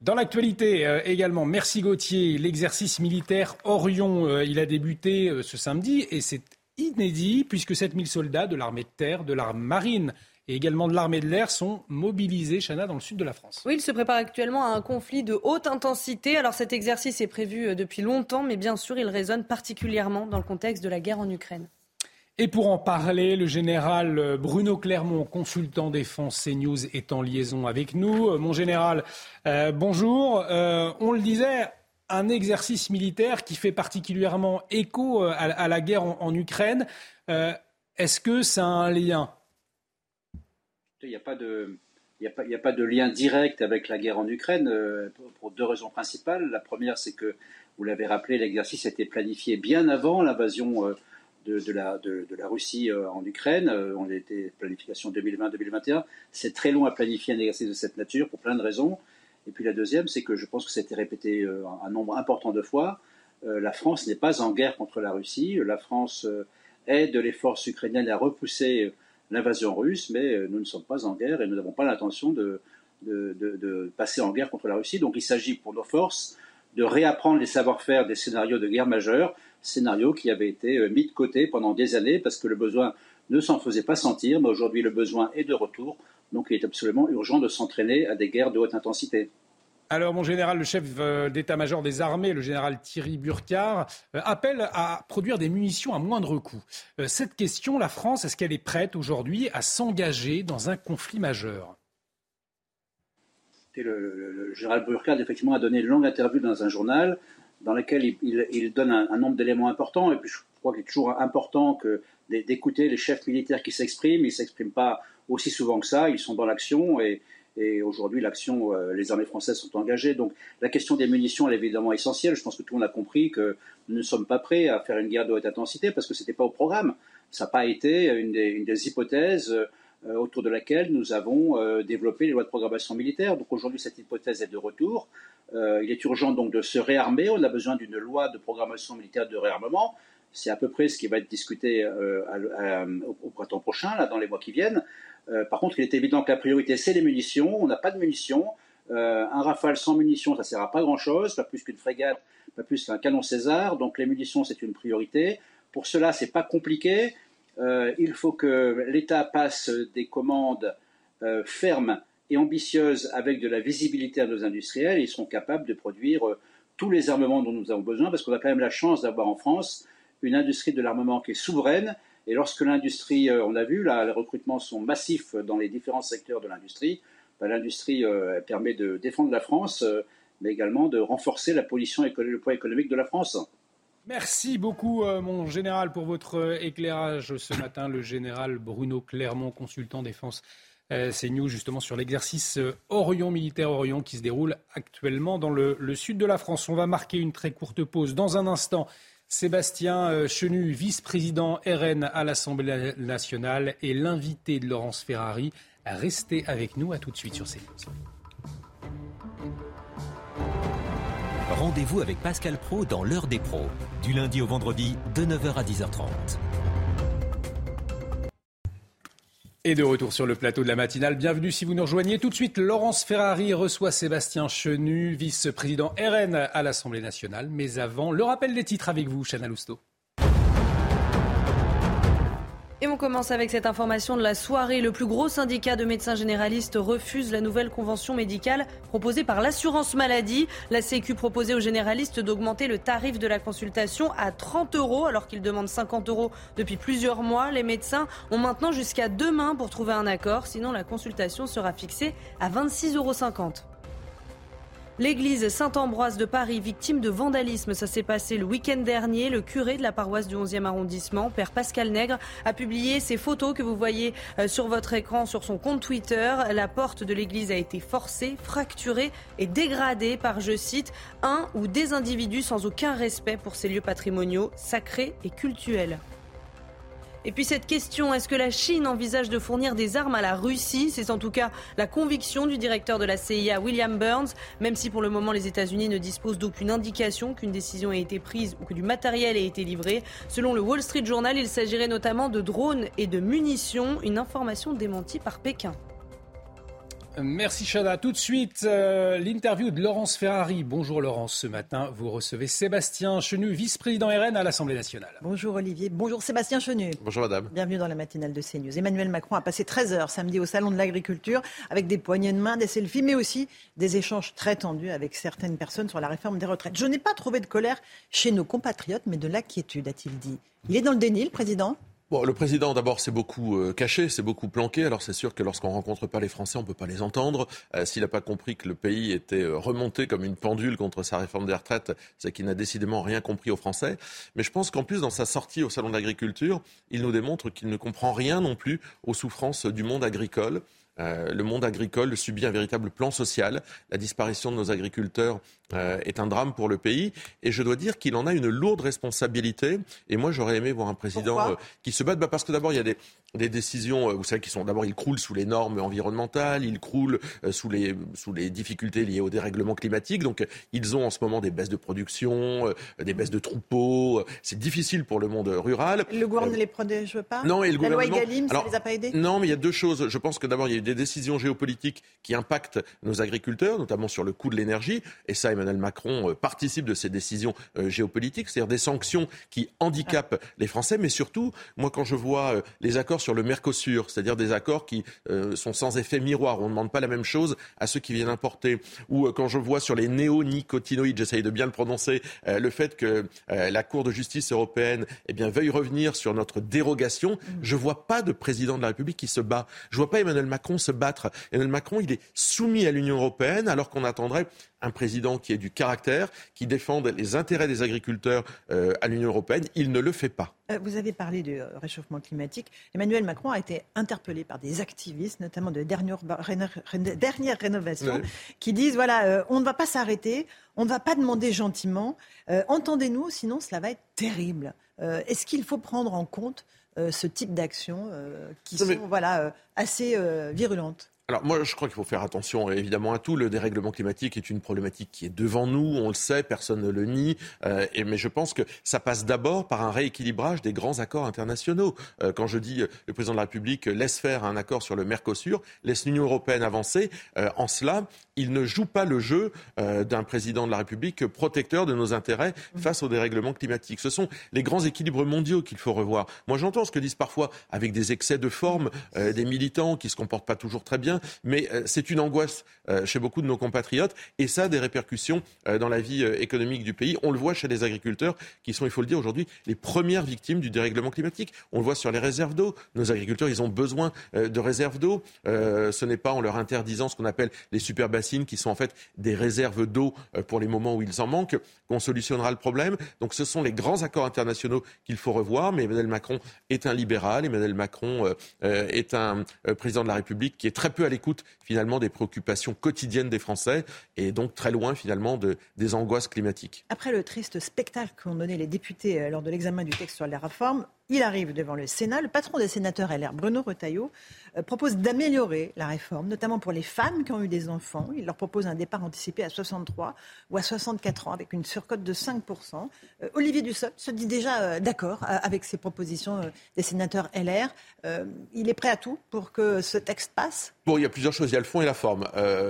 Dans l'actualité également, merci Gauthier, l'exercice militaire Orion, il a débuté ce samedi et c'est inédit puisque 7000 soldats de l'armée de terre, de l'armée marine et également de l'armée de l'air sont mobilisés, Chana, dans le sud de la France. Oui, il se prépare actuellement à un conflit de haute intensité. Alors cet exercice est prévu euh, depuis longtemps, mais bien sûr, il résonne particulièrement dans le contexte de la guerre en Ukraine. Et pour en parler, le général euh, Bruno Clermont, consultant défense CNews, est en liaison avec nous. Euh, mon général, bonjour. on le disait, un exercice militaire qui fait particulièrement écho à, la guerre en, Ukraine. Est-ce que ça a un lien il n'y a pas de... Lien direct avec la guerre en Ukraine euh, pour deux raisons principales. La première, c'est que, vous l'avez rappelé, l'exercice a été planifié bien avant l'invasion euh, de, la, Russie euh, en Ukraine. on était planification 2020-2021. C'est très long à planifier un exercice de cette nature pour plein de raisons. Et puis la deuxième, c'est que je pense que été répété un nombre important de fois. la France n'est pas en guerre contre la Russie. La France aide les forces ukrainiennes à repousser l'invasion russe, mais euh, nous ne sommes pas en guerre et nous n'avons pas l'intention de, passer en guerre contre la Russie. Donc il s'agit pour nos forces de réapprendre les savoir-faire des scénarios de guerre majeure, scénarios qui avaient été euh, mis de côté pendant des années parce que le besoin ne s'en faisait pas sentir, mais aujourd'hui le besoin est de retour. Donc il est absolument urgent de s'entraîner à des guerres de haute intensité. Alors, mon général, le chef euh, d'état-major des armées, le général Thierry Burkhardt, euh, appelle à produire des munitions à moindre coût. Euh, cette question, la France, est-ce qu'elle est prête aujourd'hui à s'engager dans un conflit majeur? Le, général Burkhardt, effectivement, a donné une longue interview dans un journal dans lequel il, donne un, nombre d'éléments importants. Et puis, je crois qu'il est toujours important d'écouter les chefs militaires qui s'expriment. Ils ne s'expriment pas aussi souvent que ça. Ils sont dans l'action et Et aujourd'hui, l'action, euh, les armées françaises sont engagées. Donc la question des munitions est évidemment essentielle. Je pense que tout le monde a compris que nous ne sommes pas prêts à faire une guerre de haute intensité parce que ce n'était pas au programme. Ça n'a pas été une des, hypothèses euh, autour de laquelle nous avons euh, développé les lois de programmation militaire. Donc aujourd'hui, cette hypothèse est de retour. il est urgent donc de se réarmer. On a besoin d'une loi de programmation militaire de réarmement. C'est à peu près ce qui va être discuté au, printemps prochain, dans les mois qui viennent. Euh, par contre, il est évident que la priorité, c'est les munitions. On n'a pas de munitions. Euh, un Rafale sans munitions, ça ne sert à pas grand-chose, pas plus qu'une frégate, pas plus qu'un canon César. Donc les munitions, c'est une priorité. Pour cela, ce n'est pas compliqué. Euh, il faut que l'État passe des commandes fermes et ambitieuses avec de la visibilité à nos industriels. Ils seront capables de produire tous les armements dont nous avons besoin, parce qu'on a quand même la chance d'avoir en France une industrie de l'armement qui est souveraine et lorsque l'industrie, euh, on a vu, là, les recrutements sont massifs dans les différents secteurs de l'industrie, ben, l'industrie euh, permet de défendre la France, euh, mais également de renforcer la position le poids économique de la France. Merci beaucoup, mon général, pour votre éclairage ce matin. Le général Bruno Clermont, consultant défense CNews, justement sur l'exercice Orion, militaire Orion, qui se déroule actuellement dans le, sud de la France. On va marquer une très courte pause. Dans un instant, Sébastien euh, Chenu, vice-président RN à l'Assemblée nationale, et l'invité de Laurence Ferrari. Restez avec nous, à tout de suite sur CNews. Rendez-vous avec Pascal Pro dans l'heure des pros, du lundi au vendredi de 9h à 10h30. Et de retour sur le plateau de la matinale. Bienvenue si vous nous rejoignez. Tout de suite, Laurence Ferrari reçoit Sébastien Chenu, vice-président RN à l'Assemblée nationale. Mais avant, le rappel des titres avec vous, Chana Lousteau. Et on commence avec cette information de la soirée. Le plus gros syndicat de médecins généralistes refuse la nouvelle convention médicale proposée par l'assurance maladie. La Sécu proposait aux généralistes d'augmenter le tarif de la consultation à 30 euros alors qu'ils demandent 50 euros depuis plusieurs mois. Les médecins ont maintenant jusqu'à demain pour trouver un accord. Sinon, la consultation sera fixée à 26,50 euros. L'église Saint-Ambroise de Paris, victime de vandalisme, ça s'est passé le week-end dernier. Le curé de la paroisse du 11e arrondissement, Père Pascal Nègre, a publié ces photos que vous voyez euh, sur votre écran sur son compte Twitter. La porte de l'église a été forcée, fracturée et dégradée par, je cite, un ou des individus sans aucun respect pour ces lieux patrimoniaux, sacrés et cultuels. Et puis cette question, est-ce que la Chine envisage de fournir des armes à la Russie? C'est en tout cas la conviction du directeur de la CIA, William Burns, même si pour le moment les États-Unis ne disposent d'aucune indication qu'une décision ait été prise ou que du matériel ait été livré. Selon le Wall Street Journal, il s'agirait notamment de drones et de munitions, une information démentie par Pékin. Merci Chada. Tout de suite, euh, l'interview de Laurence Ferrari. Bonjour Laurence. Ce matin, vous recevez Sébastien Chenu, vice-président RN à l'Assemblée nationale. Bonjour Olivier. Bonjour Sébastien Chenu. Bonjour madame. Bienvenue dans la matinale de CNews. Emmanuel Macron a passé 13 heures samedi au Salon de l'Agriculture avec des poignées de main, des selfies, mais aussi des échanges très tendus avec certaines personnes sur la réforme des retraites. Je n'ai pas trouvé de colère chez nos compatriotes, mais de l'inquiétude, a-t-il dit. Il est dans le déni, le président? Le président, d'abord, c'est beaucoup euh, caché, c'est beaucoup planqué. Alors, c'est sûr que lorsqu'on rencontre pas les Français, on peut pas les entendre. Euh, s'il n'a pas compris que le pays était euh, remonté comme une pendule contre sa réforme des retraites, c'est qu'il n'a décidément rien compris aux Français. Mais je pense qu'en plus, dans sa sortie au Salon de l'Agriculture, il nous démontre qu'il ne comprend rien non plus aux souffrances du monde agricole. Le monde agricole subit un véritable plan social. La disparition de nos agriculteurs euh, est un drame pour le pays. Et je dois dire qu'il en a une lourde responsabilité. Et moi, j'aurais aimé voir un président euh, qui se batte. Bah parce que d'abord, il y a des, des décisions, euh, vous savez, qui sont d'abord, il croule sous les normes environnementales, il croule sous, les, sous les difficultés liées au dérèglement climatique. Donc, ils ont en ce moment des baisses de production, des baisses de troupeaux. C'est difficile pour le monde rural. Le gouvernement ne les protège pas? Non, et le La loi Egalim, ça les a pas aidés? Non, mais il y a deux choses. Je pense que d'abord, il y a eu des décisions géopolitiques qui impactent nos agriculteurs, notamment sur le coût de l'énergie. Et ça, Emmanuel Macron euh, participe de ces décisions euh, géopolitiques, c'est-à-dire des sanctions qui handicapent les Français, mais surtout, moi, quand je vois euh, les accords sur le Mercosur, c'est-à-dire des accords qui sont sans effet miroir, on ne demande pas la même chose à ceux qui viennent importer, ou quand je vois sur les néonicotinoïdes, j'essaye de bien le prononcer, le fait que la Cour de justice européenne eh bien, veuille revenir sur notre dérogation, mm. je ne vois pas de président de la République qui se bat. Je ne vois pas Emmanuel Macron se battre. Emmanuel Macron, il est soumis à l'Union européenne alors qu'on attendrait un président qui ait du caractère, qui défende les intérêts des agriculteurs euh, à l'Union européenne. Il ne le fait pas. Euh, vous avez parlé de réchauffement climatique. Emmanuel Macron a été interpellé par des activistes, notamment de dernière, dernière rénovation, qui disent voilà, euh, on ne va pas s'arrêter, on ne va pas demander gentiment. Euh, entendez-nous, sinon cela va être terrible. Est-ce qu'il faut prendre en compte ce type d'actions qui sont voilà, assez virulentes? Alors moi, je crois qu'il faut faire attention évidemment à tout. Le dérèglement climatique est une problématique qui est devant nous, on le sait, personne ne le nie. Euh, mais je pense que ça passe d'abord par un rééquilibrage des grands accords internationaux. Euh, quand je dis euh, le président de la République laisse faire un accord sur le Mercosur, laisse l'Union européenne avancer, en cela, il ne joue pas le jeu d'un président de la République protecteur de nos intérêts face au dérèglement climatique. Ce sont les grands équilibres mondiaux qu'il faut revoir. Moi, j'entends ce que disent parfois, avec des excès de forme, des militants qui se comportent pas toujours très bien mais euh, c'est une angoisse euh, chez beaucoup de nos compatriotes et ça a des répercussions euh, dans la vie économique du pays. On le voit chez les agriculteurs qui sont, il faut le dire aujourd'hui, les premières victimes du dérèglement climatique. On le voit sur les réserves d'eau. Nos agriculteurs, ils ont besoin de réserves d'eau. ce n'est pas en leur interdisant ce qu'on appelle les super qui sont en fait des réserves d'eau pour les moments où ils en manquent qu'on solutionnera le problème. Donc ce sont les grands accords internationaux qu'il faut revoir. Mais Emmanuel Macron est un libéral. Emmanuel Macron est un président de la République qui est très peu à l'écoute finalement des préoccupations quotidiennes des Français et donc très loin finalement de, des angoisses climatiques. Après le triste spectacle qu'ont donné les députés euh, lors de l'examen du texte sur la réforme, il arrive devant le Sénat. Le patron des sénateurs LR, Bruno Retailleau, euh, propose d'améliorer la réforme, notamment pour les femmes qui ont eu des enfants. Il leur propose un départ anticipé à 63 ou à 64 ans avec une surcote de 5%. Euh, Olivier Dussopt se dit déjà euh, d'accord avec ces propositions des sénateurs LR. il est prêt à tout pour que ce texte passe? Bon, il y a plusieurs choses. Il y a le fond et la forme.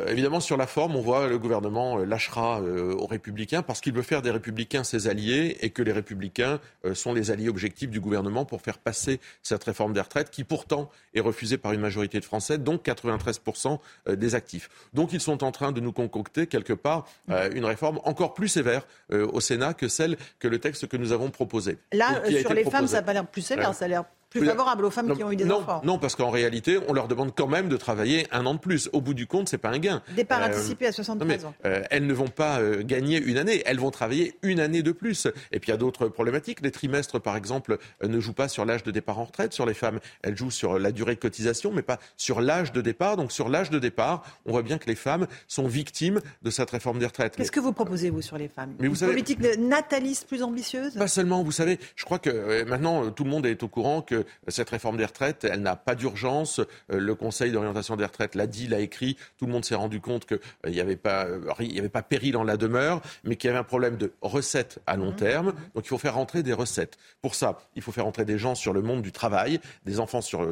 évidemment, sur la forme, on voit le gouvernement lâchera aux républicains parce qu'il veut faire des républicains ses alliés et que les républicains sont les alliés objectifs du gouvernement pour faire passer cette réforme des retraites qui pourtant est refusée par une majorité de Français, donc 93% euh, des actifs. Donc ils sont en train de nous concocter quelque part euh, une réforme encore plus sévère euh, au Sénat que celle que le texte que nous avons proposé. Là, sur les femmes, ça n'a pas l'air plus sévère, ça a l'air plus favorable aux femmes qui ont eu des enfants. Non, parce qu'en réalité, on leur demande quand même de travailler un an de plus. Au bout du compte, c'est pas un gain. Départ euh, anticipé à 73 ans. Euh, elles ne vont pas euh, gagner une année, elles vont travailler une année de plus. Et puis il y a d'autres problématiques. Les trimestres, par exemple, ne jouent pas sur l'âge de départ en retraite sur les femmes. Elles jouent sur la durée de cotisation, mais pas sur l'âge de départ. Donc sur l'âge de départ, on voit bien que les femmes sont victimes de cette réforme des retraites. Qu'est-ce que vous proposez, vous, sur les femmes? Une politique nataliste plus ambitieuse? Pas seulement, vous savez, je crois que maintenant, tout le monde est au courant que cette réforme des retraites, elle n'a pas d'urgence. Euh, le Conseil d'orientation des retraites l'a dit, l'a écrit. Tout le monde s'est rendu compte qu'il euh, n'y avait, pas, euh, il avait pas péril en la demeure, mais qu'il y avait un problème de recettes à long terme. Donc il faut faire rentrer des recettes. Pour ça, il faut faire rentrer des gens sur le monde du travail, des enfants, sur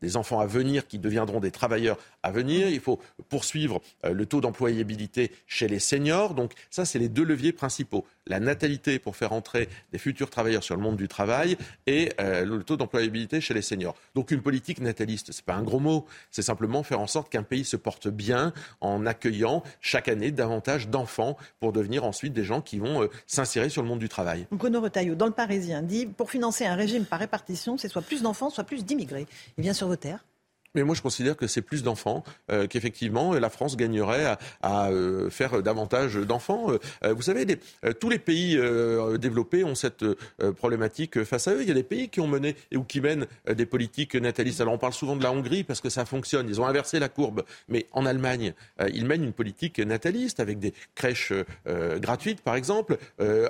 des enfants à venir qui deviendront des travailleurs à venir. Il faut poursuivre le taux d'employabilité chez les seniors. Donc ça, c'est les deux leviers principaux. La natalité pour faire entrer des futurs travailleurs sur le monde du travail et le taux d'employabilité chez les seniors. Donc une politique nataliste, ce n'est pas un gros mot, c'est simplement faire en sorte qu'un pays se porte bien en accueillant chaque année davantage d'enfants pour devenir ensuite des gens qui vont euh, s'insérer sur le monde du travail. Bruno Retailleau, dans le Parisien, dit pour financer un régime par répartition, c'est soit plus d'enfants, soit plus d'immigrés. Il vient sur vos terres mais moi, je considère que c'est plus d'enfants, euh, qu'effectivement, la France gagnerait à, à euh, faire davantage d'enfants. Euh, vous savez, tous les pays développés ont cette problématique face à eux. Il y a des pays qui ont mené ou qui mènent des politiques natalistes. Alors, on parle souvent de la Hongrie parce que ça fonctionne. Ils ont inversé la courbe. Mais en Allemagne, ils mènent une politique nataliste avec des crèches gratuites, par exemple.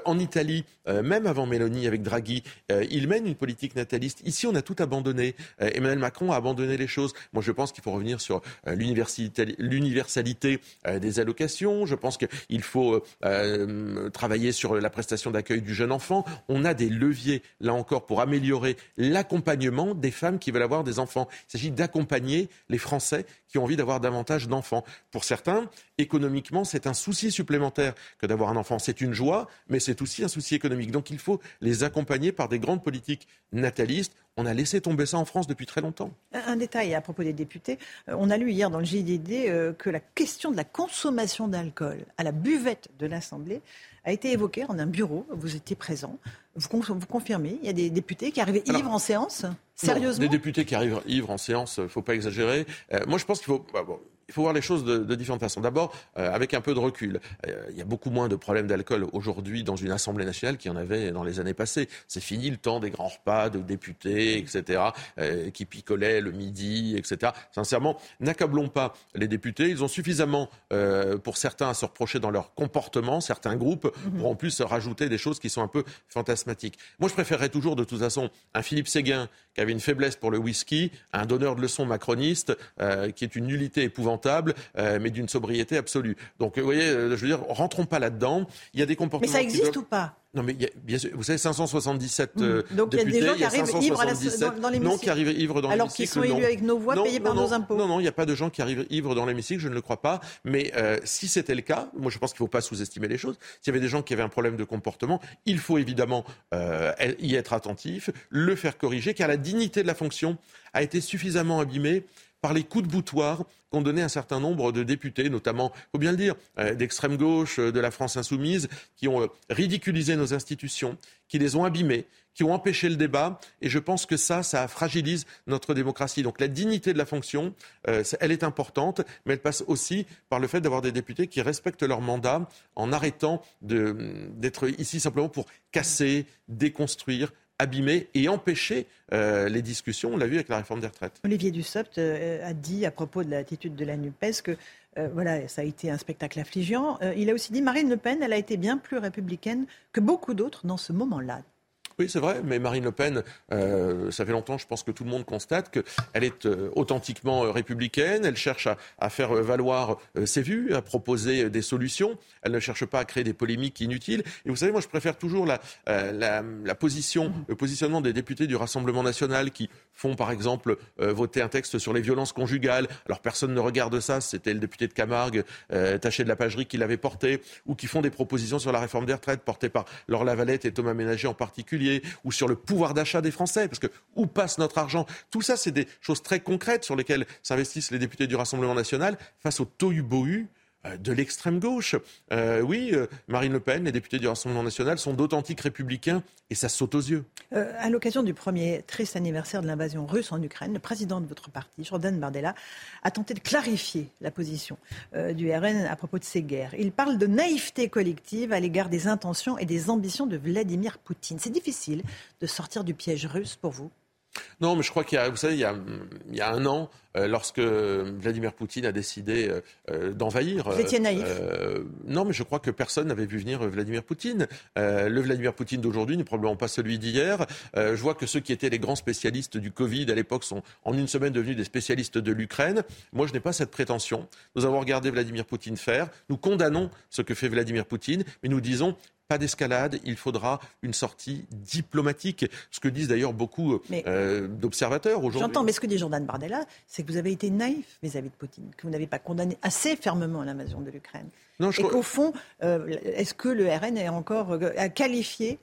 en Italie, même avant Mélanie, avec Draghi, ils mènent une politique nataliste. Ici, on a tout abandonné. Emmanuel Macron a abandonné les choses. Moi, je pense qu'il faut revenir sur euh, l'universalité euh, des allocations. Je pense qu'il faut euh, travailler sur la prestation d'accueil du jeune enfant. On a des leviers, là encore, pour améliorer l'accompagnement des femmes qui veulent avoir des enfants. Il s'agit d'accompagner les Français qui ont envie d'avoir davantage d'enfants. Pour certains, économiquement, c'est un souci supplémentaire que d'avoir un enfant. C'est une joie, mais c'est aussi un souci économique. Donc il faut les accompagner par des grandes politiques natalistes. On a laissé tomber ça en France depuis très longtemps. Un détail à propos des députés. Euh, on a lu hier dans le JDD euh, que la question de la consommation d'alcool à la buvette de l'Assemblée a été évoquée en un bureau. Vous étiez présent. Vous, vous confirmez? Il y a des députés qui arrivaient ivres en séance? Sérieusement Des députés qui arrivent ivres en séance, il ne faut pas exagérer. Euh, moi, je pense qu'il faut. Bah, il faut voir les choses de, de différentes façons. D'abord, euh, avec un peu de recul. Euh, il y a beaucoup moins de problèmes d'alcool aujourd'hui dans une Assemblée nationale qu'il y en avait dans les années passées. C'est fini le temps des grands repas de députés, etc., euh, qui picolaient le midi, etc. Sincèrement, n'accablons pas les députés. Ils ont suffisamment, pour certains, à se reprocher dans leur comportement. Certains groupes mm pour en plus rajouter des choses qui sont un peu fantasmatiques. Moi, je préférerais toujours, de toute façon, un Philippe Séguin qui avait une faiblesse pour le whisky, un donneur de leçons macroniste qui est une nullité épouvantable euh, mais d'une sobriété absolue. Donc, vous voyez, euh, je veux dire, rentrons pas là-dedans. Il y a des comportements. Mais ça existe ou pas? Non, mais bien sûr, vous savez, 577 mmh. euh, Donc, il y a des gens qui arrivent ivres dans, l'hémicycle. Non, qui arrivent ivres dans. Alors qu'ils sont élus avec nos voix, payés par nos impôts. Non, non, il n'y a pas de gens qui arrivent ivres dans l'hémicycle, je ne le crois pas. Mais si c'était le cas, moi je pense qu'il ne faut pas sous-estimer les choses. S'il y avait des gens qui avaient un problème de comportement, il faut évidemment y être attentif, le faire corriger, car la dignité de la fonction a été suffisamment abîmée par les coups de boutoir qu'ont donné un certain nombre de députés, notamment, il faut bien le dire, euh, d'extrême gauche, euh, de la France insoumise, qui ont euh, ridiculisé nos institutions, qui les ont abîmées, qui ont empêché le débat. Et je pense que ça, ça fragilise notre démocratie. Donc la dignité de la fonction, elle est importante, mais elle passe aussi par le fait d'avoir des députés qui respectent leur mandat en arrêtant d'être ici simplement pour casser, déconstruire, abîmer et empêcher euh, les discussions. On l'a vu avec la réforme des retraites. Olivier Dussopt euh, a dit à propos de l'attitude de la NUPES que euh, voilà, ça a été un spectacle affligeant. il a aussi dit Marine Le Pen, elle a été bien plus républicaine que beaucoup d'autres dans ce moment-là. Oui, c'est vrai, mais Marine Le Pen, euh, ça fait longtemps, je pense que tout le monde constate qu'elle est euh, authentiquement euh, républicaine, elle cherche à, faire valoir ses vues, à proposer des solutions, elle ne cherche pas à créer des polémiques inutiles. Et vous savez, moi, je préfère toujours la, le positionnement des députés du Rassemblement national qui font, par exemple, voter un texte sur les violences conjugales. Alors, personne ne regarde ça, c'était le député de Camargue, Taché de la Pagerie, qui l'avait porté, ou qui font des propositions sur la réforme des retraites, portées par Laure Lavalette et Thomas Ménager en particulier ou sur le pouvoir d'achat des Français, parce que où passe notre argent? Tout ça, c'est des choses très concrètes sur lesquelles s'investissent les députés du Rassemblement national face au tohu-bohu de l'extrême gauche. Euh, oui, euh, Marine Le Pen, les députés du Rassemblement national sont d'authentiques républicains et ça saute aux yeux. à l'occasion du premier triste anniversaire de l'invasion russe en Ukraine, le président de votre parti, Jordan Bardella, a tenté de clarifier la position du RN à propos de ces guerres. Il parle de naïveté collective à l'égard des intentions et des ambitions de Vladimir Poutine. C'est difficile de sortir du piège russe pour vous non, mais je crois qu'il y a, vous savez, il y a, il y a un an, euh, lorsque Vladimir Poutine a décidé euh, euh, d'envahir. Vous étiez naïf. non, mais je crois que personne n'avait vu venir Vladimir Poutine. le Vladimir Poutine d'aujourd'hui n'est probablement pas celui d'hier. je vois que ceux qui étaient les grands spécialistes du Covid à l'époque sont en une semaine devenus des spécialistes de l'Ukraine. Moi, je n'ai pas cette prétention. Nous avons regardé Vladimir Poutine faire. Nous condamnons ce que fait Vladimir Poutine, mais nous disons pas d'escalade, il faudra une sortie diplomatique. Ce que disent d'ailleurs beaucoup euh, d'observateurs aujourd'hui. J'entends, mais ce que dit Jordan Bardella, c'est que vous avez été naïf vis-à-vis de Poutine, que vous n'avez pas condamné assez fermement l'invasion de l'Ukraine. Et qu'au fond, euh, est-ce que le RN est encore euh, qualifié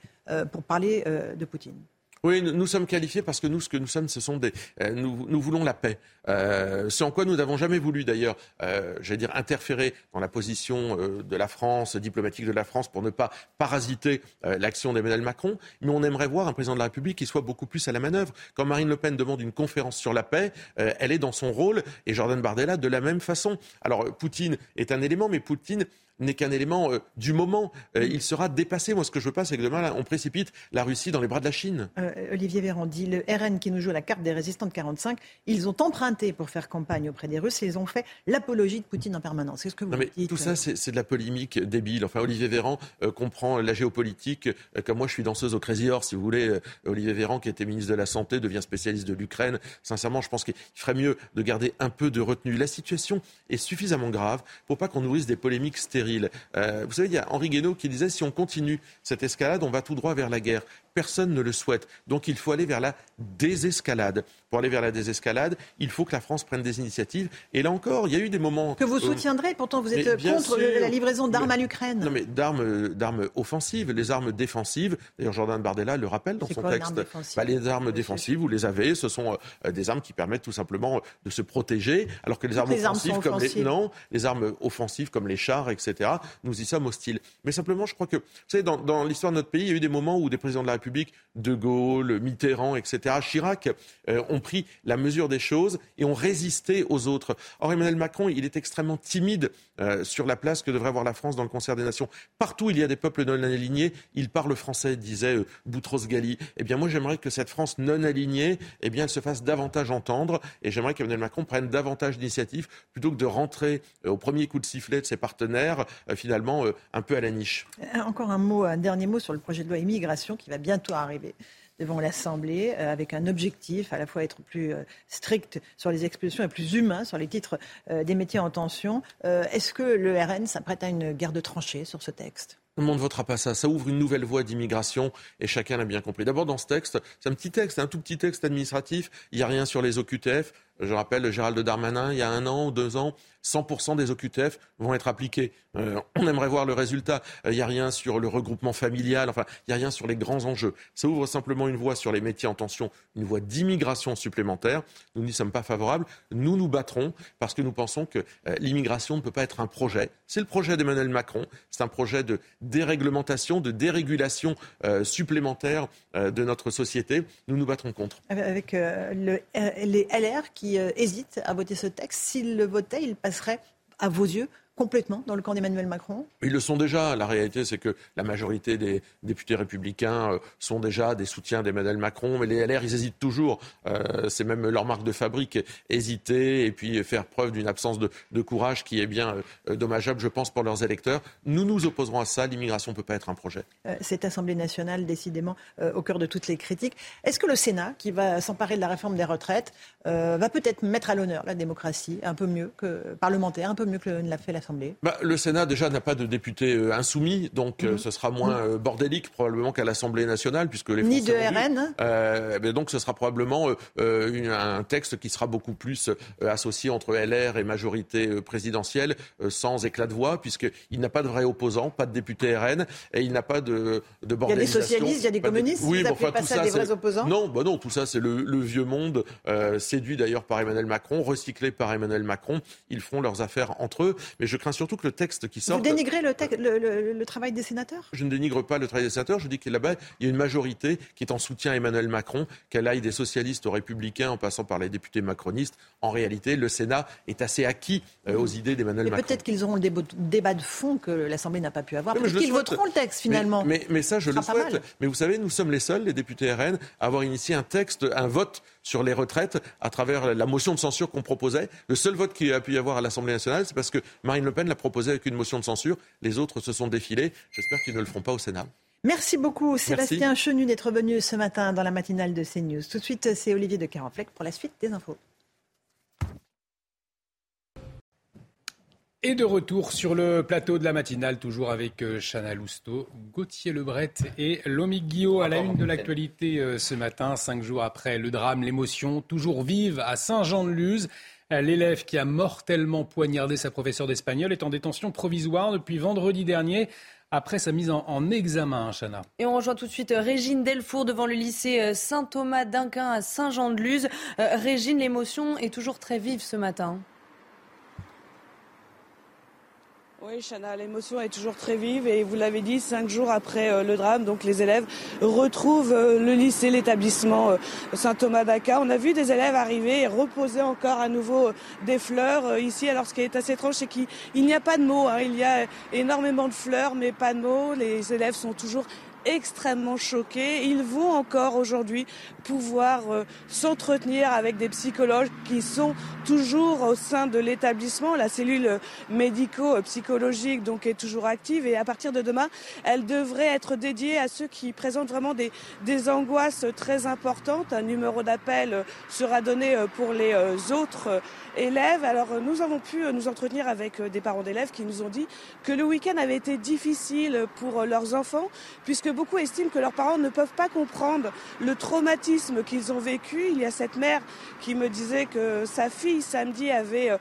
pour parler de Poutine? Oui, nous sommes qualifiés parce que nous, ce que nous sommes, ce sont des. Euh, nous, nous, voulons la paix. Euh, c'est en quoi nous n'avons jamais voulu, d'ailleurs, euh, j'allais dire, interférer dans la position euh, de la France, diplomatique de la France, pour ne pas parasiter l'action d'Emmanuel Macron. Mais on aimerait voir un président de la République qui soit beaucoup plus à la manœuvre. Quand Marine Le Pen demande une conférence sur la paix, elle est dans son rôle, et Jordan Bardella de la même façon. Alors, Poutine est un élément, mais Poutine n'est qu'un élément euh, du moment. Euh, il sera dépassé. Moi, ce que je veux pas, c'est que demain, on précipite la Russie dans les bras de la Chine. Euh, Olivier Véran dit le RN qui nous joue la carte des résistants de 45, ils ont emprunté pour faire campagne auprès des Russes et ils ont fait l'apologie de Poutine en permanence. Qu'est-ce que vous non, mais Tout ça, c'est de la polémique débile. Enfin, Olivier Véran comprend la géopolitique. comme moi, je suis danseuse au Crazy Horse, si vous voulez. Olivier Véran, qui était ministre de la Santé, devient spécialiste de l'Ukraine. Sincèrement, je pense qu'il ferait mieux de garder un peu de retenue. La situation est suffisamment grave pour pas qu'on nourrisse des polémiques stériles vous savez, il y a Henri Guénaud qui disait si on continue cette escalade, on va tout droit vers la guerre. Personne ne le souhaite. Donc il faut aller vers la désescalade. Pour aller vers la désescalade, il faut que la France prenne des initiatives. Et là encore, il y a eu des moments. Que vous soutiendrez, pourtant vous êtes contre la livraison d'armes à l'Ukraine. Non, mais d'armes, d'armes offensives, les armes défensives. D'ailleurs, Jordan Bardella le rappelle dans son texte. Bah, les armes défensives, vous les avez, ce sont euh, des armes qui permettent tout simplement de se protéger, alors que les armes offensives, comme les, non, les armes offensives comme les chars, etc., nous y sommes hostiles. Mais simplement, je crois que, vous savez, dans, dans l'histoire de notre pays, il y a eu des moments où des présidents de la République, De Gaulle, Mitterrand, etc., Chirac, euh, ont pris la mesure des choses et ont résisté aux autres. Or, Emmanuel Macron, il est extrêmement timide euh, sur la place que devrait avoir la France dans le concert des nations. Partout il y a des peuples non alignés, il parle français, disait euh, Boutros-Ghali. Eh bien, moi, j'aimerais que cette France non alignée, eh bien, elle se fasse davantage entendre et j'aimerais qu'Emmanuel Macron prenne davantage d'initiatives plutôt que de rentrer au premier coup de sifflet de ses partenaires, finalement, un peu à la niche. Encore un mot, un dernier mot sur le projet de loi immigration qui va bientôt arriver devant l'Assemblée euh, avec un objectif à la fois être plus euh, strict sur les expulsions et plus humain sur les titres euh, des métiers en tension. Est-ce que le RN s'apprête à une guerre de tranchées sur ce texte? Tout le monde ne votera pas ça. Ça ouvre une nouvelle voie d'immigration et chacun l'a bien compris. D'abord, dans ce texte, c'est un petit texte, un tout petit texte administratif. Il n'y a rien sur les OQTF. Je rappelle Gérald Darmanin, il y a un an ou deux ans, 100% des OQTF vont être appliqués. Euh, on aimerait voir le résultat. Il n'y a rien sur le regroupement familial, enfin, il n'y a rien sur les grands enjeux. Ça ouvre simplement une voie sur les métiers en tension, une voie d'immigration supplémentaire. Nous n'y sommes pas favorables. Nous nous battrons parce que nous pensons que euh, l'immigration ne peut pas être un projet. C'est le projet d'Emmanuel Macron. C'est un projet de déréglementation, de dérégulation euh, supplémentaire de notre société. Nous nous battrons contre. Avec le, les LR qui hésitent à voter ce texte, s'ils le votaient, ils passeraient à vos yeux complètement dans le camp d'Emmanuel Macron? Ils le sont déjà. La réalité, c'est que la majorité des députés républicains euh, sont déjà des soutiens d'Emmanuel Macron. Mais les LR, ils hésitent toujours. Euh, c'est même leur marque de fabrique, hésiter et puis faire preuve d'une absence de, courage qui est bien euh, dommageable, je pense, pour leurs électeurs. Nous nous opposerons à ça. L'immigration ne peut pas être un projet. cette Assemblée nationale, décidément, au cœur de toutes les critiques. Est-ce que le Sénat, qui va s'emparer de la réforme des retraites, va peut-être mettre à l'honneur la démocratie un peu mieux que parlementaire, un peu mieux que ne l'a fait l'Assemblée bah, le Sénat, déjà, n'a pas de députés euh, insoumis, donc euh, mhm. ce sera moins mhm. euh, bordélique probablement qu'à l'Assemblée nationale, puisque les Ni de RN Donc ce sera probablement un texte qui sera beaucoup plus associé entre LR et majorité présidentielle, sans éclat de voix, puisqu'il n'a pas de vrai opposant, pas de député RN, et il n'a pas de, de bordélisation. Il y a des socialistes, il y a des communistes, oui, bon, enfin, tout ça, des vrais opposants Non, bah non, tout ça, c'est le, vieux monde, séduit d'ailleurs par Emmanuel Macron, recyclé par Emmanuel Macron. Ils feront leurs affaires entre eux, mais je crains surtout que le texte qui sort. Vous dénigrez le, le, travail des sénateurs? Je ne dénigre pas le travail des sénateurs. Je dis que là-bas, il y a une majorité qui est en soutien à Emmanuel Macron, qu'elle aille des socialistes aux républicains en passant par les députés macronistes. En réalité, le Sénat est assez acquis euh, aux idées d'Emmanuel Macron. Peut-être qu'ils auront le débat de fond que l'Assemblée n'a pas pu avoir. Peut-être qu'ils voteront le texte finalement. Mais, mais, ça, je le souhaite. Mais vous savez, nous sommes les seuls, les députés RN, à avoir initié un texte, un vote sur les retraites à travers la motion de censure qu'on proposait. Le seul vote qu'il a pu y avoir à l'Assemblée nationale, c'est parce que Marine Le Pen l'a proposé avec une motion de censure. Les autres se sont défilés. J'espère qu'ils ne le feront pas au Sénat. Merci beaucoup Sébastien Chenu d'être venu ce matin dans la matinale de CNews. Tout de suite, c'est Olivier de Carenfleck pour la suite des infos. Et de retour sur le plateau de la matinale, toujours avec euh, Chana Lousteau, Gauthier Lebret et Lomic Guillot à la une de l'actualité euh, ce matin, cinq jours après le drame, l'émotion, toujours vive à Saint-Jean-de-Luz. Euh, l'élève qui a mortellement poignardé sa professeure d'espagnol est en détention provisoire depuis vendredi dernier après sa mise en, examen, Chana. Et on rejoint tout de suite Régine Delfour devant le lycée Saint-Thomas d'Inquin à Saint-Jean-de-Luz. Régine, l'émotion est toujours très vive ce matin. Oui, Chana, l'émotion est toujours très vive et vous l'avez dit, cinq jours après euh, le drame, donc les élèves retrouvent euh, le lycée, l'établissement euh, Saint-Thomas d'Aca. On a vu des élèves arriver et reposer encore à nouveau des fleurs ici. Alors ce qui est assez étrange, c'est qu'il n'y a pas de mots. Hein. Il y a énormément de fleurs, mais pas de mots. Les élèves sont toujours extrêmement choqués. Ils vont encore aujourd'hui pouvoir euh, s'entretenir avec des psychologues qui sont toujours au sein de l'établissement. La cellule médico-psychologique donc est toujours active et à partir de demain, elle devrait être dédiée à ceux qui présentent vraiment des, des angoisses très importantes. Un numéro d'appel sera donné euh, pour les euh, autres élèves. Alors nous avons pu nous entretenir avec des parents d'élèves qui nous ont dit que le week-end avait été difficile pour leurs enfants puisque beaucoup estiment que leurs parents ne peuvent pas comprendre le traumatisme qu'ils ont vécu. Il y a cette mère qui me disait que sa fille samedi avait euh,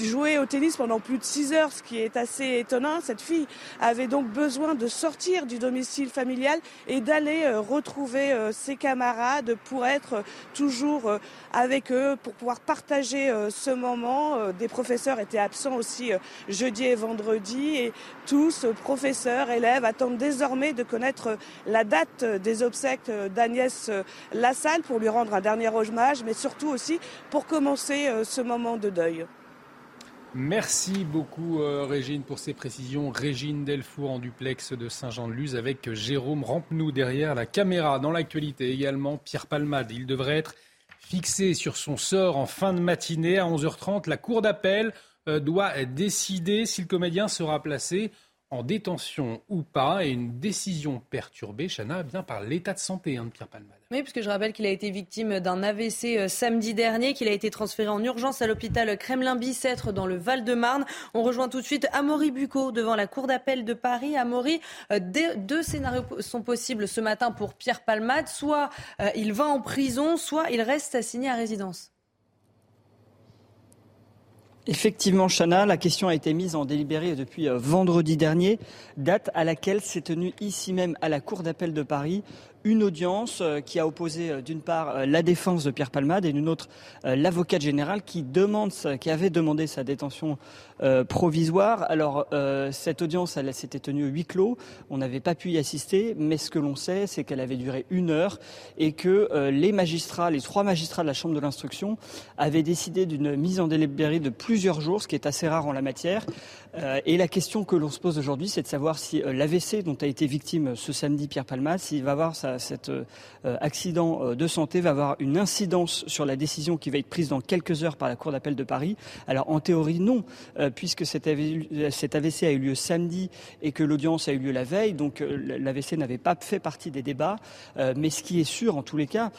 joué au tennis pendant plus de 6 heures, ce qui est assez étonnant. Cette fille avait donc besoin de sortir du domicile familial et d'aller retrouver ses camarades pour être toujours avec eux, pour pouvoir partager ce moment. Des professeurs étaient absents aussi jeudi et vendredi et tous, professeurs, élèves, attendent désormais de connaître la date des obsèques d'Agnès Lassalle pour lui rendre un dernier hommage, mais surtout aussi pour commencer euh, ce moment de deuil. Merci beaucoup euh, Régine pour ces précisions. Régine Delfour en duplex de Saint-Jean-de-Luz avec Jérôme Rampenou derrière la caméra. Dans l'actualité également, Pierre Palmade. Il devrait être fixé sur son sort en fin de matinée à 11h30. La Cour d'appel euh, doit décider si le comédien sera placé en détention ou pas, et une décision perturbée, Chana, bien par l'état de santé hein, de Pierre Palmade. Oui, puisque je rappelle qu'il a été victime d'un AVC euh, samedi dernier, qu'il a été transféré en urgence à l'hôpital Kremlin-Bicêtre dans le Val-de-Marne. On rejoint tout de suite Amaury Bucco devant la Cour d'appel de Paris. Amaury, euh, deux scénarios sont possibles ce matin pour Pierre Palmade. Soit il va en prison, soit il reste assigné à résidence. Effectivement, Chana, la question a été mise en délibéré depuis euh, vendredi dernier, date à laquelle s'est tenue ici même à la Cour d'appel de Paris une audience euh, qui a opposé euh, d'une part euh, la défense de Pierre Palmade et d'une autre l'avocate générale qui demande, qui avait demandé sa détention provisoire. Alors cette audience, elle, s'était tenue huis clos. On n'avait pas pu y assister, mais ce que l'on sait, c'est qu'elle avait duré une heure et que les magistrats, les trois magistrats de la Chambre de l'instruction, avaient décidé d'une mise en délibéré de plusieurs jours, ce qui est assez rare en la matière. et la question que l'on se pose aujourd'hui, c'est de savoir si l'AVC dont a été victime ce samedi Pierre Palmade, s'il va avoir sa cet euh, accident euh, de santé va avoir une incidence sur la décision qui va être prise dans quelques heures par la Cour d'appel de Paris. Alors en théorie non, euh, puisque cet AVC a eu lieu samedi et que l'audience a eu lieu la veille, donc l'AVC n'avait pas fait partie des débats. Mais ce qui est sûr en tous les cas,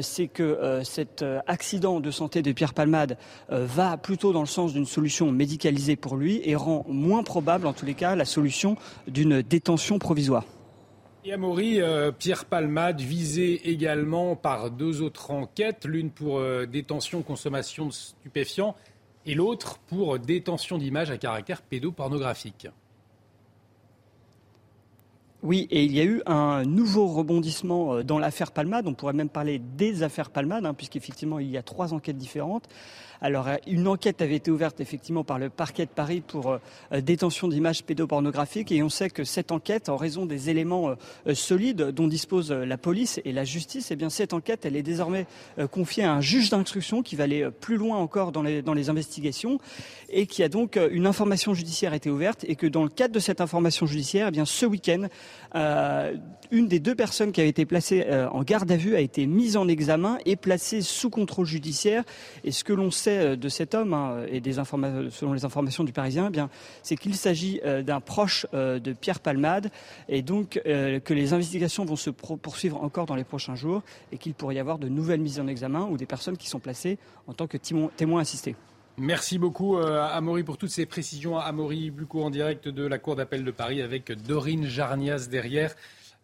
c'est que cet accident de santé de Pierre Palmade va plutôt dans le sens d'une solution médicalisée pour lui et rend moins probable en tous les cas la solution d'une détention provisoire. Et euh, Pierre Palmade visé également par deux autres enquêtes, l'une pour euh, détention, consommation de stupéfiants et l'autre pour détention d'images à caractère pédopornographique. Oui, et il y a eu un nouveau rebondissement euh, dans l'affaire Palmade. On pourrait même parler des affaires Palmade, hein, puisqu'effectivement, il y a trois enquêtes différentes. Alors, euh, une enquête avait été ouverte effectivement par le parquet de Paris pour euh, euh, détention d'images pédopornographiques et on sait que cette enquête, en raison des éléments solides dont dispose la police et la justice, eh bien cette enquête, elle est désormais confiée à un juge d'instruction qui va aller plus loin encore dans les, investigations et qui a donc une information judiciaire a été ouverte et que dans le cadre de cette information judiciaire, eh bien ce week-end, une des deux personnes qui avait été placée en garde à vue a été mise en examen et placée sous contrôle judiciaire. Et ce que l'on sait euh, de cet homme hein, et des selon les informations du Parisien, eh bien, c'est qu'il s'agit euh, d'un proche euh, de Pierre Palmade et donc que les investigations vont se poursuivre encore dans les prochains jours et qu'il pourrait y avoir de nouvelles mises en examen ou des personnes qui sont placées en tant que témoins assistés. Merci beaucoup à Amaury pour toutes ces précisions. Amaury Bucco en direct de la Cour d'appel de Paris avec Dorine Jarnias derrière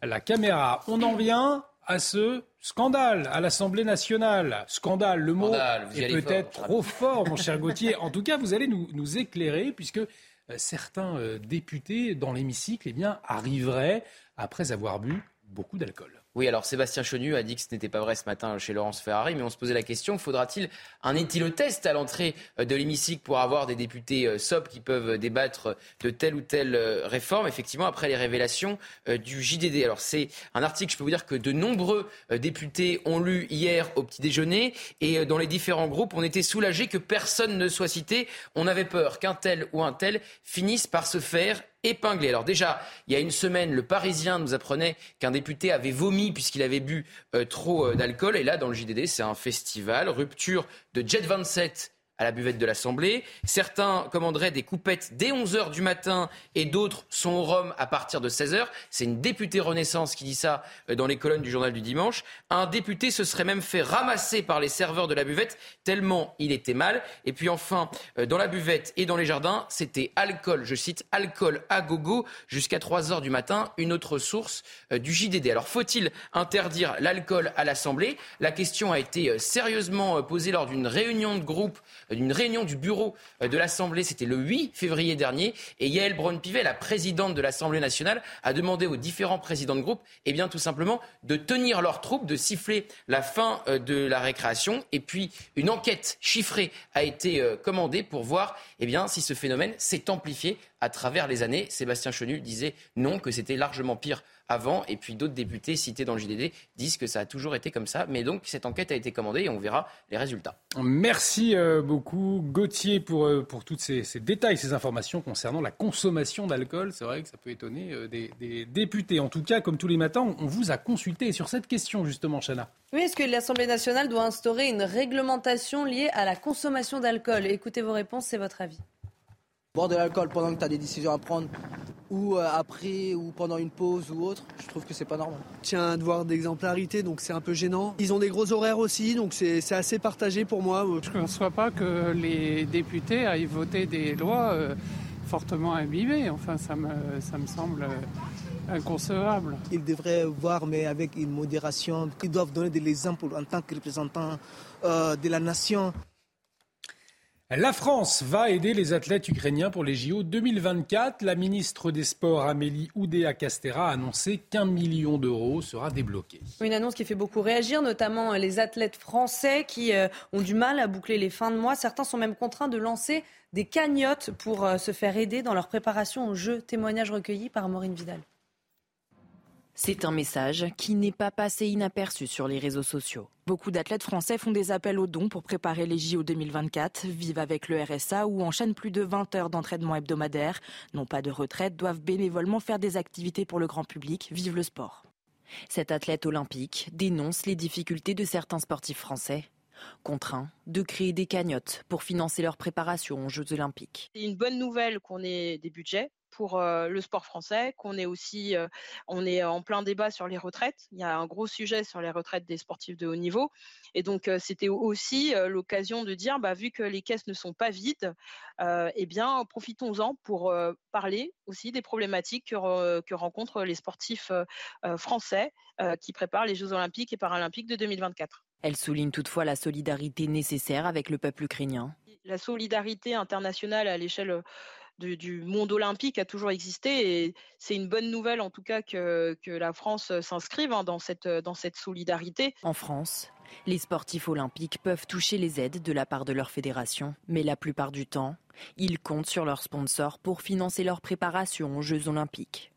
la caméra. On en vient à ce scandale à l'Assemblée nationale. Scandale, le mot est peut-être trop fort, mon cher Gauthier. En tout cas, vous allez nous, éclairer, puisque euh, certains euh, députés dans l'hémicycle eh bien, arriveraient après avoir bu beaucoup d'alcool. Oui, alors Sébastien Chenu a dit que ce n'était pas vrai ce matin chez Laurence Ferrari, mais on se posait la question, faudra-t-il un éthylotest à l'entrée euh, de l'hémicycle pour avoir des députés euh, SOP qui peuvent débattre de telle ou telle euh, réforme Effectivement, après les révélations du JDD. Alors c'est un article, je peux vous dire que de nombreux députés ont lu hier au petit déjeuner, et dans les différents groupes, on était soulagés que personne ne soit cité. On avait peur qu'un tel ou un tel finisse par se faire épinglé. Alors déjà, il y a une semaine, le Parisien nous apprenait qu'un député avait vomi puisqu'il avait bu euh, trop euh, d'alcool. Et là, dans le JDD, c'est un festival. Rupture de Jet 27 à la buvette de l'Assemblée. Certains commanderaient des coupettes dès 11h du matin et d'autres sont au Rhum à partir de 16h. C'est une députée Renaissance qui dit ça euh, dans les colonnes du journal du dimanche. Un député se serait même fait ramasser par les serveurs de la buvette tellement il était mal. Et puis enfin, euh, dans la buvette et dans les jardins, c'était alcool, je cite, alcool à gogo jusqu'à 3h du matin, une autre source euh, du JDD. Alors faut-il interdire l'alcool à l'Assemblée? La question a été sérieusement posée lors d'une réunion de groupe d'une réunion du bureau de l'Assemblée, c'était le 8 février dernier, et Yael Braun-Pivet, la présidente de l'Assemblée nationale, a demandé aux différents présidents de groupe, eh bien tout simplement, de tenir leurs troupes, de siffler la fin de la récréation, et puis une enquête chiffrée a été commandée pour voir eh si ce phénomène s'est amplifié à travers les années. Sébastien Chenu disait non, que c'était largement pire avant. Et puis d'autres députés cités dans le JDD disent que ça a toujours été comme ça. Mais donc cette enquête a été commandée et on verra les résultats. Merci euh, beaucoup Gauthier pour, euh, pour tous ces, détails, ces informations concernant la consommation d'alcool. C'est vrai que ça peut étonner euh, des, des, députés. En tout cas, comme tous les matins, on vous a consulté sur cette question justement, Chana. Oui, est-ce que l'Assemblée nationale doit instaurer une réglementation liée à la consommation d'alcool? Écoutez vos réponses, c'est votre avis. Boire de l'alcool pendant que tu as des décisions à prendre, ou euh, après, ou pendant une pause ou autre, je trouve que c'est pas normal. Tiens un devoir d'exemplarité, donc c'est un peu gênant. Ils ont des gros horaires aussi, donc c'est assez partagé pour moi. Je ne conçois pas que les députés aillent voter des lois euh, fortement imbibées. Enfin, ça me, ça me semble euh, inconcevable. Ils devraient voir, mais avec une modération. Ils doivent donner de l'exemple en tant que représentants de la nation. La France va aider les athlètes ukrainiens pour les JO 2024. La ministre des Sports Amélie Oudéa-Castera a annoncé qu'un million d'euros sera débloqué. Une annonce qui fait beaucoup réagir, notamment les athlètes français qui euh, ont du mal à boucler les fins de mois. Certains sont même contraints de lancer des cagnottes pour euh, se faire aider dans leur préparation aux Jeux. Témoignage recueilli par Maureen Vidal. C'est un message qui n'est pas passé inaperçu sur les réseaux sociaux. Beaucoup d'athlètes français font des appels aux dons pour préparer les JO 2024, vivent avec le RSA ou enchaînent plus de 20 heures d'entraînement hebdomadaire, n'ont pas de retraite, doivent bénévolement faire des activités pour le grand public, vivent le sport. Cet athlète olympique dénonce les difficultés de certains sportifs français contraints de créer des cagnottes pour financer leur préparation aux Jeux olympiques. C'est une bonne nouvelle qu'on ait des budgets pour le sport français, qu'on est aussi, on est en plein débat sur les retraites. Il y a un gros sujet sur les retraites des sportifs de haut niveau. Et donc, c'était aussi l'occasion de dire, bah, vu que les caisses ne sont pas vides, eh bien, profitons-en pour parler aussi des problématiques que, que rencontrent les sportifs français qui préparent les Jeux olympiques et paralympiques de 2024. Elle souligne toutefois la solidarité nécessaire avec le peuple ukrainien. La solidarité internationale à l'échelle du, monde olympique a toujours existé et c'est une bonne nouvelle en tout cas que, la France s'inscrive hein, dans, cette, dans cette solidarité. En France, les sportifs olympiques peuvent toucher les aides de la part de leur fédération, mais la plupart du temps, ils comptent sur leurs sponsors pour financer leur préparation aux Jeux olympiques.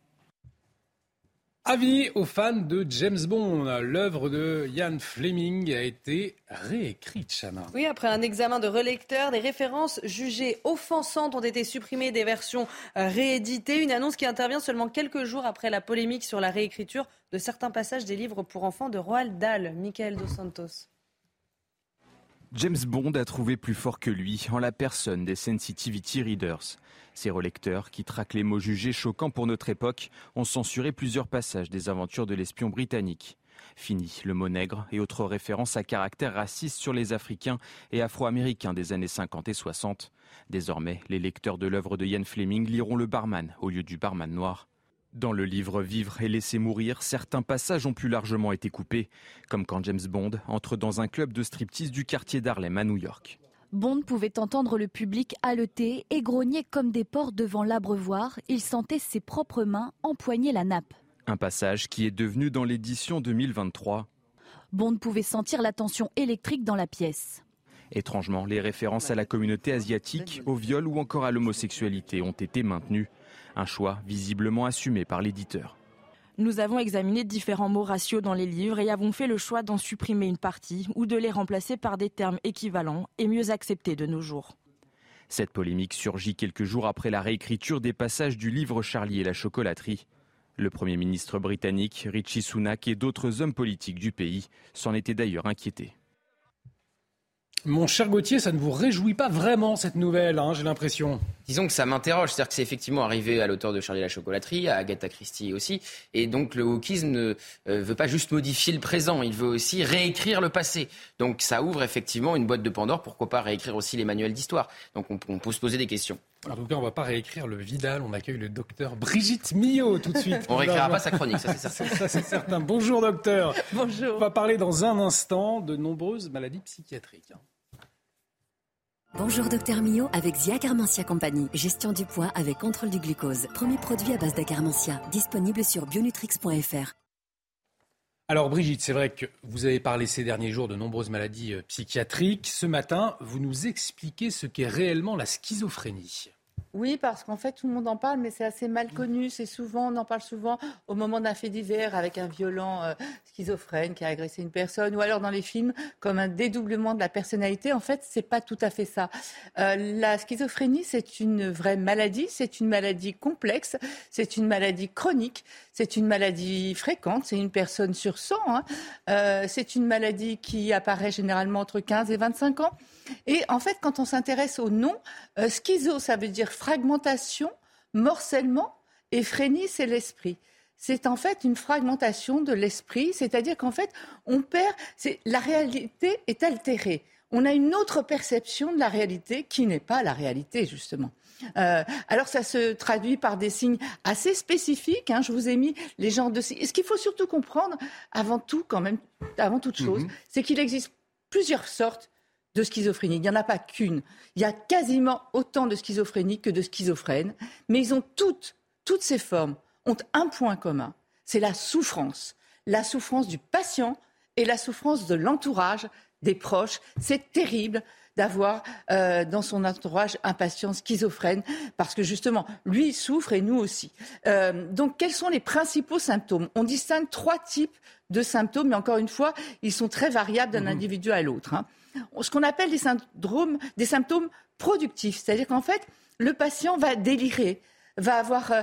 Avis aux fans de James Bond, l'œuvre de Ian Fleming a été réécrite, Chana. Oui, après un examen de relecteur, des références jugées offensantes ont été supprimées des versions euh, rééditées. Une annonce qui intervient seulement quelques jours après la polémique sur la réécriture de certains passages des livres pour enfants de Roald Dahl. Michael Dos Santos. James Bond a trouvé plus fort que lui en la personne des Sensitivity Readers. Ces relecteurs, qui traquent les mots jugés choquants pour notre époque, ont censuré plusieurs passages des aventures de l'espion britannique. Fini le mot nègre et autres références à caractère raciste sur les Africains et Afro-Américains des années 50 et 60. Désormais, les lecteurs de l'œuvre de Ian Fleming liront le barman au lieu du barman noir. Dans le livre Vivre et laisser mourir, certains passages ont pu largement été coupés, comme quand James Bond entre dans un club de striptease du quartier d'Harlem à New York. Bond pouvait entendre le public haleter et grogner comme des porcs devant l'abreuvoir. Il sentait ses propres mains empoigner la nappe. Un passage qui est devenu dans l'édition 2023. Bond pouvait sentir la tension électrique dans la pièce. Étrangement, les références à la communauté asiatique, au viol ou encore à l'homosexualité ont été maintenues. Un choix visiblement assumé par l'éditeur. Nous avons examiné différents mots ratios dans les livres et avons fait le choix d'en supprimer une partie ou de les remplacer par des termes équivalents et mieux acceptés de nos jours. Cette polémique surgit quelques jours après la réécriture des passages du livre Charlie et la chocolaterie. Le Premier ministre britannique Richie Sunak et d'autres hommes politiques du pays s'en étaient d'ailleurs inquiétés. Mon cher Gauthier, ça ne vous réjouit pas vraiment cette nouvelle, hein, j'ai l'impression. Disons que ça m'interroge, c'est-à-dire que c'est effectivement arrivé à l'auteur de Charlie la chocolaterie, à Agatha Christie aussi, et donc le wokisme ne euh, veut pas juste modifier le présent, il veut aussi réécrire le passé. Donc ça ouvre effectivement une boîte de Pandore, pourquoi pas réécrire aussi les manuels d'histoire. Donc on, peut se poser des questions. En tout cas, on ne va pas réécrire le Vidal. On accueille le docteur Brigitte Millot tout de suite. on ne réécrira pas sa chronique, ça c'est certain. ça c'est certain. Bonjour docteur. Bonjour. On va parler dans un instant de nombreuses maladies psychiatriques. Bonjour Docteur Mio avec Zia Carmentia Company. Gestion du poids avec contrôle du glucose. Premier produit à base d'acarmentia. Disponible sur bionutrix.fr. Alors Brigitte, c'est vrai que vous avez parlé ces derniers jours de nombreuses maladies euh, psychiatriques. Ce matin, vous nous expliquez ce qu'est réellement la schizophrénie. Oui, parce qu'en fait, tout le monde en parle, mais c'est assez mal connu. C'est souvent, on en parle souvent au moment d'un fait divers avec un violent euh, schizophrène qui a agressé une personne, ou alors dans les films comme un dédoublement de la personnalité. En fait, c'est pas tout à fait ça. Euh, la schizophrénie, c'est une vraie maladie. C'est une maladie complexe. C'est une maladie chronique. C'est une maladie fréquente. C'est une personne sur 100. Hein. Euh, c'est une maladie qui apparaît généralement entre 15 et 25 ans. Et en fait, quand on s'intéresse au nom, euh, schizo, ça veut dire fragmentation, morcellement, et phrénie, c'est l'esprit. C'est en fait une fragmentation de l'esprit, c'est-à-dire qu'en fait, on perd, la réalité est altérée. On a une autre perception de la réalité qui n'est pas la réalité, justement. Euh, alors ça se traduit par des signes assez spécifiques. Hein. je vous ai mis les genres de signes. ce qu'il faut surtout comprendre, avant tout, quand même, avant toute chose, mhm. c'est qu'il existe plusieurs sortes de schizophrénie. Il n'y en a pas qu'une. Il y a quasiment autant de schizophrénie que de schizophrènes, mais ils ont toutes, toutes ces formes ont un point commun, c'est la souffrance. La souffrance du patient et la souffrance de l'entourage, des proches. C'est terrible d'avoir euh, dans son entourage un patient schizophrène, parce que justement, lui souffre et nous aussi. Euh, donc, quels sont les principaux symptômes? On distingue trois types de symptômes, mais encore une fois, ils sont très variables d'un mmh. individu à l'autre. Hein ce qu'on appelle des syndromes, des symptômes productifs. C'est-à-dire qu'en fait, le patient va délirer, va avoir, euh,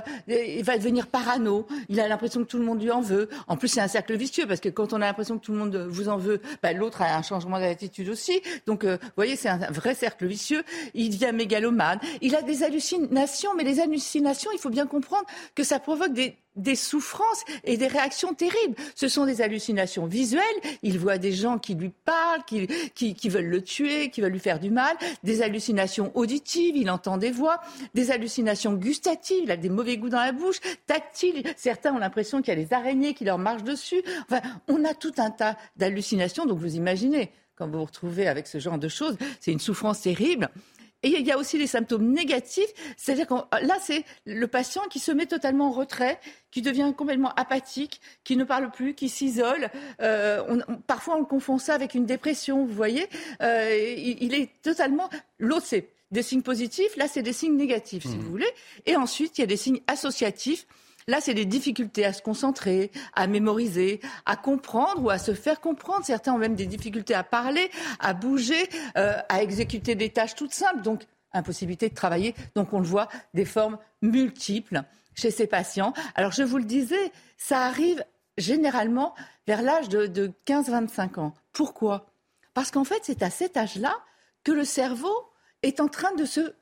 va devenir parano. Il a l'impression que tout le monde lui en veut. En plus, c'est un cercle vicieux parce que quand on a l'impression que tout le monde vous en veut, bah, l'autre a un changement d'attitude aussi. Donc, euh, vous voyez, c'est un vrai cercle vicieux. Il devient mégalomane. Il a des hallucinations, mais les hallucinations, il faut bien comprendre que ça provoque des des souffrances et des réactions terribles. Ce sont des hallucinations visuelles. Il voit des gens qui lui parlent, qui, qui, veulent le tuer, qui veulent lui faire du mal. Des hallucinations auditives, il entend des voix. Des hallucinations gustatives, il a des mauvais goûts dans la bouche. Tactiles, certains ont l'impression qu'il y a des araignées qui leur marchent dessus. Enfin, on a tout un tas d'hallucinations. Donc vous imaginez, quand vous vous retrouvez avec ce genre de choses, c'est une souffrance terrible. Et il y a aussi les symptômes négatifs, c'est-à-dire que là, c'est le patient qui se met totalement en retrait, qui devient complètement apathique, qui ne parle plus, qui s'isole. Euh, parfois, on confond ça avec une dépression, vous voyez. Euh, il, est totalement... L'autre, c'est des signes positifs, là, c'est des signes négatifs, si mmh. vous voulez. Et ensuite, il y a des signes associatifs. Là, c'est des difficultés à se concentrer, à mémoriser, à comprendre ou à se faire comprendre. Certains ont même des difficultés à parler, à bouger, euh, à exécuter des tâches toutes simples. Donc, impossibilité de travailler. Donc, on le voit, des formes multiples chez ces patients. Alors, je vous le disais, ça arrive généralement vers l'âge de, de 15-25 ans. Pourquoi? Parce qu'en fait, c'est à cet âge-là que le cerveau est en train de se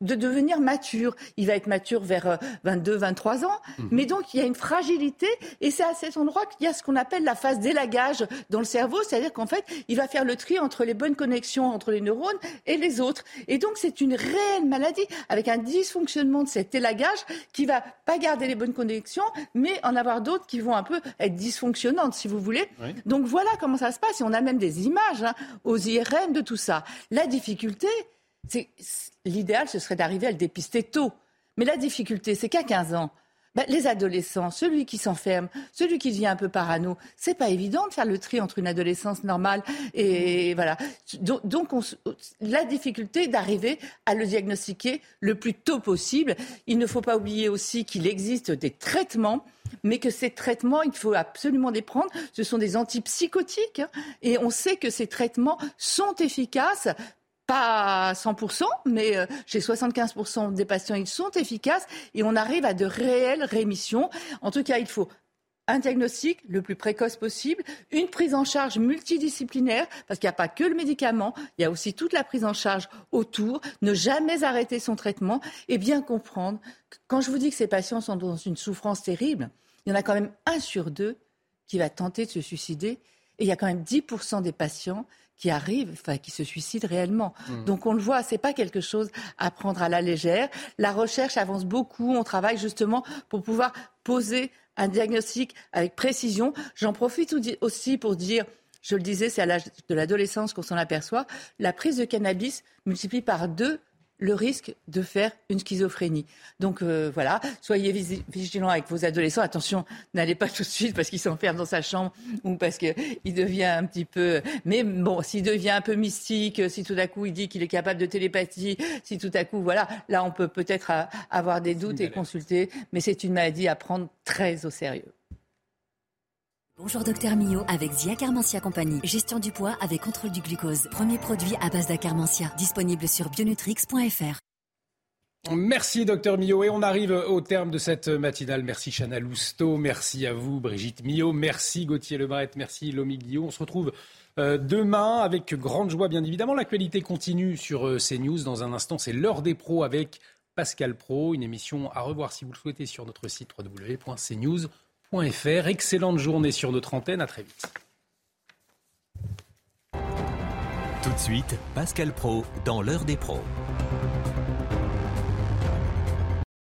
de devenir mature. Il va être mature vers 22, euh, 23 ans. Mhm. Mais donc, il y a une fragilité. Et c'est à cet endroit qu'il y a ce qu'on appelle la phase d'élagage dans le cerveau. C'est-à-dire qu'en fait, il va faire le tri entre les bonnes connexions entre les neurones et les autres. Et donc, c'est une réelle maladie avec un dysfonctionnement de cet élagage qui va pas garder les bonnes connexions, mais en avoir d'autres qui vont un peu être dysfonctionnantes, si vous voulez. Donc, voilà comment ça se passe. Et on a même des images hein, aux IRM de tout ça. La difficulté, L'idéal, ce serait d'arriver à le dépister tôt. Mais la difficulté, c'est qu'à 15 ans, ben, les adolescents, celui qui s'enferme, celui qui devient un peu parano, c'est pas évident de faire le tri entre une adolescence normale et voilà. Donc, la difficulté d'arriver à le diagnostiquer le plus tôt possible. Il ne faut pas oublier aussi qu'il existe des traitements mais que ces traitements, il faut absolument les prendre. Ce sont des antipsychotiques hein, et on sait que ces traitements sont efficaces pas à 100%, mais euh, chez 75% des patients, ils sont efficaces et on arrive à de réelles rémissions. En tout cas, il faut un diagnostic le plus précoce possible, une prise en charge multidisciplinaire, parce qu'il n'y a pas que le médicament, il y a aussi toute la prise en charge autour, ne jamais arrêter son traitement et bien comprendre que quand je vous dis que ces patients sont dans une souffrance terrible, il y en a quand même un sur deux qui va tenter de se suicider et il y a quand même 10% des patients qui arrivent, enfin, qui se suicident réellement. Mmh. Donc on le voit, c'est pas quelque chose à prendre à la légère. La recherche avance beaucoup. On travaille justement pour pouvoir poser un diagnostic avec précision. J'en profite aussi pour dire je le disais, c'est à l'âge de l'adolescence qu'on s'en aperçoit, la prise de cannabis multiplie par deux le risque de faire une schizophrénie. Donc euh, voilà, soyez vigilants avec vos adolescents. Attention, n'allez pas tout de suite parce qu'il s'enferme dans sa chambre ou parce qu'il devient un petit peu... Mais bon, s'il devient un peu mystique, si tout à coup il dit qu'il est capable de télépathie, si tout à coup, voilà, là on peut peut-être avoir des doutes et consulter, mais c'est une maladie à prendre très au sérieux. Bonjour Docteur Mio avec Zia Carmentia Compagnie. Gestion du poids avec contrôle du glucose. Premier produit à base d'Acarmentia. Disponible sur bionutrix.fr. Merci Docteur Mio et on arrive au terme de cette matinale. Merci Chana Lousteau, merci à vous Brigitte Mio, merci Gauthier Lebret, merci Lomi Guillaume. On se retrouve euh, demain avec grande joie bien évidemment. L'actualité continue sur euh, CNews. Dans un instant, c'est l'heure des pros avec Pascal Pro, une émission à revoir si vous le souhaitez sur notre site www.cnews.com Excellente journée sur notre antenne. À très vite. Tout de suite, Pascal Pro dans l'heure des pros.